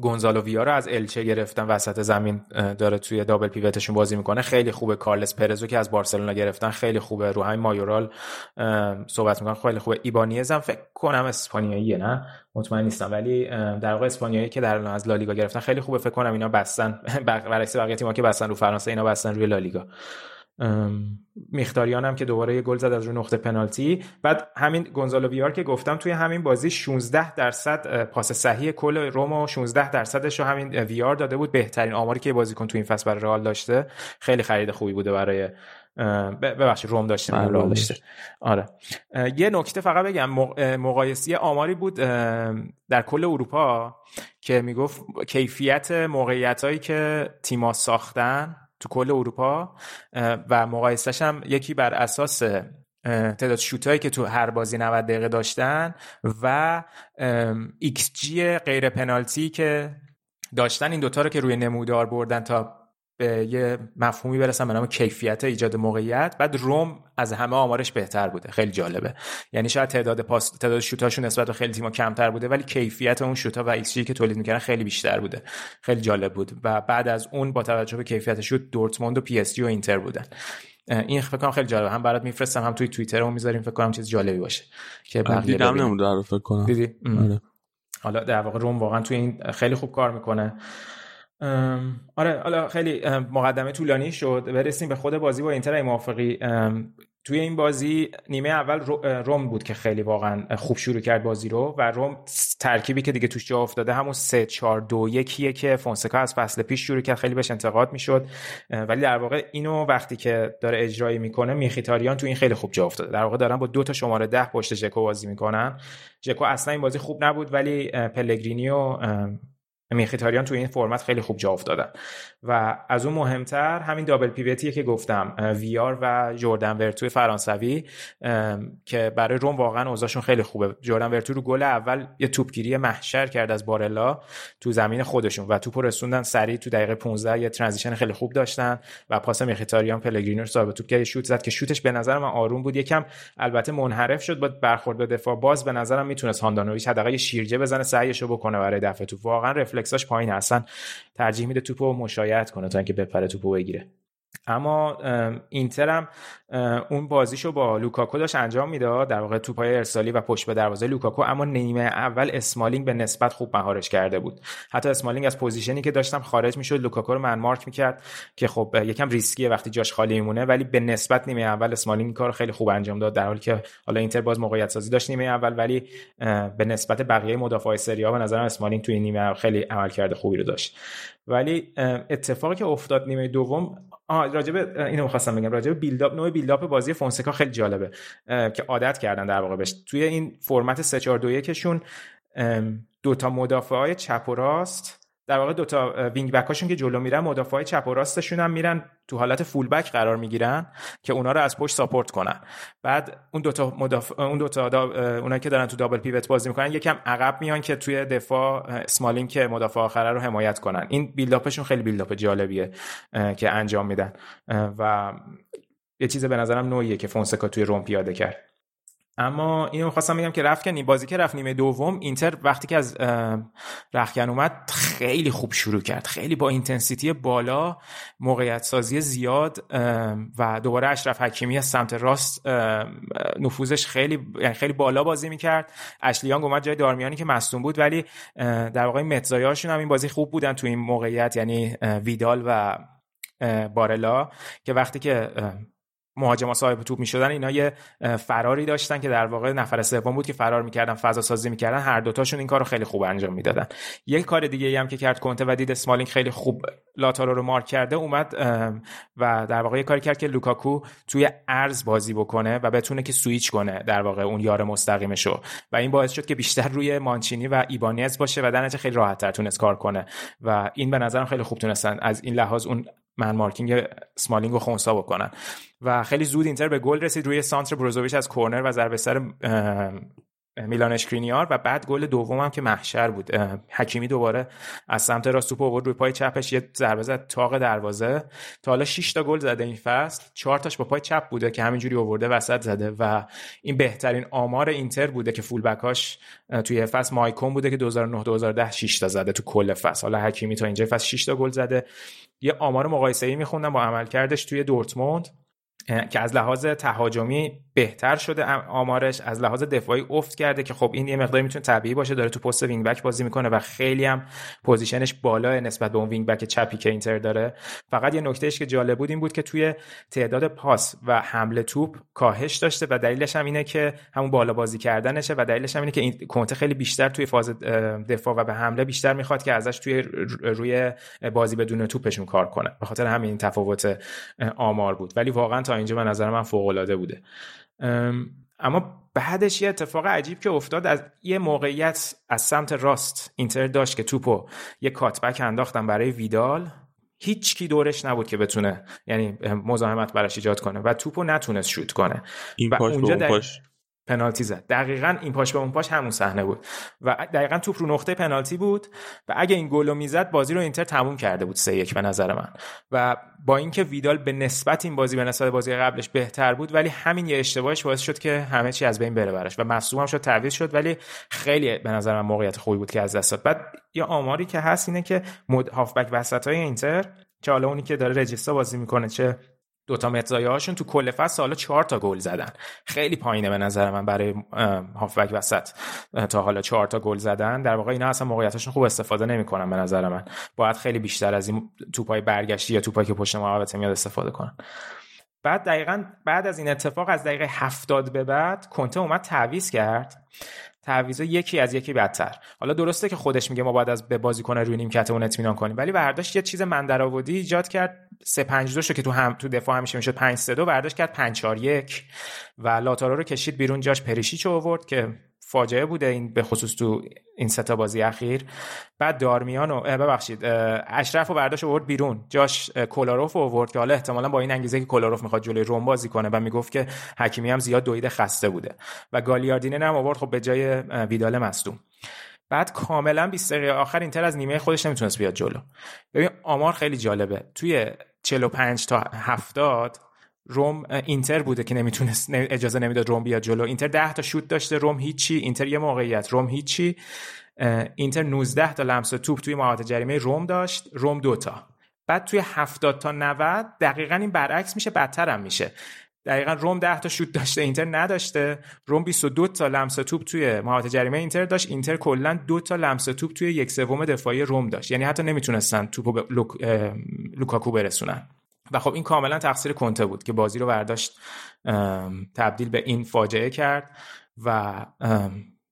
گونزالو ویا رو از الچه گرفتن وسط زمین داره توی دابل پیوتشون بازی می‌کنه. خیلی خوبه. کارلس پرزو که از بارسلونا گرفتن خیلی خوبه. رو همین مایورال صحبت می‌کنن خیلی خوبه. ایبانیز هم فکر کنم اسپانیاییه نه؟ مطمئن نیستم. ولی در واقع اسپانیایی که در از لالیگا گرفتن خیلی خوبه. فکر کنم اینا بستن. برعکس بقیه تیم‌ها که بستن رو فرانسه اینا بستن روی لالیگا. میختاریان هم که دوباره یه گل زد از روی نقطه پنالتی. بعد همین گونزالو ویار که گفتم توی همین بازی 16 درصد پاس صحیح کل روم 16 درصدش رو همین ویار داده بود. بهترین آماری که بازیکن توی این فصل برای رئال داشته. خیلی خرید خوبی بوده برای ببخشید روم داشتیم رئال داشته. آره. یه نکته فقط بگم. مقایسی آماری بود در کل اروپا که می‌گفت کیفیت موقعیت هایی که تیما ساختن تو کل اروپا و مقایسش هم یکی بر اساس تعداد شوتایی که تو هر بازی 90 دقیقه داشتن و ایکس جی غیر پنالتی که داشتن این دوتا رو که روی نمودار بردن تا به یه مفهومی برسن به نام کیفیت ایجاد موقعیت. بعد روم از همه آمارش بهتر بوده. خیلی جالبه. یعنی شاید تعداد پاس تعداد شوتاشون نسبت به خیلی تیم‌ها کمتر بوده ولی کیفیت اون شوتا و ایکس که تولید می‌کردن خیلی بیشتر بوده. خیلی جالب بود. و بعد از اون با توجه به کیفیت شوت دورتموند و پی اس جی و اینتر بودن. این فکر کنم خیلی جالبه. هم برات میفرستم هم توی توییترمون می‌ذاریم. فکر کنم چیز جالبی باشه که بقیه دیدم نموده فکر کنم. دیدی؟ حالا در واقع روم واقعا توی این خیلی خوب کار می‌کنه. آره حالا خیلی مقدمه طولانی شد. برسیم به خود بازی با اینتر موافقی توی این بازی نیمه اول روم بود که خیلی واقعا خوب شروع کرد بازی رو و روم ترکیبی که دیگه توش جا افتاده همون 3 4 2 1 که فونسکا از فصل پیش شروع کرد. خیلی بهش انتقاد می‌شد. ولی در واقع اینو وقتی که داره اجرایی می‌کنه میخیتاریان تو این خیلی خوب جا افتاده. در واقع دارن با دو تا شماره 10 پشت ژکو بازی می‌کنن. ژکو اصلا این بازی خوب نبود ولی پلگرینی و میخیتاریان تو این فرمت خیلی خوب جا افتادن. و از اون مهمتر همین دابل پیوتیه که گفتم ویار و جردن ورتو فرانسوی که برای روم واقعا اوضاعشون خیلی خوبه. جردن ورتو رو گل اول یه توپگیری محشر کرد از بارلا تو زمین خودشون و توپو رسوندن سریع تو دقیقه 15 یه ترانزیشن خیلی خوب داشتن و پاس میخیتاریان پلگرینو صاحب توپ کرد. شوت زد که شوتش به نظر من آروم بود. یکم البته منحرف شد با برخورد به دفاع. باز به نظرم می‌تونست هاندانویچ حداقل شیرجه بزنه سعیشو بکنه برای دفع توپ. واقعا رفلکساش پایین هستن. ترجیح میده توپو مشایعت کنه تا اینکه بپره توپو بگیره. اما اینتر هم اون بازیشو با لوکاکو داشت انجام می‌داد در واقع توپای ارسالی و پشت به دروازه لوکاکو اما نیمه اول اسمالینگ به نسبت خوب مهارش کرده بود. حتی اسمالینگ از position ی که داشتم خارج می‌شد لوکاکو رو man mark می‌کرد که خب یکم ریسکیه وقتی جاش خالی میمونه ولی به نسبت نیمه اول اسمالینگ کار خیلی خوب انجام داد در حالی که حالا اینتر باز موقعیت سازی داشت نیمه اول ولی به نسبت بقیه مدافعای سری آ به نظرم اسمالینگ توی نیمه خیلی عملکرد خوبی رو داشت. ولی اتفاقی که افتاد نیمه دوم آه راجب اینو می‌خواستم بگم. راجب build-up نوع build-up بازی فونسکا خیلی جالبه که عادت کردن در واقع بهش. توی این فرمت 3 4 2 1 شون دو تا مدافع های چپ و راست در واقع دوتا wing-back هاشون که جلو میرن مدافع چپ و راستشون هم میرن تو حالت full-back قرار می‌گیرن که اونا رو از پشت support کنن. بعد اون دوتا مدافع اون دوتا دا... اونایی که دارن تو double pivot بازی می‌کنن یکم عقب میان که توی دفاع اسمالینگ که مدافع آخره رو حمایت کنن. این build-up شون خیلی build-up جالبیه که انجام میدن. و یه چیز به نظرم نوییه که فونسکا توی روم پیاده کرد. اما اینو می‌خواستم بگم که رفت که بازی که رفت نیمه دوم اینتر وقتی که از رخکن اومد خیلی خوب شروع کرد. خیلی با intensity ی بالا موقعیت سازی زیاد و دوباره اشرف حکیمی از سمت راست نفوذش خیلی یعنی خیلی بالا بازی می‌کرد. اشلیانگ اومد جای دارمیانی که مصدوم بود ولی در واقع متزایاشون هم این بازی خوب بودن تو این موقعیت یعنی ویدال و بارلا که وقتی که مهاجما صاحب توپ می‌شدن اینا یه فراری داشتن که در واقع نفر سوم بود که فرار می‌کردن فضا سازی می‌کردن هر دوتاشون این کارو خیلی خوب انجام می‌دادن. یک کار دیگه ای هم که کرد کنته و دید اسمالینگ خیلی خوب لاوتارو رو مارک کرده اومد و در واقع یه کاری کرد که لوکاکو توی عرض بازی بکنه و بتونه که سویچ کنه در واقع اون یار مستقیمشو. و این باعث شد که بیشتر روی مانچینی و ایبانیز باشه و در خیلی راحت تر تونست کار کنه. و این به نظرم خیلی خوب تونستن. از این لحاظ اون man marking اسمالینگ رو خونسا بکنن. و خیلی زود اینتر به گل رسید. روی سانتر بروزوویچ از کورنر و ضربه سر میلان اشکرینیار و بعد گل دوم هم که محشر بود. حکیمی دوباره از سمت راست توپ آورد روی پای چپش یه ضربه زد تاق دروازه. تا حالا 6 تا گل زده این فصل. 4 تاش با پای چپ بوده که همینجوری آورده وسط زده و این بهترین آمار اینتر بوده که فول بکاش توی فصل مایکون بوده که 2009 2010 6 تا زده تو کل فصل. حالا حکیمی تا اینجا فصل 6 تا گل زده. یه آمار مقایسه‌ای میخوندم با عملکردش توی دورتموند که از لحاظ تهاجمی بهتر شده آمارش از لحاظ دفاعی افت کرده که خب این یه مقداری می‌تونه طبیعی باشه داره تو پست wing-back بازی می‌کنه و خیلی هم position ش بالا نسبت به اون wing-back چپی که اینتر داره. فقط یه نکتهش که جالب بود این بود که توی تعداد پاس و حمل توپ کاهش داشته و دلیلش هم اینه که همون بالا بازی کردنشه و دلیلش هم اینه که این کنته خیلی بیشتر توی فاز دفاع و به حمله بیشتر می‌خواد که ازش توی روی بازی بدون توپشون کار کنه. به خاطر همین تفاوت آمار بود. ولی واقعا تا اینجا به نظر من فوق العاده بوده. اما بعدش یه اتفاق عجیب که افتاد. از یه موقعیت از سمت راست اینتر داشت که توپو یه کاتبک انداختن برای ویدال. هیچ کی دورش نبود که بتونه یعنی مزاحمت براش ایجاد کنه و توپو نتونست شوت کنه. این و اونجا در... پنالتی زد. دقیقا این پاش به اون پاش همون صحنه بود. و دقیقا توپ رو نقطه پنالتی بود و اگه این گل می‌زد بازی رو اینتر تموم کرده بود سه یک به نظر من. و با اینکه ویدال به نسبت این بازی به نسبت بازی قبلش بهتر بود ولی همین یه اشتباهش باعث شد که همه چی از بین بره براش و مصدوم هم شد تعویض شد ولی خیلی به نظر من موقعیت خوبی بود که از دست داد. بعد یه آماری که هست اینه که مد هافبک وسط های اینتر که حالا اونی که داره رجیستا بازی می‌کنه چه دوتا متزایه هاشون تو کل فصل حالا چهار تا گل زدن. خیلی پایینه به نظر من برای هافبک وسط. تا حالا چهار تا گل زدن. در واقع اینا اصلا موقعیتاشون خوب استفاده نمی‌کنن به نظر من. باید خیلی بیشتر از این توپای برگشتی یا توپایی که پشت محوطه میاد استفاده کنن. بعد دقیقا بعد از این اتفاق از دقیقه هفتاد به بعد کنته اومد تعویض کرد. تعویضا یکی از یکی بدتر. حالا درسته که خودش میگه ما باید از به بازیکن روی نیمکت اون اطمینان کنیم ولی برداشت یه چیز مندرآوردی ایجاد کرد 3 5 2 که تو هم تو دفاع همیشه می‌شد 5 3 2 برداشت کرد 5 4 1 و لاتارو رو کشید بیرون جاش پریشیچ آورد که فاجعه بوده این به خصوص تو این ستا بازی اخیر. بعد دارمیان و ببخشید اشرف و برداشت آورد بیرون. جاش کولاروف آورد که حالا احتمالا با این انگیزه که کولاروف می‌خواد جلوی روم بازی کنه و می‌گفت که حکیمی هم زیاد دویده خسته بوده. و گالیاردینه هم آورد خب به جای ویدال مصدوم. بعد کاملا 20 دقیقه آخر اینتر از نیمه خودش نمی‌تونست بیاد جلو. ببین آمار خیلی جالبه. توی 45 تا 70 روم اینتر بوده که نمی‌تونست اجازه نمی‌داد روم بیاد جلو. اینتر 10 تا شوت داشته روم هیچی. اینتر یه موقعیت روم هیچی. اینتر 19 تا لمس توپ توی محوطه جریمه روم داشت روم دوتا بعد توی 70 تا 90 دقیقا این برعکس میشه بدتر هم میشه. دقیقا روم 10 تا شوت داشته اینتر نداشته. روم 22 تا لمس توپ توی محوطه جریمه اینتر داشت. اینتر کلا دو تا لمس توپ توی یک سوم دفاعی روم داشت. یعنی حتی نمی‌تونستن توپو به لوک... لوکاکو برسونن. و خب این کاملا تقصیر کنته بود که بازی رو برداشت تبدیل به این فاجعه کرد و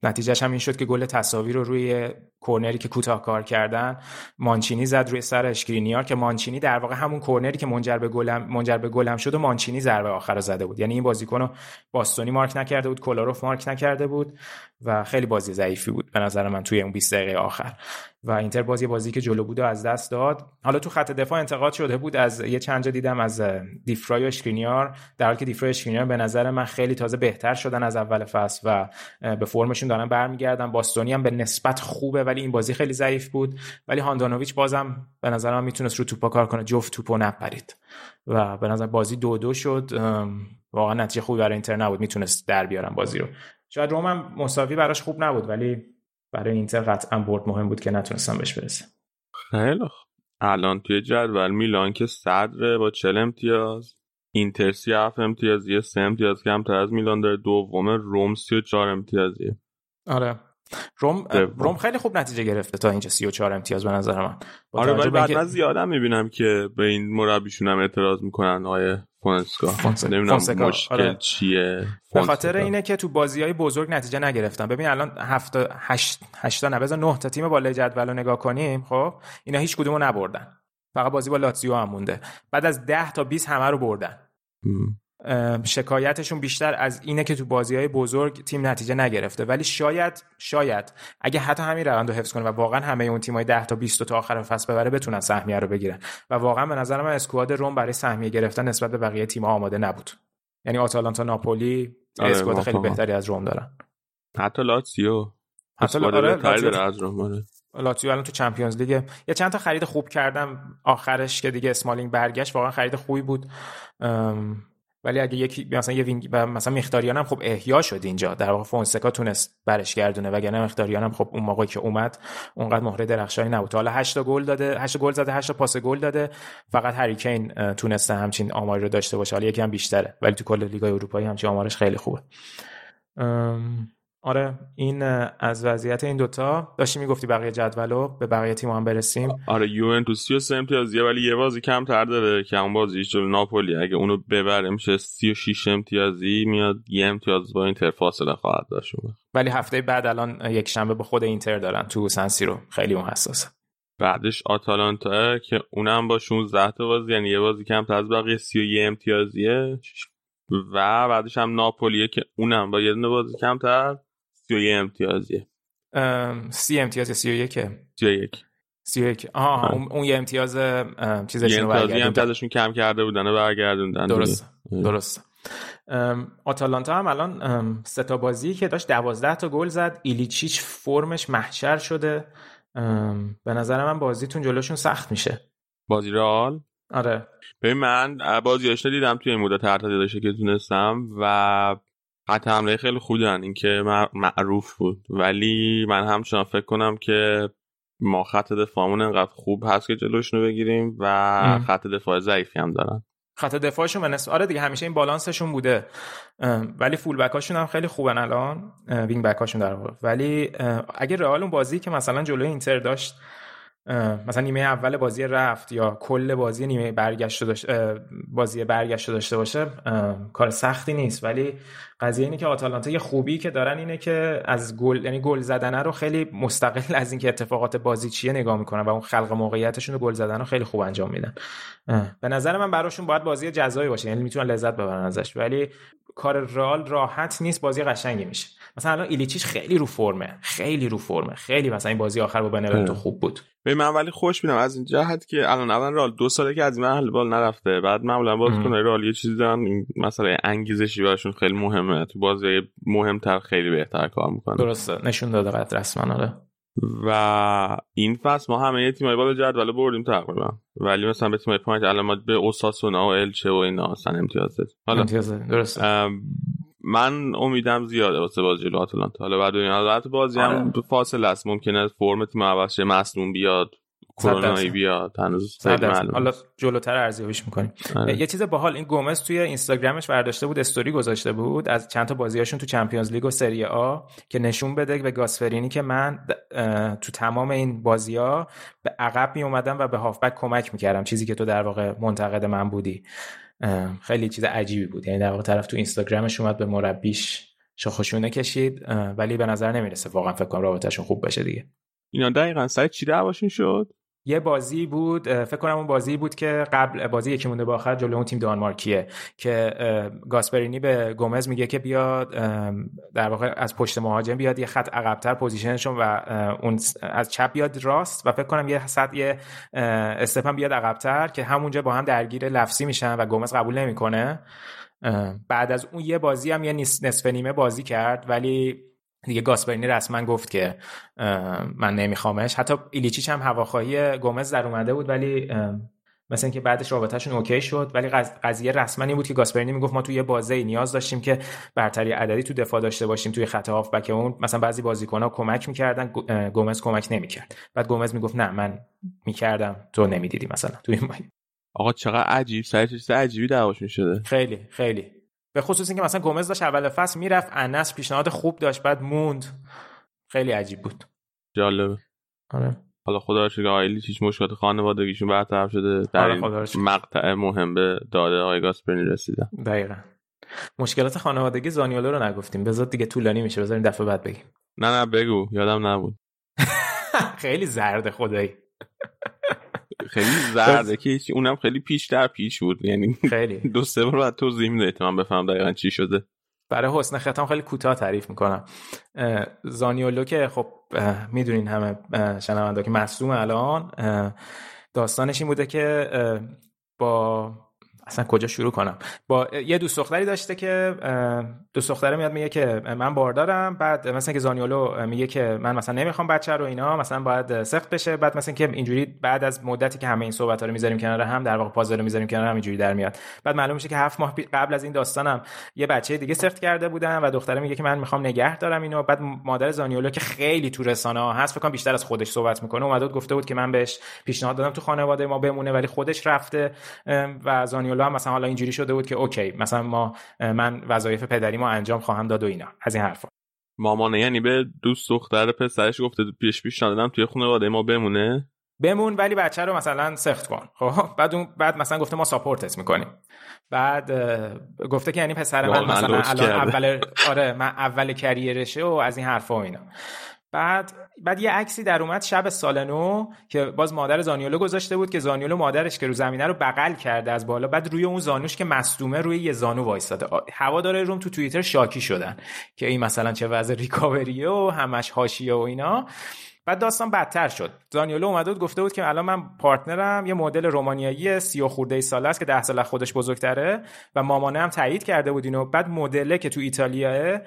نتیجهش هم این شد که گل تساوی رو روی کورنری که کوتاه کار کردن مانچینی زد روی سر اشکرینیار که مانچینی در واقع همون کورنری که منجر به گلم منجر به گلم شد و مانچینی ضربه آخر رو زده بود. یعنی این بازیکن رو باستونی مارک نکرده بود کولاروف مارک نکرده بود و خیلی بازی ضعیفی بود به نظر من توی اون 20 دقیقه آخر. و اینتر بازی بازی که جلو بود و از دست داد. حالا تو خط دفاع انتقاد شده بود از یه چند جا دیدم از دیفرای و اشکرینیار در حالی که دیفرای اشکرینیار به نظر من خیلی تازه بهتر شدن از اول فصل و به فرمشون دارن برمیگردن. باستونی هم به نسبت خوبه ولی این بازی خیلی ضعیف بود. ولی هاندانویچ بازم به نظر من می‌تونست رو توپا کار کنه. جفت توپو نپرید. و به نظر بازی دو دو شد. واقعا نتیجه خوبی برای اینتر نبود. می‌تونست در بیارن بازی رو. شاید روم هم مساوی براش خوب نبود ولی برای اینتر قطعا برد مهم بود که نتونستم بهش برسه خیلی الان توی جدول میلان که صدره با چل امتیاز اینتر سی هفت امتیاز یه سه امتیاز کمتر از میلان داره دوم روم سی و چهار امتیازیه. آره. روم روم خیلی خوب نتیجه گرفته تا اینجا 34 امتیاز به نظر من. آره ولی بعد من زیادم می‌بینم که به این مربیشون هم اعتراض می‌کنن آیه فونسکا. نمی‌دونم مشکل آره. چیه. به خاطر اینه که تو بازی های بزرگ نتیجه نگرفتن. ببین الان هفت هشت هشتا نه بذار نه تا تیم بالای جدول رو نگاه کنیم خب اینا هیچ کدومو نبردن. فقط بازی با لاتزیو هم مونده. بعد از 10 تا 20 همه رو بردن. شکایتشون بیشتر از اینه که تو بازی های بزرگ تیم نتیجه نگرفته. ولی شاید شاید اگه حتی همین روند رو حفظ کنه و واقعا همه اون تیمای 10 تا 20 تا آخر فصل ببره بتونن سهمیه رو بگیرن. و واقعا به نظر من squad روم برای سهمیه گرفتن نسبت به بقیه تیم آماده نبود. یعنی آتالانتا ناپولی آره squad خیلی بهتری از روم دارن. حتی لاتزیو. حتی آره از روم آره. لاتزیو الان تو Champions League. یه چند تا خرید خوب کردم آخرش که دیگه اسمالینگ برگشت واقعا خرید خوبی بود. ولی اگه یکی مثلا یه wing مثلا مخیتاریان هم خب احیا شد اینجا. در واقع فونسکا تونست برش گردونه. وگرنه مخیتاریان هم خب اون موقعی که اومد اونقدر مهره درخشانی نبود. حالا 8 گل داده 8 گل زده 8 پاس گل داده. فقط هری کین تونسته همچین آماری رو داشته باشه. حالا یکی هم بیشتره. ولی تو کل لیگ اروپایی همچین آمارش خیلی خوبه. آره این از وضعیت این دوتا داشتی می‌گفتی بقیه جدولو به بقیه تیم هم برسیم. آره یوونتوس 33 امتیازیه ولی یه بازی کمتر داره که اون بازی جلو ناپولی. اگه اونو ببره میشه 36 امتیازی میاد یه امتیاز با اینتر فاصله خواهد داشت ولی هفته بعد الان یک شنبه با خود اینتر دارن تو سنسی رو خیلی اون حساسه. بعدش آتالانتا که اونم با 16 تا بازی یعنی یه بازی کمتر از بقیه 31 امتیازیه. و بعدش هم ناپولیه که اونم با یه بازی کمتر. سی و یک امتیازیه. سی امتیاز سی و یکه سی و یک. سی و یک. آه اون, اون یه امتیاز چیزشون رو برگردوندن امتیازشون کم کرده بودن و برگردوندن درست درست آتالانتا هم الان سه تا بازی که داشت دوازده تا گل زد. ایلیچیچ فرمش محشر شده. به نظر من بازیتون جلوشون سخت میشه. بازی رئال؟ آره. ببین من بازیاش دیدم توی این مدت تحت داشته که تونستم و خط حمله خیلی خوبن این که معروف بود. ولی من همچنان فکر کنم که ما خط دفاعمون انقدر خوب هست که جلوشونو بگیریم و خط دفاع ضعیفی هم دارن. خط دفاعشون به آره دیگه همیشه این بالانسشون بوده. ولی فول بکاشون هم خیلی خوبن الان. وینگ بکاشون در واقع. ولی اگه رئال اون بازی که مثلا جلوی اینتر داشت مثلا نیمه اول بازی رفت یا کل بازی نیمه برگشت داشت بازی برگشت داشته باشه کار سختی نیست. ولی قضیه اینه که آتالانتا یه خوبی که دارن اینه که از گل یعنی گل زدن رو خیلی مستقل از اینکه اتفاقات بازی چیه نگاه می‌کنن و اون خلق موقعیتشون رو گل زدن رو خیلی خوب انجام میدن. به نظر من براشون باید بازی جذابی باشه یعنی می‌تونن لذت ببرن ازش. ولی کار رال راحت نیست بازی قشنگی میشه. مثلا الان ایلیچیش خیلی رو فرمه. خیلی رو فرمه. خیلی مثلا این بازی آخر با بنوتو خوب بود. به من ولی خوش میدم از این جهت که الان اول رال دو ساله که از محل بال نرفته. بعد معمولا کنه رال یه چیزی دارن این مسئله انگیزشی براشون خیلی مهمه. تو بازی مهمتر خیلی بهتر کار می‌کنه. درسته. نشون داده قد رسما آره. و این فصل ما همه تیمای بالا جدول بردیم تقریبا. ولی مثلا به تیمای پایین الان ما به اوساسونا و الچه و اینا اصلا امتیاز دادیم حالا امتیاز درست من امیدم زیاده واسه بازی جلو آتلانتا حالا بعد این بازی هم آره. فاصله است. ممکنه فرم تیم عوض شه مصدوم بیاد. کرونایی بیاد هنوز حالا جلوتر ارزیابیش می‌کنیم. آره. یه چیز باحال این گومز توی اینستاگرامش برداشته بود استوری گذاشته بود از چند تا بازیاشون تو چمپیونز لیگ و سری آ که نشون بده به گاسفرینی که من تو تمام این بازی ها به عقب می اومدم و به هافبک کمک می‌کردم. چیزی که تو در واقع منتقد من بودی. خیلی چیز عجیبی بود. یعنی در واقع طرف تو اینستاگرامش اومد به مربیش شاخشونه کشید ولی به نظر نمی‌رسه. واقعا فکر کنم رابطهشون خوب بشه دیگه. اینا دقیقا سر چی دعواشون شد یه بازی بود فکر کنم اون بازی بود که قبل بازی یکی مونده با آخر جلو اون تیم دانمارکیه که گاسپرینی به گومز میگه که بیاد در واقع از پشت مهاجم بیاد یه خط عقبتر position شون و اون از چپ بیاد راست و فکر کنم یه صد یه step بیاد عقبتر که همونجا با هم درگیر لفظی میشن و گومز قبول نمی‌کنه. بعد از اون یه بازی هم یه نصف نیمه بازی کرد ولی دیگه گاسپرینی رسما گفت که من نمیخوامش. حتی ایلیچیچ هم هواخواهی گومز در اومده بود ولی مثلا اینکه بعدش رابطهشون اوکی شد. ولی قضیه رسما این بود که گاسپرینی می‌گفت ما توی یه بازی نیاز داشتیم که برتری عددی تو دفاع داشته باشیم توی خط هافبک اون. مثلا بعضی بازیکن‌ها کمک می‌کردن گومز کمک نمی‌کرد. بعد گومز می‌گفت نه من می‌کردم تو نمی‌دیدی مثلا توی این آقا چقدر عجیب سر چیز عجیبی دعواشون شده خیلی خیلی. به خصوص اینکه مثلا گومز داشت اول فصل می‌رفت انس پیشنهاد خوب داشت بعد موند. خیلی عجیب بود. جالبه. آره. حالا خدا که آیلی هیچ مشکلات خانوادگیشون برطرف شده در آره این مقطع مهم به داده های گاسپرینی رسیدن. دقیقا. مشکلات خانوادگی زانیولو رو نگفتیم. بذار دیگه طولانی میشه بذارین دفعه بعد بگیم. نه نه بگو. یادم نبود. خیلی زرد خدایی. خیلی زرده که اونم خیلی پیش در پیش بود. یعنی خیلی. دو سه بار بعد توضیح میده من بفهم دقیقا چی شده. برای حسن ختم خیلی کوتاه تعریف می‌کنم. زانیولو که خب می‌دونین همه شنونده که مصدوم الان. داستانش این بوده که با اصلا کجا شروع کنم؟ با یه دوست دختری داشته که دوست دختره میاد میگه که من باردارم بعد مثلا که زانیولو میگه که من مثلا نمی‌خوام بچه رو اینا مثلا باید سخت بشه بعد مثلا که اینجوری بعد از مدتی که همه این صحبت ها رو می‌ذاریم کنار هم در واقع پازل رو می‌ذاریم کنار هم اینجوری در میاد. بعد معلوم میشه که هفت ماه قبل از این داستانم یه بچه دیگه سخت کرده بودم و دختره میگه که من می‌خوام نگه دارم اینو. بعد مادر زانیولو که خیلی تو رسانه ها هست فکر بیشتر از خودش صحبت می‌کنه اومد گفته بود که من بهش پیشنهاد دادم تو خانواده ما بمونه ولی خودش رفته و زانیولو زانیولو هم مثلا حالا اینجوری شده بود که اوکی مثلا ما من وظایف پدریمو انجام خواهم داد و اینا. از این حرفا. مامانه یعنی به دوست دختر پسرش گفته پیش پیش دادم توی خانواده ما بمونه؟ بمون ولی بچه رو مثلا سخت کن. خب بعد اون بعد مثلا گفته ما ساپورتت می‌کنیم. بعد گفته که یعنی پسر من مثلا الان اول آره من اول کریرشه و از این حرفا و اینا. بعد بعد یه عکسی در اومد شب سال نو که باز مادر زانیولو گذاشته بود که زانیولو مادرش که رو زمینه رو بغل کرده از بالا بعد روی اون زانوش که مصدومه روی یه زانو وایستاده. هواداره روم تو توییتر شاکی شدن که این مثلا چه وضع ریکاوریه و همش حاشیه و اینا. بعد داستان بدتر شد. زانیولو اومده بود گفته بود که الان من پارتنرم یه مدل رومانیایی سی و خورده ساله است که ده سال خودش بزرگتره و مامانه هم تایید کرده بود اینو. بعد مدله که تو ایتالیاه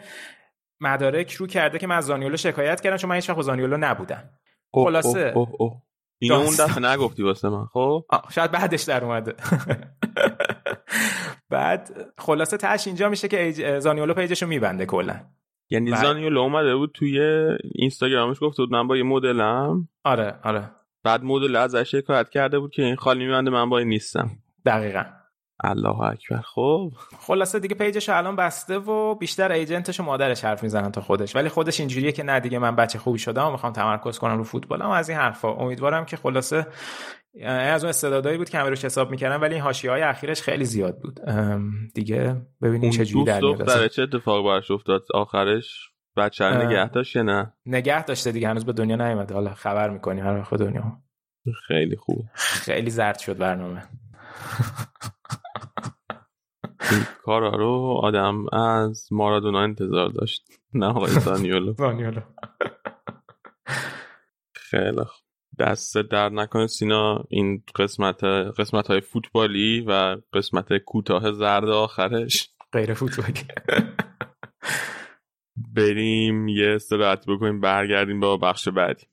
مدارک رو کرده که من از زانیولو شکایت کردم چون من هیچ وقت زانیولو نبودم. خلاصه اوه اوه اوه. اینو اون دفعه نگفتی واسه من خب؟ شاید بعدش در اومده. بعد خلاصه تاش اینجا میشه که زانیولو پیجشو میبنده کلا. یعنی بعد- زانیولو اومده بود توی اینستاگرامش گفته بود من با یه مدلم. آره آره. بعد مدل ازش شکایت کرده بود که این خالی میبنده من با این نیستم. دقیقا. الله اکبر. خب. خلاصه دیگه پیجش الان بسته و بیشتر ایجنتش و مادرش حرف می‌زنن تا خودش. ولی خودش اینجوریه که نه دیگه من بچه خوبی شدم و می‌خوام تمرکز کنم رو فوتبالم. از این حرفا. امیدوارم که خلاصه از اون استعدادایی بود که همه روش حساب می‌کردن ولی این حاشیه های اخیرش خیلی زیاد بود. دیگه ببینیم چه جوری در میاد. چه اتفاق براش افتاد؟ آخرش بچه. نگه داشت یا نه؟ نگه داشته دیگه. هنوز به دنیا نیومده. حالا خبر می‌کنی هر وقت دنیا. خیلی خوبه خیلی زرد شد برنامه. این کارا رو آدم از مارادونا انتظار داشت نه آقای زانیولو زانیولو خیلی خوب. دست در نکنه سینا این قسمت قسمت های فوتبالی و قسمت کوتاه زرد آخرش. غیر فوتبال بریم یه استراحت بکنیم برگردیم با بخش بعدی.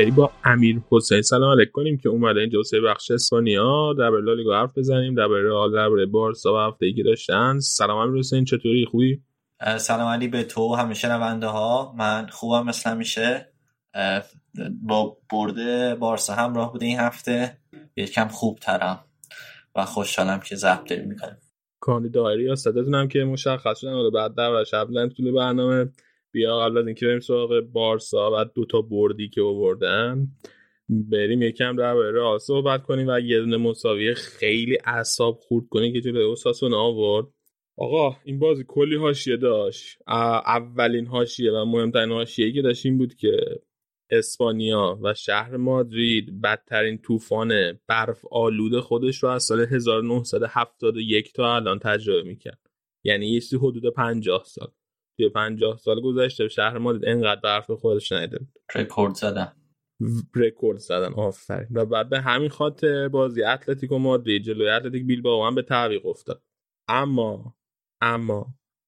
بریم با امیر حسین سلام علیک کنیم که اومده اینجا سه بخش اسپانیا در برای لالیگا حرف بزنیم. در برای رئال در برای بارسا و هفته که داشتن. سلام امیر حسین چطوری؟ خوبی؟ سلام علی به تو و همه شنونده ها من خوبم مثل همیشه. اه، با برد بارسا همراه بوده این هفته. یکم خوب ترم و خوشحالم که ضبط داریم می‌کنیم. کاندیدای ریاستتون هم که مشخص شدن. بعد در و شب طول برنامه. بیا قبل از اینکه بریم سراغ بارسا و دو تا بردی که آوردن. بریم یکم در رئال صحبت کنیم و یه دونه مساوی خیلی اعصاب خورد کنیم که جلوی اوساسونا آورد. آقا این بازی کلی حاشیه داشت. اولین حاشیه و مهمترین حاشیه که داشت این بود که اسپانیا و شهر مادرید بدترین طوفان برف آلود خودش رو از سال 1971 تا الان تجربه می‌کرد. یعنی یه حدود 50 سال. توی 50 سال گذشته شهر مادرید انقدر برف خودش ندیده بود رکورد زدم رکورد زدن آفرین. و بعد به همین خاطر بازی اتلتیکو مادرید جلوی اتلتیک بیلبائو هم به تعویق افتاد. اما اما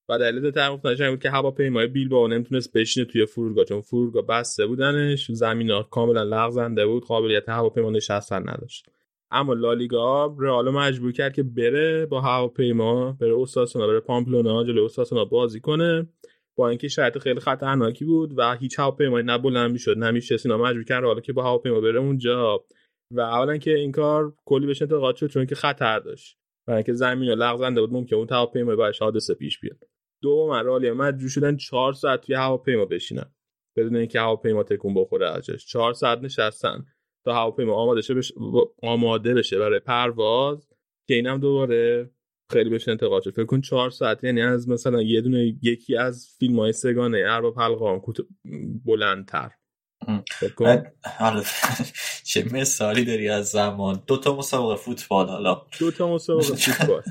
و دلیل تعویق این بود که هواپیمای بیلبائو نمی‌تونست بشینه توی فرودگاه چون فرودگاه بسته بودنش زمینا کاملا لغزنده بود قابلیت هواپیما نشستن نداشت. اما لالیگا رئال مجبور کرد که بره با هواپیما بره اوساسونا بره پامپلونا جلوی اوساسونا بازی کنه. با اینکه شرط خیلی خطرناکی بود و هیچ هواپیمایی نه بلند می‌شد نه اینا مجبور کردن حالا که با هواپیما بره اونجا. و اولا که این کار کلی بهش انتقاد شد چون که خطر داشت. و اینکه زمین رو لغزنده بود ممکن اون هواپیما براش حادثه پیش بیاد. دوم رئال مجبور شدن چهار ساعت توی هواپیما بشینن. بدون اینکه هواپیما تکون بخوره ازش. چهار ساعت نشستن. تا هواپیما آماده شه بشه آماده بشه برای پرواز که اینم دوباره خیلی بهش انتقاد شد. فکر کن چهار ساعت یعنی از مثلا یه دونه یکی از فیلم های سگانه ارباب کوت- بلندتر. حالا چه مثالی داری از زمان؟ دو تا مسابقه فوتبال حالا. دو تا مسابقه فوتبال.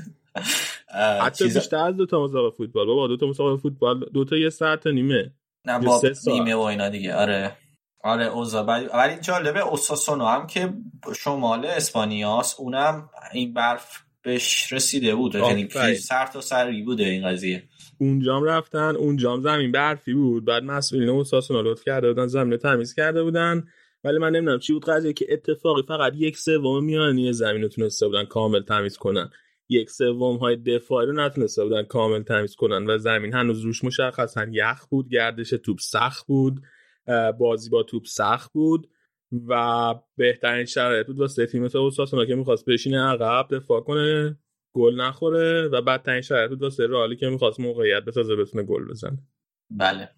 حتی بیشتر از دو تا مسابقه فوتبال. بابا دو تا مسابقه فوتبال دو تا یه ساعت و نیمه. نه با. نیمه و اینا دیگه. آره. آره اوزا. ولی ولی جالبه اوساسونو هم که شمال اسپانیاست اونم این برف بهش رسیده بود. یعنی. سر تا سری بوده این قضیه. اونجام رفتن اونجام زمین برفی بود. بعد مسئولین اوساسونا لطف کرده بودن زمین تمیز کرده بودن. ولی من نمی‌دونم چی بود قضیه که اتفاقی فقط یک سوم میانی زمین رو تونسته بودن کامل تمیز کنن. یک سوم های دفاعی رو نتونسته بودن کامل تمیز کنن و زمین هنوز روش مشخصا یخ بود گردش توپ سخت بود. بازی با توپ سخت بود و بهترین شرایط بود واسه تیم اوساسونا که می‌خواست بشینه عقب دفاع کنه گل نخوره و بدترین شرایط بود واسه رئالی که می‌خواست موقعیت بسازه بتونه گل بزنه. بله.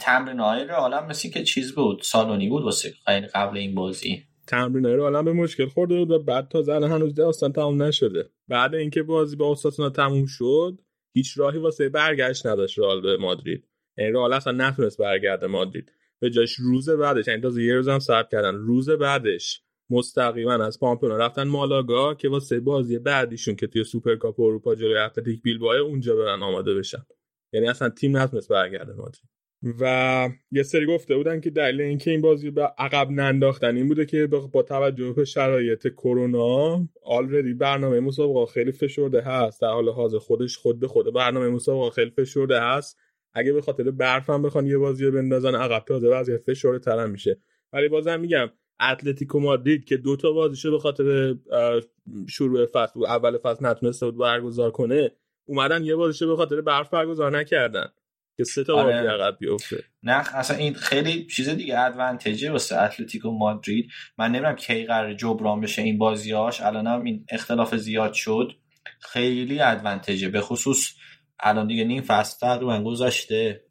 تمرین های رئال مثل که چیز بود سالونی بود واسه قبل این بازی. تمرین رو الان به مشکل خورده بود و بعد تا زن هنوز داستان تمام نشده. بعد اینکه بازی با اوساسونا تموم شد هیچ راهی واسه برگشت نداشت رئال به مادرید. رئال اصلا نتونست برگرده مادرید. به جاش روز بعدش یعنی تازه یه روز هم صبر کردن. روز بعدش مستقیما از پامپلونا رفتن مالاگا که واسه بازی بعدیشون که توی سوپرکاپ اروپا جلوی اتلتیک بیلبائو اونجا برن آماده بشن. یعنی اصلا تیم نتونست برگرده مادرید. و یه سری گفته بودن که دلیل اینکه این بازی به عقب ننداختن این بوده که با توجه به شرایط کرونا already برنامه مسابقه خیلی فشرده هست. در حال حاضر خودش خود به خود برنامه مسابقه خیلی فشرده هست. اگه به خاطر برف هم بخوان یه بازی بندازن عقب تازه وضعیت فشرده تر میشه. ولی بازم میگم اتلتیکو مادرید که دو تا بازیشو به خاطر شروع فصل و اول فصل نتونسته بود برگزار کنه اومدن یه بازیشو به خاطر برف برگزار نکردن که سه تا بازی عقب بیفته. نه اصلا این خیلی چیز دیگه ادوانتجه واسه اتلتیکو مادرید. من نمی‌دونم کی قرار جبران بشه این بازیاش الانم این اختلاف زیاد شد. خیلی ادوانتجه به خصوص الان دیگه نیم فصل تقریبا گذاشته.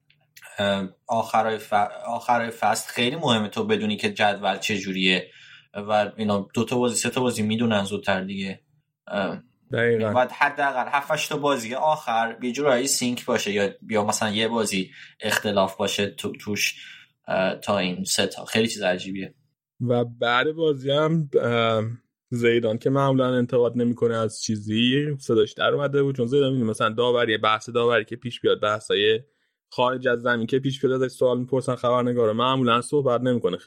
آخرای, آخرای فصل خیلی مهمه. تو بدونی که جدول چجوریه و اینا دو تا بازی سه تا بازی می‌دونن زودتر دیگه. دقیقا. باید حداقل 7 تا بازی آخر یه جورایی سینک باشه یا یا مثلا یه بازی اختلاف باشه تو توش تا این سه تا. خیلی چیز عجیبیه. و بعد بازی هم زیدان که معمولا انتقاد نمی‌کنه از چیزی صداش در اومده بود. چون زیدان مثلا داوری بحث داوری که پیش بیاد بحثای خارج از زمین که پیش بیاد ازش سوال می‌پرسن خبرنگارا. معمولا صحبت نمی‌کنه.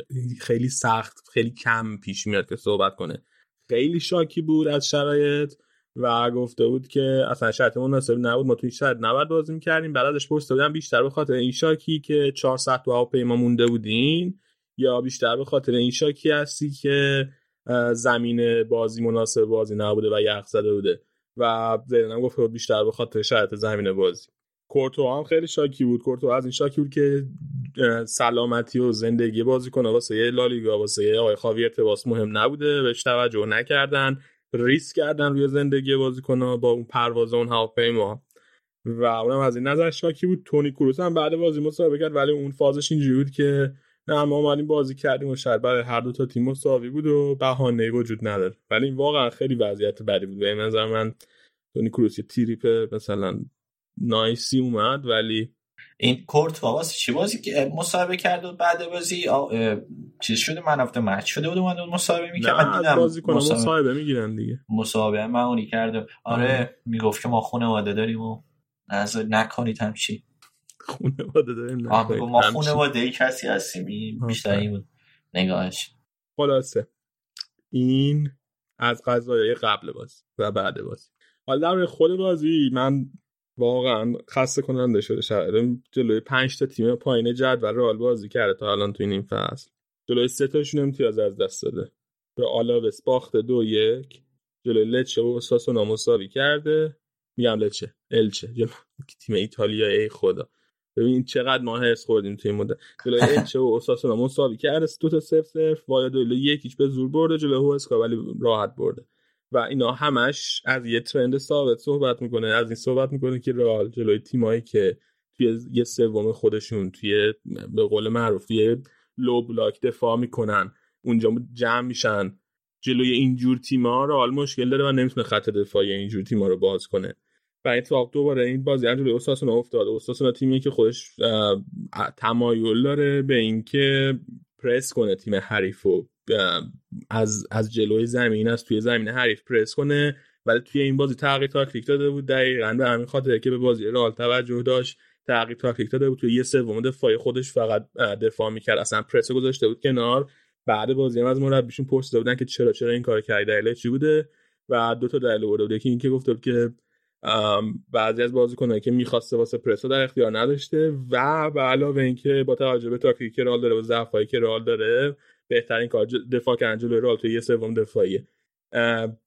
خیلی سخت خیلی کم پیش میاد که صحبت کنه. خیلی شاکی بود از شرایط و گفته بود که اصلا شرط مناسب نبود. ما توی شرط نباید بازی می‌کردیم. بعد ازش پرسیده بودم بیشتر به خاطر این شاکی که 4 ساعت تو هواپیما مونده بودین یا بیشتر به خاطر این شاکی هستی که زمین بازی مناسب بازی نبوده و یخ زده بوده. و زیدان گفت بیشتر به خاطر شرط زمین بازی. کورتو هم خیلی شاکی بود. کورتو از این شاکی بود که سلامتی و زندگی بازی کنه واسه لالیگا واسه آقای خاویر تباس مهم نبوده. بهش توجه نکردن. ریسک کردن روی زندگی بازیکن با اون پرواز اون هواپیما. و اونم از این نظر شاکی بود. تونی کروس هم بعد بازی مسابقه کرد ولی اون فازش اینجوری بود که نه ما اومدیم بازی کردیم و شاید برای هر دو تا تیم مساوی بود و بهانه وجود نداره. ولی این واقعا خیلی وضعیت بدی بود. به نظر من تونی کروس یه تریپ مثلا نایسی اومد ولی این کورت واسه چی بازی که مصاحبه کرد و بعد بازی چیز شده؟ من هفته مچ شده بود اومد مصاحبه می‌کرد. من دیدم بازی کنم مصاحبه می‌گیرن دیگه. مصاحبه من اونی کرده آره. می‌گفت که ما خانواده داریم و نظر نکنید همچی خانواده داریم ما خانواده ای کسی هستیم. بیشتر این بود. نگاهش. خلاصه. این از قضایای قبل بازی و بعد بازی. حالا در خود بازی من واقعا خسته کننده شده شاید. جلوی پنج تا تیم پایین جدول رئال بازی کرده تا الان تو این فصل. جلوی سه تاشون امتیاز از دست داده. به آلاوس باخته دو یک. جلوی لچه و ساسونا مساوی کرده. میگم لچه. الچه. جلوی تیم ایتالیا ای خدا. ببین چقدر ما هرس خوردیم توی مدت. جلوی الچه و اساسونا مساوی کرده دو تا صفر صفر وایادولید یکیش به زور برده جلوی هوسکا ولی راحت برده. و اینا همش از یه ترند ثابت صحبت می‌کنه از این صحبت می‌کنه که رئال جلوی تیمایی که توی یه سوم خودشون توی به قول معروف توی لو بلاک دفاع می‌کنن اونجا جمع میشن. جلوی اینجور تیما رئال مشکل داره و نمی‌تونه خط دفاعی اینجور تیما رو باز کنه. و اتفاق دوباره این بازی جلوی اوساسونا افتاد. اوساسونا تیمی که خودش تمایل داره به اینکه پرس کنه تیم حریفو از از جلوی زمین از توی زمین حریف پرس کنه. ولی توی این بازی تغییر تاکتیک داده بود. دقیقا به همین خاطر که به بازی رئال توجه داشت. تغییر تاکتیک داده بود. توی یه سوم دفاعی خودش فقط دفاع می‌کرد. اصلا پرس گذاشته بود کنار. بعد بازی هم از مربیشون پرسیده بودن که چرا چرا این کار کردی دلیل چی بوده؟ و دو تا دلیل برده بود یکی اینکه گفته بود که بعضی از بازیکنایی که می‌خواسته واسه پرسو در اختیار نداشته و به علاوه اینکه با توجه به تاکتیکی که رئال داره و ضعفایی که رئال داره بهترین کار دفاع کردن جلوی رئال تو یه سوم دفاعیه.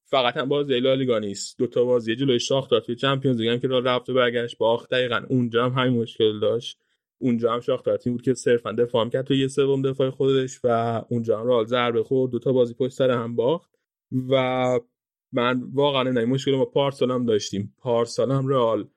فقط هم بازی لالیگا نیست. دو تا بازی جلوی شاختار توی چمپیونز لیگ که رئال رفت و برگشت باخت دقیقاً اونجا هم همین مشکل داشت. اونجا هم شاختار تیم بود که صرفا دفاع کرد تو یه سوم دفاع خودش و اونجا هم رال ضربه خورد. دو تا بازی پشت سر هم باخت و من واقعا نمی مشکل ما پارسال هم داشتیم. پارسال هم رئال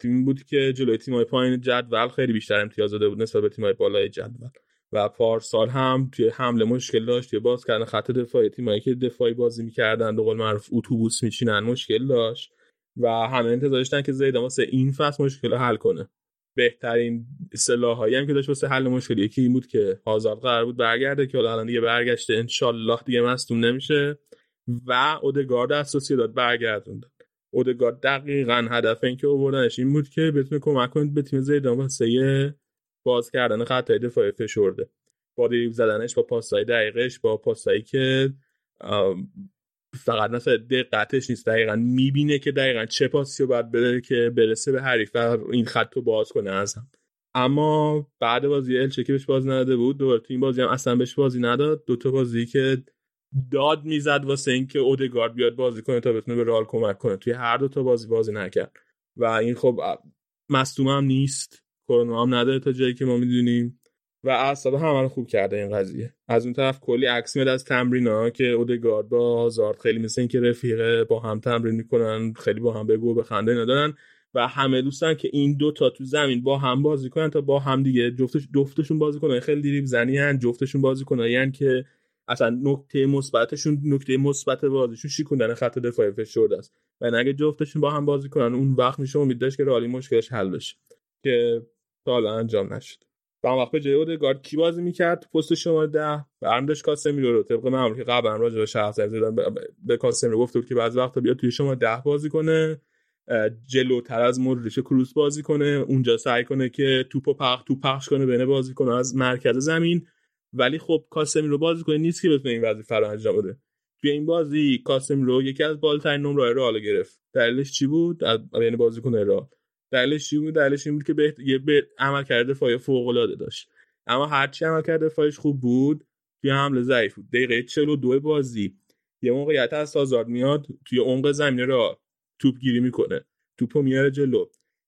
تیم بود که جلوی تیمای پایین جدول خیلی بیشتر امتیاز داده بود نسبت به تیمای بالای جدول. و پارسال هم توی حمله مشکل داشت توی باز کردن خط دفاعی تیمایی که دفاعی بازی می‌کردن به قول معروف اتوبوس میچینن مشکل داشت. و همه انتظار داشتن که زیدان واسه این فصل مشکل حل کنه. بهترین هایی هم که داشت واسه حل مشکل یکی این بود که هازارد قرار بود برگرده که الان دیگه برگشته. انشالله دیگه مصدوم نمیشه. و اودگارد از داد برگردوند اودگارد دقیقا هدف این که آوردنش این بود که بتونه کمک کنه به تیم زیدان واسه باز کردن خطای دفاعی فشرده. با دریب زدنش با پاسای دقیقش با پاسایی که فقط مثلا دقتش نیست دقیقا می‌بینه که دقیقا چه پاسی رو باید بده که برسه به حریف و این خط رو باز کنه از هم. اما بعد بازی الچه که بهش بازی نداده بود. دوباره تو این بازی هم اصلا بهش بازی نداد. دوتا بازی که داد می‌زد واسه اینکه اودگارد بیاد بازی کنه تا بتونه به رال کمک کنه. توی هر دو تا بازی بازی نکرد. و این خب مصدوم هم نیست. کرونا هم نداره تا جایی که ما می‌دونیم. و اعصاب همه رو خوب کرده این قضیه. از اون طرف کلی عکس میاد از تمرین که اودگارد با هازارد خیلی مثل اینکه رفیقه با هم تمرین می‌کنن خیلی با هم بگو به خنده ندارن و همه دوستان که این دو تا تو زمین با هم بازی کنن تا با هم دیگه جفتش جفتشون بازی کنن. خیلی دیریب زنی هن جفتشون بازی کنن. یعنی که اصلا نکته مثبتشون نکته مثبت بازیشون شیکوندن خط دفاعی فشرده است. و اگه جفتشون با هم بازی کنن اون وقت میشه امید داشت که رالی مشکلش حل بشه. که تا انجام نشد. و وقت به جای اودگارد کی بازی می‌کرد؟ پست شماره ده برم داشت کاسمیرو رو طبق معمول که قبلا راجع به شخص زدن به کاسمیرو گفته بود که بعضی وقتا بیاد توی شما ده بازی کنه جلوتر از موردش کروس بازی کنه اونجا سعی کنه که توپو پخ توپ پخش کنه بین بازی کنه از مرکز زمین. ولی خب کاسمیرو بازی کنه نیست که بتونه این وظیفه رو انجام بده. توی این بازی کاسمیرو یکی از بالترین نمره رو گرفت. دلیلش چی بود؟ بین بازیکن رئال. دلیلش چی بود؟ دلیلش این بود که به یه به عمل کرده فای فوق العاده داشت. اما هرچی عمل کرده فایش خوب بود توی حمله ضعیف بود. دقیقه 42 بازی یه موقعیت از سازارد میاد توی عمق زمین را توپ گیری می‌کنه. توپو میاره جلو.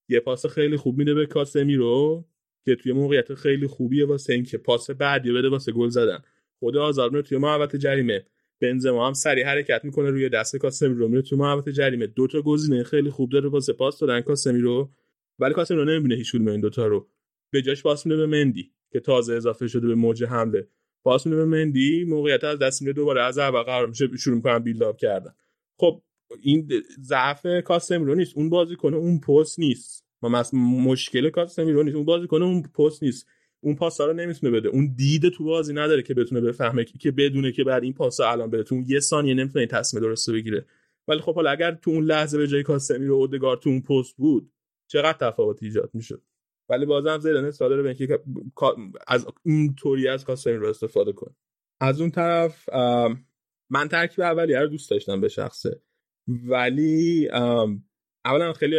یه پاس خیلی خوب میده به کاسمیرو که توی موقعیت خیلی خوبیه واسه اینکه پاس بعدی بده واسه گل زدن. خود آزار توی محوطه جریمه. بنزما هم سریع حرکت می‌کنه روی دست کاسمیرو. میره تو محوطه جریمه. دو تا گزینه خیلی خوب داره واسه پاس دادن کاسمیرو. ولی کاسمیرو نمی‌بینه هیچ این دوتا رو. به جاش پاس میده به مندی که تازه اضافه شده به موج حمله. پاس میده به مندی. موقعیت از دست میده. دوباره از اول قرار میشه شروع می‌کنن بیلد کردن. خب این ضعف کاسمیرو نیست. اون بازی کنه اون پست نیست. ما مشکل کاسمیرو نیست. اون بازی کنه اون پست نیست. اون پاسا رو نمی‌تونه بده. اون دید تو بازی نداره که بتونه بفهمه که بدونه که بعد این پاسا الان بده تو اون یه ثانیه نمی‌تونه تصمیم درست بگیره. ولی خب حالا اگر تو اون لحظه به جای کاسمی رو اودگار تو اون پست بود چقدر تفاوت ایجاد می‌شد؟ ولی بازم زیدان داره به اینکه از این طوری از کاسمی رو استفاده کنه. از اون طرف من ترکیب اولیه رو دوست داشتم به شخصه. ولی اولا خیلی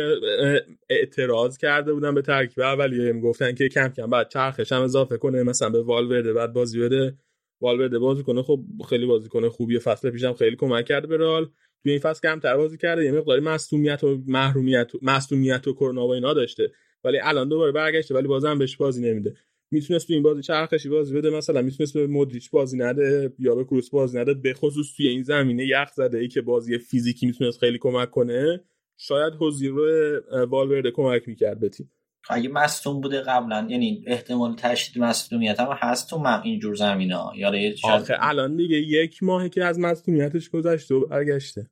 اعتراض کرده بودن به ترکیب اولیه می‌گفتن که کم کم بعد چرخش هم اضافه کنه مثلا به والورده بعد بازی بده والورده بازی کنه. خب خیلی بازی کنه خوبی فصل پیشم خیلی کمک کرده به رال توی این فصل کمتر بازی کرده یه مقداری مصونیت و محرومیت و مصونیت و کرونا و اینا داشته. ولی الان دوباره برگشته ولی بازم بهش بازی نمیده. می‌تونست تو این بازی چرخشی بازی بده مثلا می‌تونست به مودریچ بازی نده یا به کروس بازی نده. به خصوص توی این زمینه یخ زده ای که بازی فیزیکی می‌تونست خیلی کمک کنه. شاید رو والورده کمک می‌کرد به تیم. اگه مصدوم بوده قبلا یعنی احتمال تشدید مصدومیت هم هست تو من اینجور زمین ها. یا آخه الان دیگه یک ماهی که از مصدومیتش گذشته و برگشته.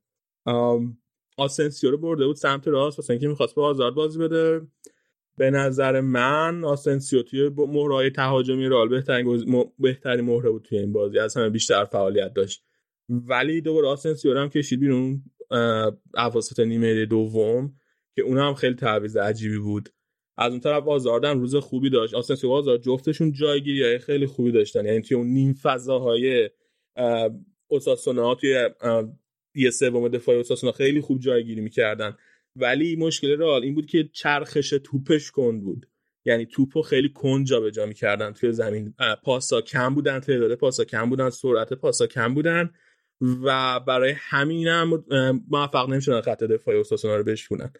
آسنسیو رو برده بود سمت راست واسه اینکه می‌خواست به هازارد بازی بده. به نظر من آسنسیو توی مهره‌های تهاجمی رئال بهترین بهترین مهره بود توی این بازی از همه بیشتر فعالیت داشت. ولی دوباره آسنسیو هم کشید بیرون. اواسط نیمه دوم که اون هم خیلی تعویض عجیبی بود. از اون طرف هازاردم روز خوبی داشت. آسنسیو هازارد جفتشون جایگیری خیلی خوبی داشتن. یعنی توی اون نیم فضاهای اوساسونا توی یه سوم دفاعی اوساسونا خیلی خوب جایگیری می‌کردن. ولی مشکل رئال این بود که چرخش توپش کند بود. یعنی توپو خیلی کند جابجا می‌کردن. توی زمین پاسا کم بودن تعداد پاسا کم بودن سرعت پاسا کم بودن. و برای همین هم موفق نمی‌شدن خط دفاعی اوساسونا رو بشونن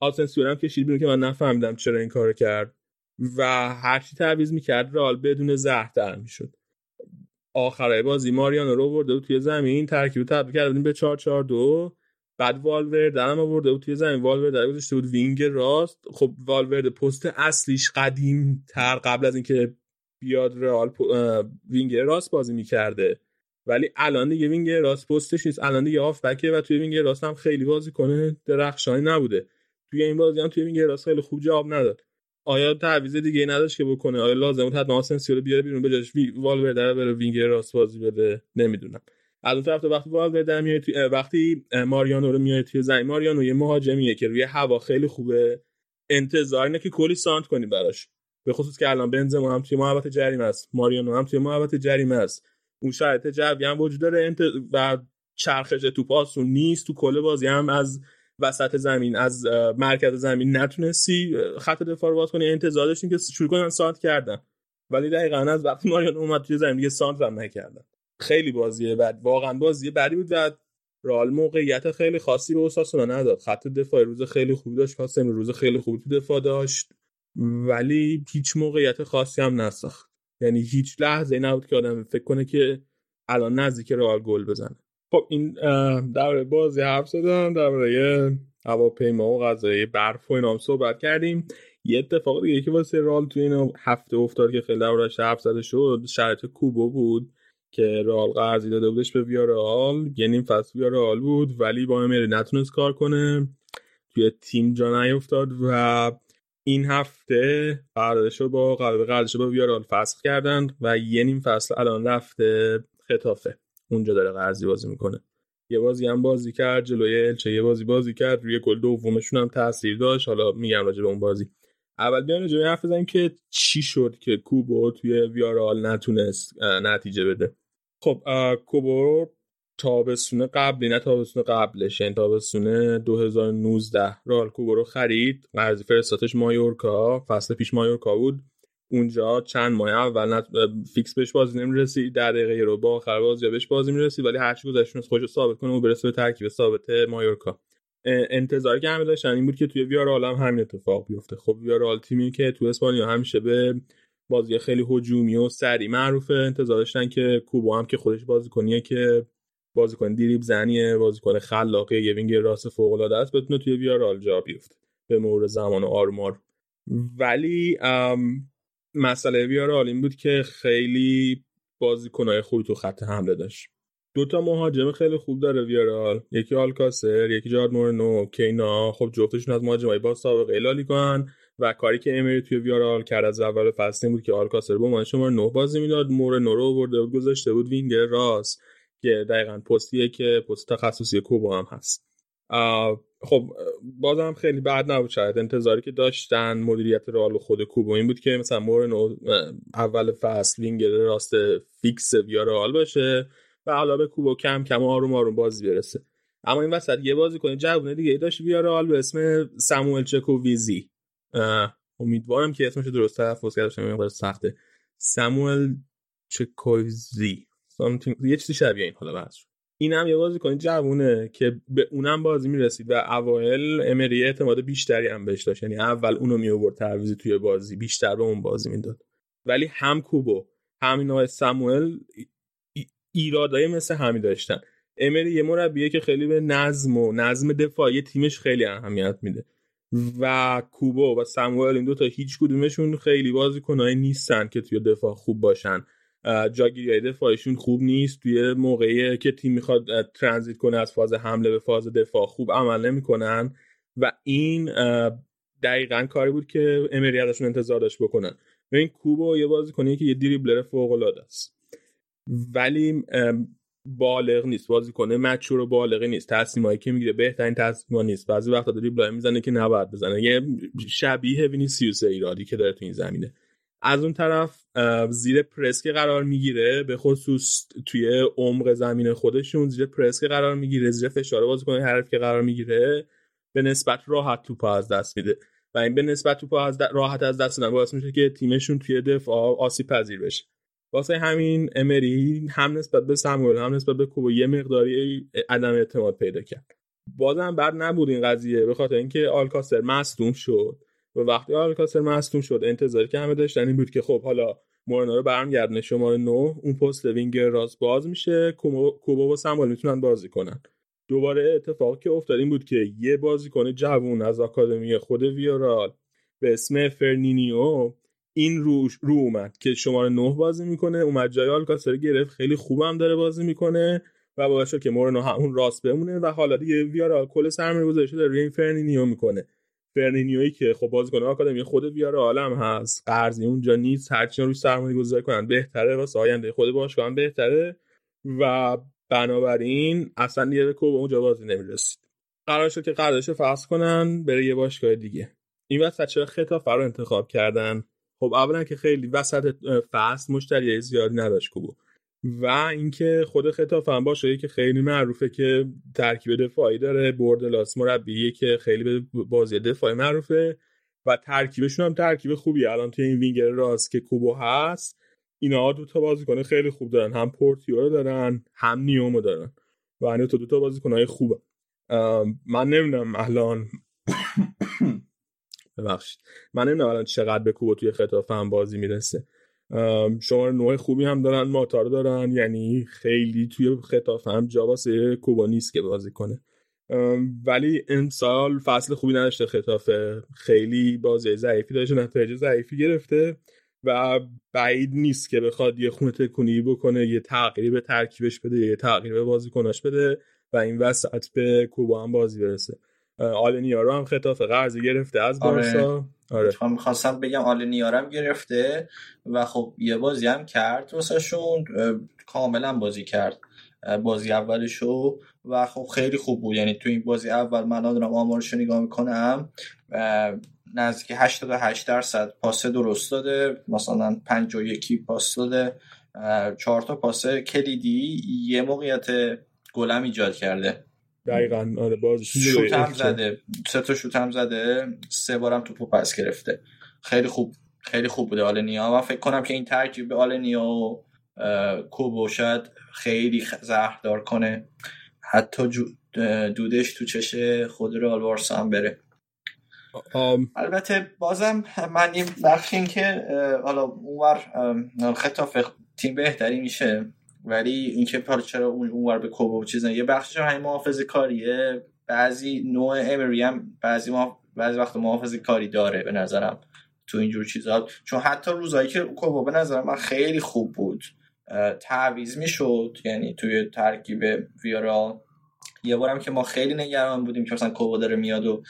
آسنسیو هم کشید بیرون که من نفهمیدم چرا این کار کرد و هرچی تعویض می‌کرد رئال بدون زهر در می‌شد. آخرای بازی ماریانو رو برده بود توی زمین ترکیب تبدیل کرده بودیم به 4 4 2 بعد والورده هم آورده بود توی زمین. والورده گذاشته بود وینگ راست. خب والورده پست اصلیش قدیم تر قبل از اینکه بیاد رئال وینگ راست بازی می‌کرده. ولی الان دیگه وینگ راست پستش نیست. الان دیگه هافبکه و توی وینگ راست هم خیلی بازیکن درخشانی نبوده. توی این بازی هم توی وینگ راست خیلی خوب جواب نداد. آیا تعویض دیگه نداشت که بکنه؟ آیا لازم بود حتما آسنسیو رو بیاره بیرون بجاش والورده رو بره وینگ راست بازی بده؟ نمی‌دونم. از اون طرف وقتی والورده میاد توی وقتی ماریانو رو میاد توی زمین ماریانو یه مهاجمیه که روی هوا خیلی خوبه. انتظار اینه که کلی سانتر کنی براش. به خصوص که الان بنزما هم توی محوطه جریمه است. ماریانو هم توی محوطه جریمه است. اون شرایط جوی هم وجود داره. انت... و چرخش توپ آسون نیست. تو کل بازی هم از وسط زمین از مرکز زمین نتونستی خط دفاع رو باز کنی. انتظار داشتیم که شروع کنن سانت کردن. ولی دقیقا از وقتی ماریان اومد توی زمین دیگه سانت هم نکردن. خیلی بازیه بعد. واقعا بازی بعدی بود و رال موقعیت خیلی خاصی به اوساسونا نداد. خط دفاع روز خیلی خوب داشت. قاسم روز خیلی خوب تو دفاع داشت. ولی هیچ موقعیت خاصی هم نساخت. یعنی هیچ لحظه نبود که آدم فکر کنه که الان نزدیک رئال گل بزنه. خب این درباره بازی حرف زدم درباره هواپیما و غذای برف و اینا صحبت کردیم. یه اتفاق دیگه که واسه رال توی این هفته افتاد که خیلی دربارش حرف زده شد شرط کوبو بود که رال قرضی داده بودش به ویارال یه نیم فصل ویارال بود ولی با امری نتونست کار کنه. توی تیم جا نیفتاد و این هفته قراردادش رو با قراردادش با ویارال فسخ کردن و یه نیم فصل الان رفته خطافه. اونجا داره قرضی بازی می‌کنه. یه بازی هم بازی کرد جلوی الچه یه بازی بازی کرد روی گل دومشون هم تاثیر داشت. حالا میگم راجع به اون بازی. اول بیان راجع حرف بزنیم که چی شد که کوبو توی ویارال نتونست نتیجه بده. خب کوبو تابستون قبلی نه تابستون قبلش یعنی تابستون 2019 رال رو خرید. قرضی فرستاتش مایورکا. فصل پیش مایورکا بود. اونجا چند ماه اول نت... فیکس بهش بازی نمی‌رسید. در دقیقه رو با آخر بازی بهش بازی می‌رسید. ولی هرچی گذشت خودش ثابت کنه و برسه به ترکیب ثابت مایورکا. انتظاری که همه داشتن این بود که توی ویارئال هم همین اتفاق بیفته. خب ویارئال تیمی که تو اسپانیا همیشه به بازی خیلی هجومی و سریع معروفه. انتظار داشتن که کوبو هم که خودش بازیکنیه که بازیکن دریبل زنیه بازیکن خلاقه یه وینگ راست فوق العاده است بتونه توی ویارئال جا بیفته به مرور زمان و آرمار. ولی مسئله ویارال این بود که خیلی بازیکنهای خوبی تو خط حمله داشت. دو تا مهاجم خیلی خوب داره ویارال یکی آلکاسر یکی جاد مورنو کینا. خب جفتشون از مهاجمای با سابقه لالیگان و کاری که امری توی ویارال کرد از اول فصل بود که آلکاسر به عنوان شماره 9 بازی می‌داد مورنو رو برده بود گذاشته بود وینگر راست. که دقیقا پستیه که پست تخصصی کوبا هم هست. خب بازم خیلی بد نبود شاید. انتظاری که داشتن مدیریت رئال و خود کوبو این بود که مثلا مورنو اول فصل وینگر راست فیکس ویا رئال باشه و به کوبو کم کم آروم آروم بازی برسه. اما این وسط یه بازیکن جوون دیگه ای داشت ویا رئال به اسم ساموئل چوکووزه. امیدوارم که اسمش درست تلفظ کرده باشم سخته. ساموئل چوکووزه یه چیزی شبیه این حالا بحث این هم یه بازی کنید جوونه که به اونم بازی می‌رسید و اوایل امری اعتماد بیشتری هم بهش داشت. یعنی اول اونو می آورد تعویضی توی بازی بیشتر به اون بازی می‌داد. ولی هم کوبو هم ساموئل ایرادای مثل همین داشتن. امری یه مربیه که خیلی به نظم و نظم دفاعی تیمش خیلی اهمیت میده. و کوبو و ساموئل این دو تا هیچ کدومشون خیلی بازیکنایی نیستن که توی دفاع خوب باشن. جاگیری دفاعشون خوب نیست. توی موقعی که تیم می‌خواد ترانزیت کنه از فاز حمله به فاز دفاع خوب عمل نمی‌کنن. و این دقیقا کاری بود که امری ازشون انتظار داشت بکنن. این کوبو یه بازی کنه که یه دریبلر فوق العاده است. ولی بالغ نیست. بازی کنه مچور و بالغی نیست. تصمیمایی که می‌گیره بهترین تصمیم نیست. بعضی وقتا دریبل می‌زنه که نباید بزنه. یه شبیه وینیسیوس ایرادی که داره تو این زمینه. از اون طرف زیر پرس که قرار می‌گیره به خصوص توی عمق زمین خودشون زیر پرس که قرار می‌گیره زیر فشار بازیکن حرف که قرار می‌گیره به نسبت راحت توپ از دست میده. و این به نسبت توپ از راحت از دست دادن باعث میشه که تیمشون توی دفاع آسیب پذیر بشه. واسه همین امری هم نسبت به ساموئل هم نسبت به کوبو یه مقداری عدم اعتماد پیدا کرد. بازم بعد نبود این قضیه به خاطر اینکه آلکاسر مصدوم شد. و وقتی آلکاسر مصدوم شد انتظاری که همه داشتن این بود که خب حالا مورنو رو برمیگردونه شماره 9 اون پست وینگر راست باز میشه کوبو و سمبال می‌تونن بازی کنن. دوباره اتفاقی که افتاد این بود که یه بازیکن جوون از آکادمی خود ویارئال به اسم فرنینیو این رو, رو اومد که شماره 9 بازی می‌کنه اومد جای آلکاسر گرفت خیلی خوبم داره بازی می‌کنه و باعث شد که مورنو همون راست بمونه و حالا دیگه ویارئال کل سرمایه داره روی این فرنینیو می‌کنه. فرنینیوی که خب بازیکن آکادمی خود ویارال هم هست قرضی اونجا نیست هرچی روی سرمایه گذاری کنن بهتره واسه آینده خود باشگاه بهتره و بنابراین اصلا دیگه به اونجا بازی نمی‌رسید. قرار شد که قراردادش فصل کنن بره یه باشگاه دیگه. این وسط چرا خطاف رو انتخاب کردن؟ خب اولا که خیلی وسط فصل مشتری زیادی نداشت کوبو. و اینکه خود خطاف هم باشه که خیلی معروفه که ترکیب دفاعی داره لاس مربیه که خیلی به بازی دفاعی معروفه و ترکیبشون هم ترکیب خوبی الان توی این وینگر راست که کوبو هست اینا دو تا بازیکن خیلی خوب دارن هم پورتیو رو دارن هم نیومو دارن و اینا تو دو تا بازیکن های خوبه من نمی‌دونم الان ببخشید. من نمی‌دونم الان چقدر به کوبو توی خطاف هم بازی می‌رسه. شما نوع خوبی هم دارن ماتار دارن یعنی خیلی توی خطاف هم جا واسه کوبا نیست که بازی کنه. ولی امسال فصل خوبی نداشته خطافه. خیلی بازی ضعیفی داشته نتایج ضعیفی گرفته و بعید نیست که بخواد یه خونه تکونی بکنه یه تغییری به ترکیبش بده یه تغییری به بازیکناش بده و این وسط به کوبا هم بازی برسه. آل نیارو هم خطاف قرضی گرفته از آره. بارسا. آره. آره. می‌خواستم بگم آل نیارم گرفته و خب یه بازی هم کرد واسهشون کاملا بازی کرد. بازی اولشو و خب خیلی خوب بود. یعنی تو این بازی اول من دارم آمارشو نگاه می‌کنم. نزدیک 88 درصد پاس درست داده. مثلا 51 پاس داده. چهار تا پاس کلیدی یه موقعیت گلم ایجاد کرده. دقیقا آره باز شوت هم زده. سه تا شوت هم زده. سه بارم توپو پس گرفته. خیلی خوب خیلی خوب بوده آلنیا. و فکر کنم که این ترکیب آلنیا و کوبو شاید خیلی زهردار کنه. حتی دودش تو چش خود رو بارسا هم بره. البته بازم من این بخش این که حالا اونور خطاف تیم بهتری میشه ولی اینکه حالا چرا اونور به کوبا و چیزا یه بخشش همین محافظه کاریه. بعضی نوع امری هم بعضی ما بعضی وقت محافظه کاری داره به نظرم تو اینجور چیزا. چون حتی روزایی که کوبا به نظرم من خیلی خوب بود تعویز می‌شد یعنی توی ترکیب ویارال یه بارم که ما خیلی نگران بودیم که مثلا کوبا داره میاد و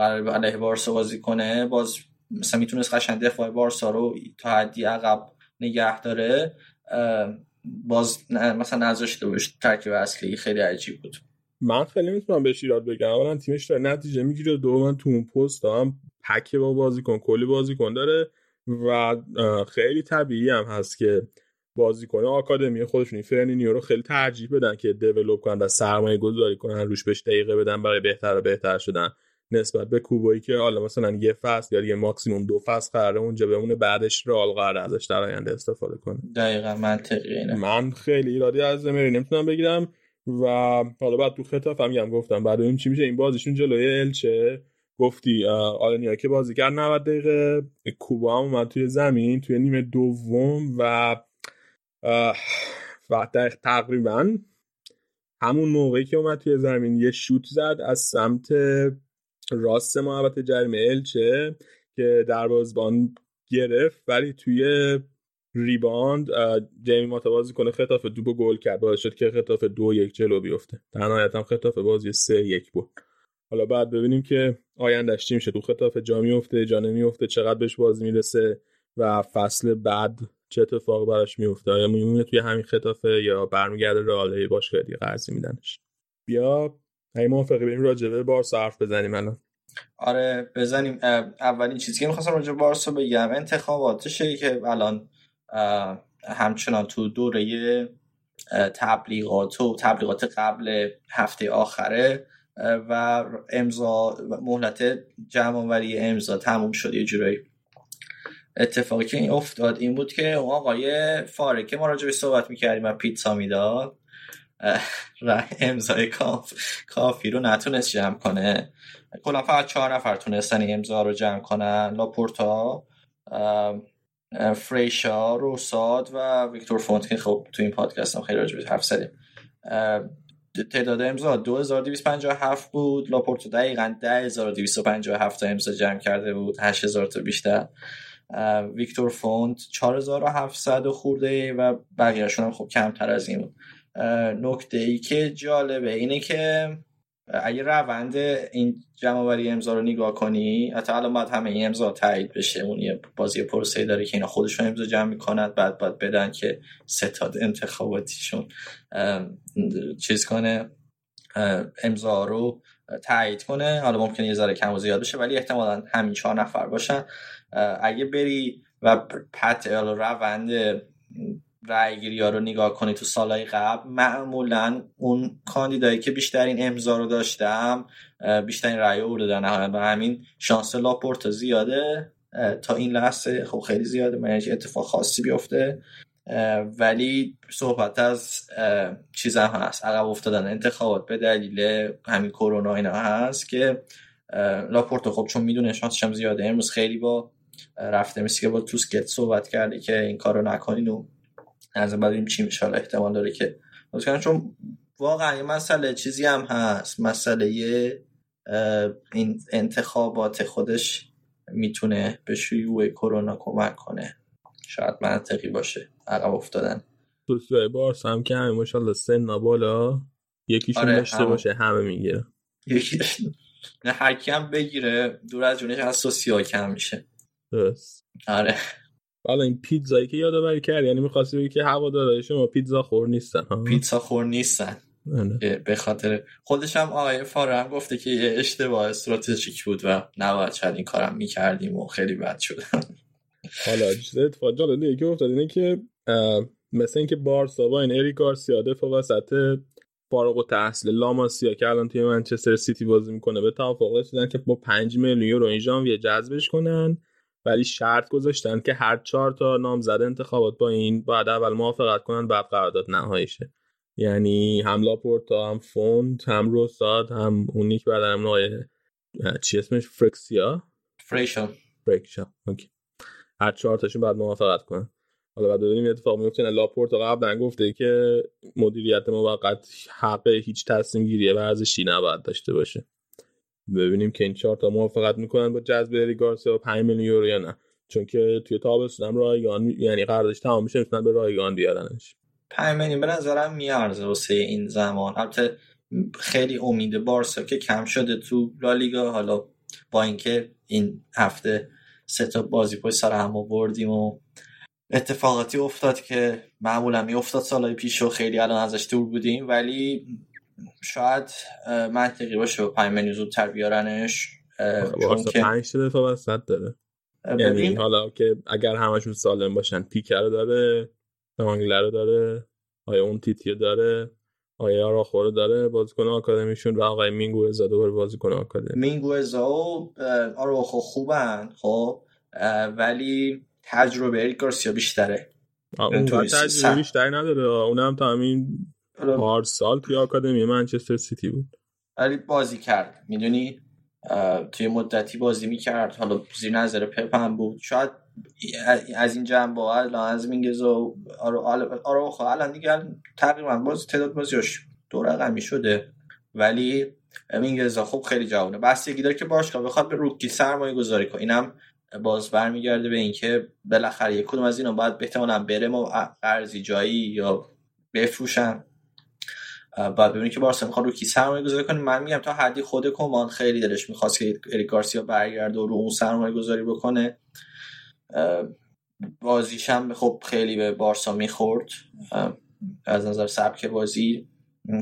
علیه بارسا بازی کنه باز مثلا می‌تونست قشنگ دفاع بارسا رو تا حدی عقب نگه داره. باز مثلا نذاشته باش ترکیب اصلی خیلی عجیب بود. من خیلی می‌تونم بهش ایراد بگم. اولا تیمش داره نتیجه می‌گیره دو من تو اون پست هم پک با بازیکن کلی بازیکن داره و خیلی طبیعی هم هست که بازیکن آکادمی خودشون فرنینیو رو خیلی ترجیح بدن که develop کنن و سرمایه گذاری کنن روش بهش دقیقه بدن برای بهتر و بهتر شدن. نسبت به کوبویی که حالا مثلا یه فصل یا یه ماکسیموم دو فصل قراره اونجا بمونه بعدش رئال قراره ازش در آینده استفاده کنه. دقیقا منطقی اینه. من خیلی ایرادی از امری نمی‌تونم بگیرم و حالا بعد تو ختافه هم میگم گفتم بعد این چی میشه. این بازیشون جلوی الچه. گفتی آلنیا که بازیگر 90 دقیقه. کوبا هم اومد توی زمین توی نیمه دوم و و تقریبا همون موقعی که اومد توی زمین یه شوت زد از سمت راست محبت جریمه الچه که بان گرفت ولی توی ریباند جیمی ماتا بازی کنه خطاف دو گل کرد. باعث شد که خطاف دو یک جلو بیفته. در نهایت هم خطاف بازی سه یک بود حالا بعد ببینیم که آیندهش چی میشه. تو خطاف جا میفته جا نمیفته چقدر بهش بازی می‌رسه و فصل بعد چه اتفاق براش میفته. آیا میمونه توی همین خطافه یا برمیگرده رئال؟ باشگاه دیگه قرضی میدنش. بیا اگه موافقی بریم راجع به بارسا حرف بزنیم الان. آره بزنیم. اولین چیزی که می‌خواستم راجع بارسا بگم انتخاباتشه که الان همچنان تو دوره تبلیغات و تبلیغات قبل هفته آخره و امضا مهلت جمعآوری امضا تموم شد. یه جورایی اتفاقی که افتاد این بود که اون آقای فارکه ما راجع به صحبت می‌کردیم و پیتزا می‌داد. امضای کاف... کافی رو نتونست جمع کنه. کلا فقط چهار نفر تونستن امضا رو جمع کنن. لاپورتا فریشا روسو و ویکتور فونت که خب تو این پادکست هم خیلی راجبه حرف زدیم. تعداد امضا 2257 بود. لاپورتو دقیقا 10257 امضا جمع کرده بود. 8000 تا بیشتر. ویکتور فونت 4700 خورده و بقیهشون هم خب کمتر از این بود. نکته ای که جالبه اینه که اگه روند این جمع آوری امضا رو نگاه کنی حتی الان باید همه این امضا تایید بشه. اون یه بازی پروسه داره که اینا خودشون امضا جمع می‌کنند بعد باید بدن که ستاد انتخاباتیشون چیز کنه امضا رو تایید کنه. حالا ممکنه یه ذره کم و زیاد بشه ولی احتمالا همین چهار نفر باشن. اگه بری و پت روند رای گیری ها رو نگاه کنی تو سالهای قبل معمولا اون کاندیدایی که بیشترین امضا رو داشتم بیشترین رای رو در نهایت و همین شانس لاپورت زیاده تا این لحظه خب خیلی زیاده من اتفاق خاصی بیفته. ولی صحبت از چیز هم هست عقب افتادن انتخابات به دلیل همین کرونا اینا هست که لاپورت خب چون می‌دونه شانسش هم زیاده امروز خیلی با رفته مثل که با توسکت صحبت کرده که این کارو نکنین و از بعد چی میشه. احتمال داره که چون واقعا یه مسئله چیزی هم هست. مسئله این انتخابات خودش می‌تونه به شیوع کرونا کمک کنه. شاید منطقی باشه. عقب افتادن. توسوه بارس هم که همه ماشالله سن بالا یکیشون آره داشته باشه همه می‌گیره یکیش. نه هر هم بگیره. دور از جونش از سوسیا کم میشه. درست. آره. حالا این پیتزایی که یادآوری کرد یعنی می‌خواستی بگی که هوادارهای شما پیتزا خور نیستن ها؟ پیتزا خور نیستن. آره. به خاطر خودش هم آقای فاره هم گفته که یه اشتباه استراتژیک بود و نباید شاید این کارم می‌کردیم و خیلی بد شد. حالا چیز اتفاق جالبه که افتاد اینه که مثل اینکه بارسا با این اریک گارسیا دفاع وسط فارغ و تحصیل لاماسیا که الان توی منچستر سیتی بازی می‌کنه به توافق رسیدن که با 5 میلیون یورو این ژانویه جذبش کنن. ولی شرط گذاشتن که هر چهار تا نامزد انتخابات با این بعد اول موافقت کنن بعد قرارداد نهاییشه. یعنی هم لاپورتا هم فونت هم روساد هم اونیک بعد هم نوعی چی اسمش؟ فرکسیا؟ فریشا. فریشا اوکی. هر چهار تاشون باید موافقت کنن. حالا باید ببینیم اتفاق میفته. لاپورتا قبلا گفته که مدیریت موقت حق هیچ تصمیم گیری ورزشی نباید داشته باشه. ببینیم که این چهار تا موافقت می‌کنن با جذب اریک گارسیا 5 میلیون یورو یا نه. چون که توی تابستون رایگان یعنی قراردادش تمام میشه می‌تونن به رایگان بیارنش. 5 میلیون به نظرم میارزه واسه این زمان. البته خیلی امید بارسا که کم شده تو لالیگا حالا با اینکه این هفته سه تا بازی پشت سر هم بردیم و اتفاقاتی افتاد که معمولا می افتاد سالهای پیش و خیلی الان ازش دور بودیم. ولی شاید منطقی باشه با 5 میلیون زودتر بیارنش چون که 5 دفعه وسط داره. یعنی حالا که اگر همشون سالم باشن پیکر رو داره مانگلر رو داره آیا اون تیتی داره آیا آراخو رو داره بازیکن آکادمیشون و آقای مینگو ازا دوباره بازیکن آکادمی. مینگو ازا و آراخو خوبن خب ولی تجربه اریک گارسیا بیشتره. اون تجربه بیشتری نداره. اونم تا همین پارسال توی آکادمی منچستر سیتی بود. ولی بازی کرد. می‌دونی؟ توی مدتی بازی می‌کرد. حالا زیر نظر پپ هم بود. شاید از این جنبه الان از مینگز و آره خب الان دیگه تقریبا باز تعداد بازیاش دو رقمی شده. ولی مینگز خب خیلی جوانه. بستگی داره که باشگاه بخواد به روکی سرمایه گذاری کنه. اینم باز برمیگرده به اینکه بالاخره یک کدوم از اینا باید بهتمالا بره و قرضی جایی یا بفروشن. بعد ببینید که بارسا می‌خواد رو کی سرمایه گذاری کنه من میگم تا حدی خود کمان خیلی دلش می‌خواست که اریک گارسیا برگرده و رو اون سرمایه گذاری بکنه. بازیش هم خب خیلی به بارسا می‌خورد. از نظر سبک بازی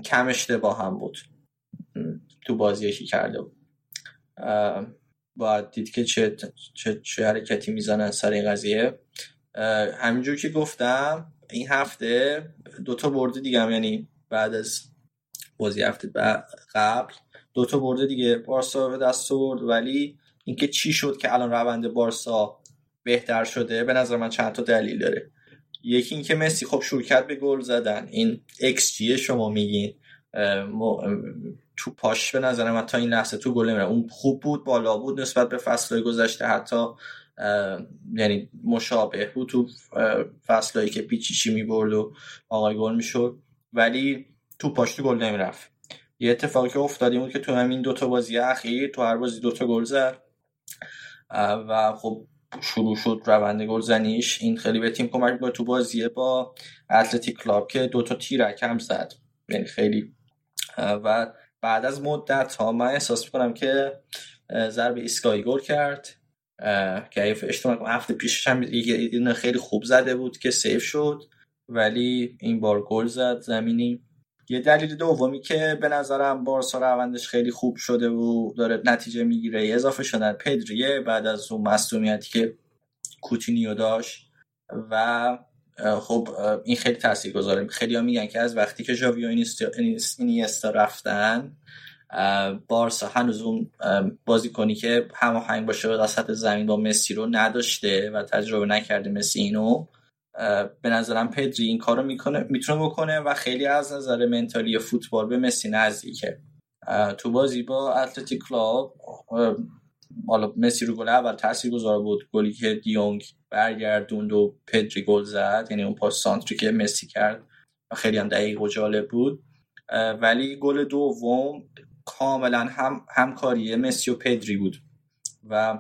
کم اشتباه هم بود. تو بازی که کرده بود. باید دید که چه, چه, چه حرکتی می‌زنن سر این قضیه. همینجور که گفتم این هفته دوتا برده دیگه هم یعنی بعد از بازی هفته قبل دوتا برده دیگه بارسا به دست برد ولی اینکه چی شد که الان روند بارسا بهتر شده به نظر من چند تا دلیل داره. یکی اینکه مسی خب کرد به گل زدن. این ایکس جی شما میگین. توپاش به نظر من تا این لحظه تو گل اون خوب بود بالا بود نسبت به فصلهای گذشته حتی یعنی مشابه بود تو فصلهایی که پیچیچی می‌برد و آقای گل می‌شد. ولی توپاش تو گل نمی‌رفت. یه اتفاقی که افتاد این بود که تو همین دوتا بازی اخیر تو هر بازی دوتا گل زد. و خب شروع شد روند گلزنیش این خیلی به تیم کمک می‌کنه تو بازی با اتلتیک کلاب که دوتا تیرک هم زد. یعنی خیلی. و بعد از مدت ها من احساس می‌کنم که ضربه ایستگاهی گل کرد. که اشتباه هفته پیشش هم خیلی خوب زده بود که save شد. ولی این بار گل زد زمینی. یه دلیل دومی که به نظرم بارسا روندش خیلی خوب شده و داره نتیجه می‌گیره اضافه شدن پدریه بعد از اون مصومیتی که کوتینیو داشت و خب این خیلی تاثیر گذاره خیلی ها میگن که از وقتی که ژاوی و اینیستا رفتن بارسا هنوز اون بازی کنی که هماهنگ باشه به وسط زمین با مسی رو نداشته و تجربه نکرده مسی اینو به نظرم پدری این کارو می‌کنه می‌تونه بکنه و خیلی از نظر منتالی فوتبال به مسی نزدیکه. تو بازی با اتلتیک کلاب حالا مسی رو گل اول تاثیر گذار بود. گلی که دیونگ برگردوند و پدری گل زد یعنی اون پاس سانتری که مسی کرد و خیلی هم دقیق و جالب بود. ولی گل دوم کاملا هم همکاری مسی و پدری بود. و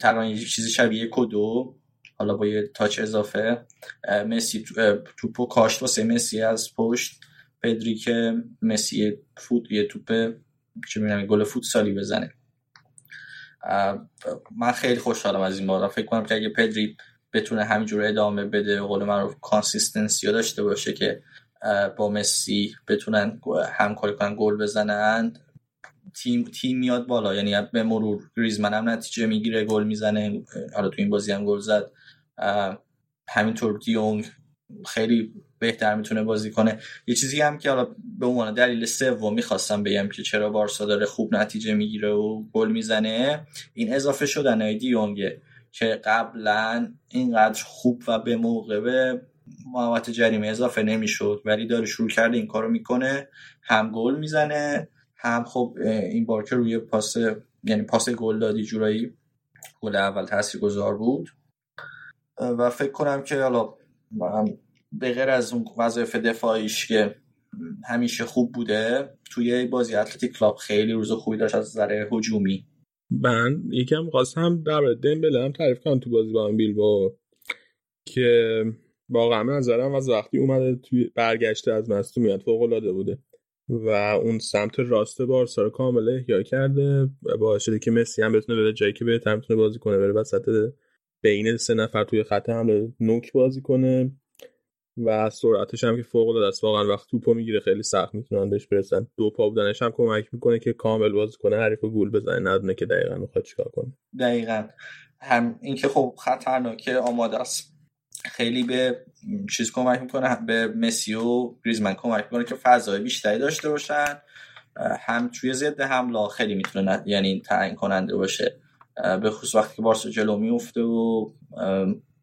تقریبا چیزی شبیه کدو. حالا با یه تاچ اضافه مسی توپو کاشت واسه مسی از پشت. پدری که مسی فوت یه توپ چه می‌دونم گل فوتسالی بزنه. من خیلی خوشحالم از این بارا فکر کنم که اگه پدری بتونه همینجور ادامه بده قول من رو کانسیستنسی داشته باشه که با مسی بتونن همکاری کنن گل بزنن. تیم تیم میاد بالا. یعنی به مرور گریزمن هم نتیجه می‌گیره گل می‌زنه. حالا تو این بازی هم گل زد. همینطور دیونگ خیلی بهتر می‌تونه بازی کنه. یه چیزی هم که حالا به عنوان دلیل سوم می‌خواستم بگم که چرا بارسا داره خوب نتیجه می‌گیره و گل می‌زنه این اضافه شدن های دیونگه که قبلا اینقدر خوب و به موقع به محوط جریمه اضافه نمی‌شد ولی داره شروع کرده این کارو می‌کنه. هم گل می‌زنه هم خب این بار که روی پاس یعنی پاس گل دادی جورایی گل اول تاثیرگذار بود. و فکر کنم که حالا به غیر از اون وظایف دفاعیش که همیشه خوب بوده توی بازی اتلتیک کلاب خیلی روز خوبی داشت از نظر هجومی. من یکم خواستم در دمبله هم تعریف کنم تو بازی با هم بیل با که واقعا نظرم از وقتی اومده توی برگشته از مصدومیت فوق العاده بوده و اون سمت راست بارسا رو کامل احیا کرده باعث شده که مسی هم بتونه بره جایی که بهتر می‌تونه بازی کنه بره وسط بین سه نفر توی خط حمله نوک بازی کنه و سرعتش هم که فوق العاده است. واقعا وقت توپو می‌گیره خیلی سخت می‌تونن بهش برسن. دو پا بودنش هم کمک می‌کنه که کامل بازی کنه. حریف گول بزنه ندونه که دقیقا می‌خواد چیکار کنه. دقیقا. هم اینکه خب خطرناکه آماده است خیلی به چیز کمک می‌کنه. به مسی و گریزمن کمک می‌کنه که فضای بیشتری داشته باشن. هم توی ضد حمله خیلی می‌تونه یعنی تعیین کننده باشه. به خصوص وقتی که بارسا جلو میفته و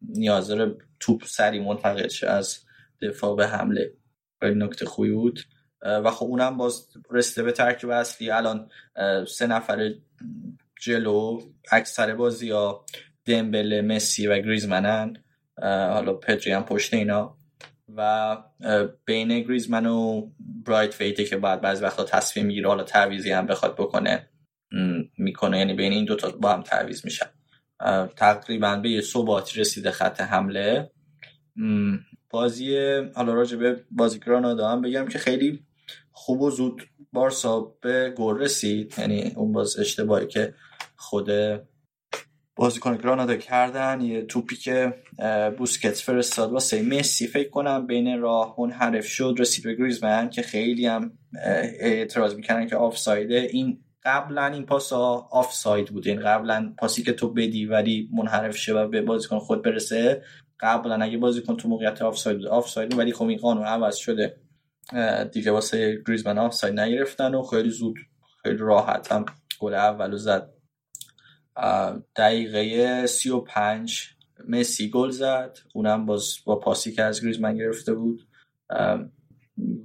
نیاز داره توپ سری منتقل شه از دفاع به حمله. خیلی نکته خوبی بود. و خب اونم باز رسته به ترکیب اصلی. الان سه نفر جلو اکثر بازی ها دمبله مسی و گریزمنن. حالا پدری هم پشت اینا. و بین گریزمن و برایت فیته که بعد بعضی وقتا تصمیم می‌گیره حالا تعویزی هم بخواد بکنه. می‌کنه. یعنی بین این دوتا با هم تعویز میشن. تقریبا به یه ثباتی رسیده خط حمله. بازی حالا راجع به گرانادا هم بگم که خیلی خوب و زود بارسا به گل رسید. یعنی اون باز اشتباهی که خود بازیکن گرانادا کردن. یه توپی که بوسکتس فرستاد. واسه مسی فکر کنم بین راه منحرف شد. رسید به گریزمن که خیلی هم اعتراض می‌کنن که آفسایده این قبلا این پاس آف ساید بود. این قبلا پاسی که تو بدی ولی منحرف شه و به بازیکن خود برسه قبلا اگه بازیکن تو موقعیت آف ساید بود آف ساید ولی خب این قانون عوض شده. دیگه واسه گریزمن آف ساید نگرفتن و خیلی زود خیلی راحت هم گل اولو زد. دقیقه 35 مسی گل زد. اونم باز با پاسی که از گریزمن گرفته بود.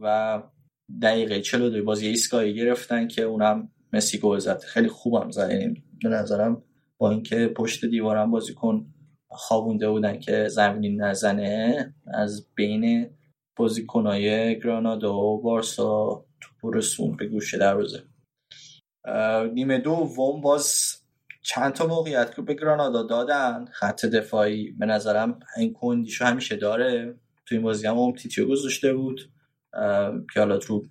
و دقیقه 42 باز یه ایستگاهی گرفتن که اونم مسی گل زد. خیلی خوبم زد یعنی به نظرم با اینکه پشت دیوارم بازیکن خوابونده بودن که زمینی نزنه از بین بازیکنهای گرانادا و بارسا تو رسون به گوشه دروازه. نیمه دوم باز چند تا موقعیت که به گرانادا دادن. خط دفاعی به نظرم این کندیشو همیشه داره. تو این بازی هم تیتیو گذاشته بود. که حالا تو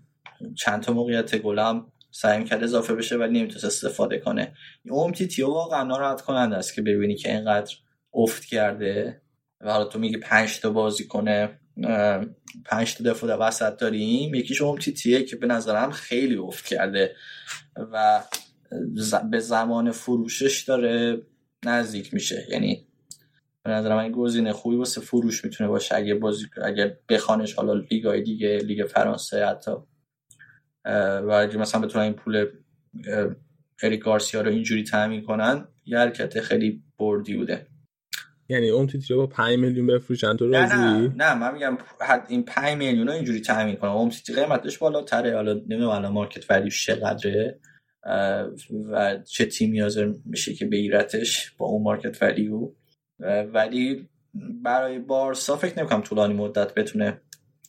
چند تا موقعیت گلم سعی کرد اضافه بشه ولی نمی‌تونست استفاده کنه. اون تیتیو واقعا ناراحت کننده است که ببینی که اینقدر افت کرده و حالا تو میگی پنج تا بازی کنه پنج تا دفاع وسط داریم. یکیش اون تیتیه که به نظرم خیلی افت کرده و به زمان فروشش داره نزدیک میشه. یعنی به نظر من گزینه خوبی واسه فروش می‌تونه باشه اگه بازی اگه بخوانش حالا لیگای دیگه لیگ فرانسه حتی. و اگه مثلا بتونن این پول اریک گارسیا رو اینجوری تامین کنن یه حرکت خیلی بردی بوده. یعنی اون تیتری با 5 میلیون بفروشن تو راضی نه نه من میگم این 5 میلیون رو اینجوری تامین کنم اون تیتری قیمتش بالاتره. حالا نمی‌دونم الان مارکت ولیوش چقدره و چه تیمی حاضر میشه که بگیرتش با اون مارکت ولیو ولی برای بارسا فکر نمی‌کنم طولانی مدت بتونه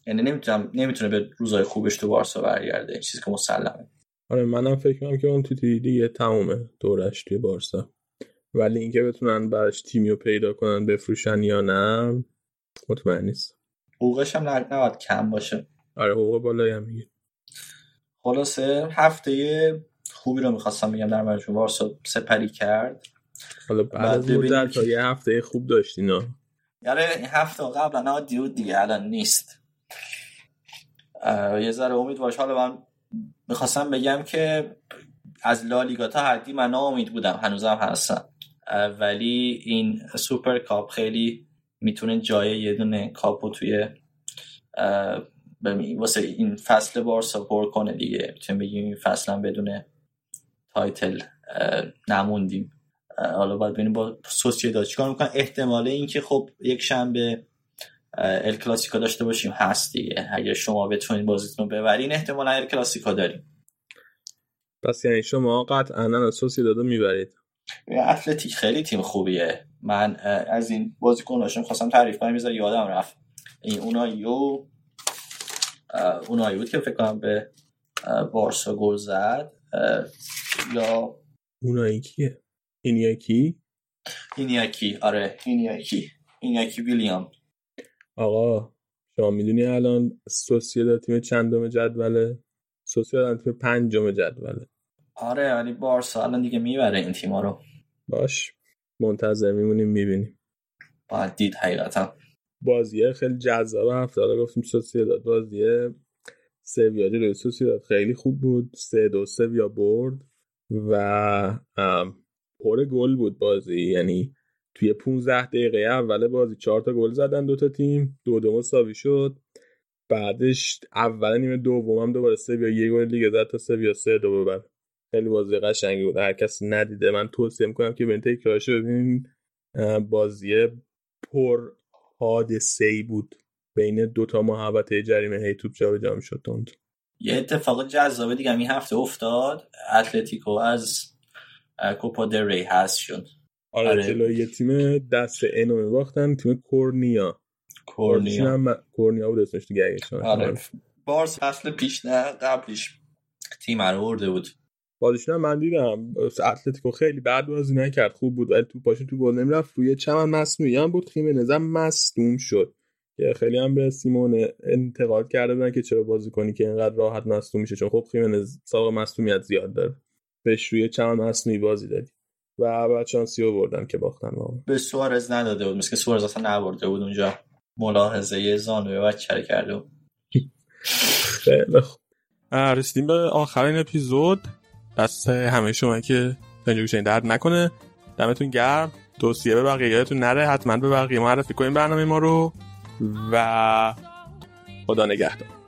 یعنی نمی‌تونم نمی‌تونه به روزای خوبش تو بارسا برگرده. چیزی که مسلمه. آره منم فکر می‌کنم که اون تو دیگه تمومه دورش توی بارسا. ولی اینکه بتونن براش تیمی رو پیدا کنن بفروشن یا نه مطمئن نیست حقوقش هم نباید کم باشه. آره حقوق بالایی هم میگه. خلاصه هفته خوبی رو می‌خواستم بگم در مجموع بارسا سپری کرد. حالا بعد از تا یه هفته خوب داشتین این هفته قبلا عادی بود دیگه الان نیست. یه ذره امید باش حالا من می‌خواستم بگم که از لالیگا تا حدی ناامید بودم. هنوزم هستم. ولی این سوپر کاپ خیلی می‌تونه جای یه دونه کاپو توی واسه این فصل بارسا پر کنه دیگه. می‌تونیم بگیم این فصل هم بدون title نموندیم. حالا باید ببینیم با سوسیداد چیکار می‌کنن احتمال اینکه خب یک شنبه ال کلاسیکا داشته باشیم. هست دیگه. اگر شما بتونید بازیتون رو ببرین احتمالا ال کلاسیکا داریم. پس یعنی شما قطعا سوسییداد رو می‌برید. اتلتیک خیلی تیم خوبیه. من از این بازیکناشون خواستم تعریف کنم میذار یادم رفت. این اونایو اونایی بود که فکر کنم به بارسا گل زد. یا اونایی کیه؟ این یکی این یکی آره این یکی این یکی ویلیام. آقا شما می‌دونی الان سوسییداد تیم چندم جدوله؟ سوسییداد تیم پنجم جدوله. آره ولی بارسا الان دیگه می‌بره این تیما رو. باش منتظر میمونیم می‌بینیم. باید دید حقیقتا. بازیه خیلی جذاب هفته حالا گفتیم سوسییداد بازیه. سویادی روی سوسییداد خیلی خوب بود سه دو سویا برد و پر گل بود بازی. یعنی توی 15 دقیقه اول بازی چهار تا گل زدن دوتا تیم. دو دو مساوی شد. بعدش اول نیمه دومم دوباره سویا یه گل دیگه زد تا سویا سه دو ببر. خیلی بازی قشنگی بود. هر کسی ندیده. من توصیه می‌کنم که بنت تکرارش ببینین. بازی پر حادثه ای بود. بین دوتا محبت جریمه هی توپ جابجا می‌شد تند یه اتفاق جذاب دیگه این هفته افتاد. اتلتیکو از کوپا در ری هست شد. آره, آره. جلوی یه تیم دست اینو باختن تیم کورنیا. کورنیا. هم... کورنیا بود اسمش دیگه آره. بارس فصل پیش نه قبلش تیم رو برده بود. بازیشون هم من دیدم. اتلتیکو خیلی بعد بازی نکرد خوب بود ولی تو پاشون تو گل نمی‌رفت. روی چمن مصنوعی هم بود خیمه نظر مصدوم شد. که خیلی هم به سیمون انتقاد کرده بودن که چرا بازی کنی که اینقدر راحت مصدوم میشه چون خب خیمه سابقه مصدومیت زیاد داره. بهش روی چمن مصنوعی بازی دادی. و بعد شانسی بردن که باختن واقعا. به سوارز نداده بود مثل سوارز اصلا نبرده بود اونجا ملاحظه زانوی بچه کرده بود. خیلی خوب. رسیدیم به آخرین اپیزود. دست همه شما که اینجا درد نکنه. دمتون گرم. توصیه به بقیه یادتون نره. حتما به بقیه معرفی کنیم برنامه ما رو. و خدا نگهدار.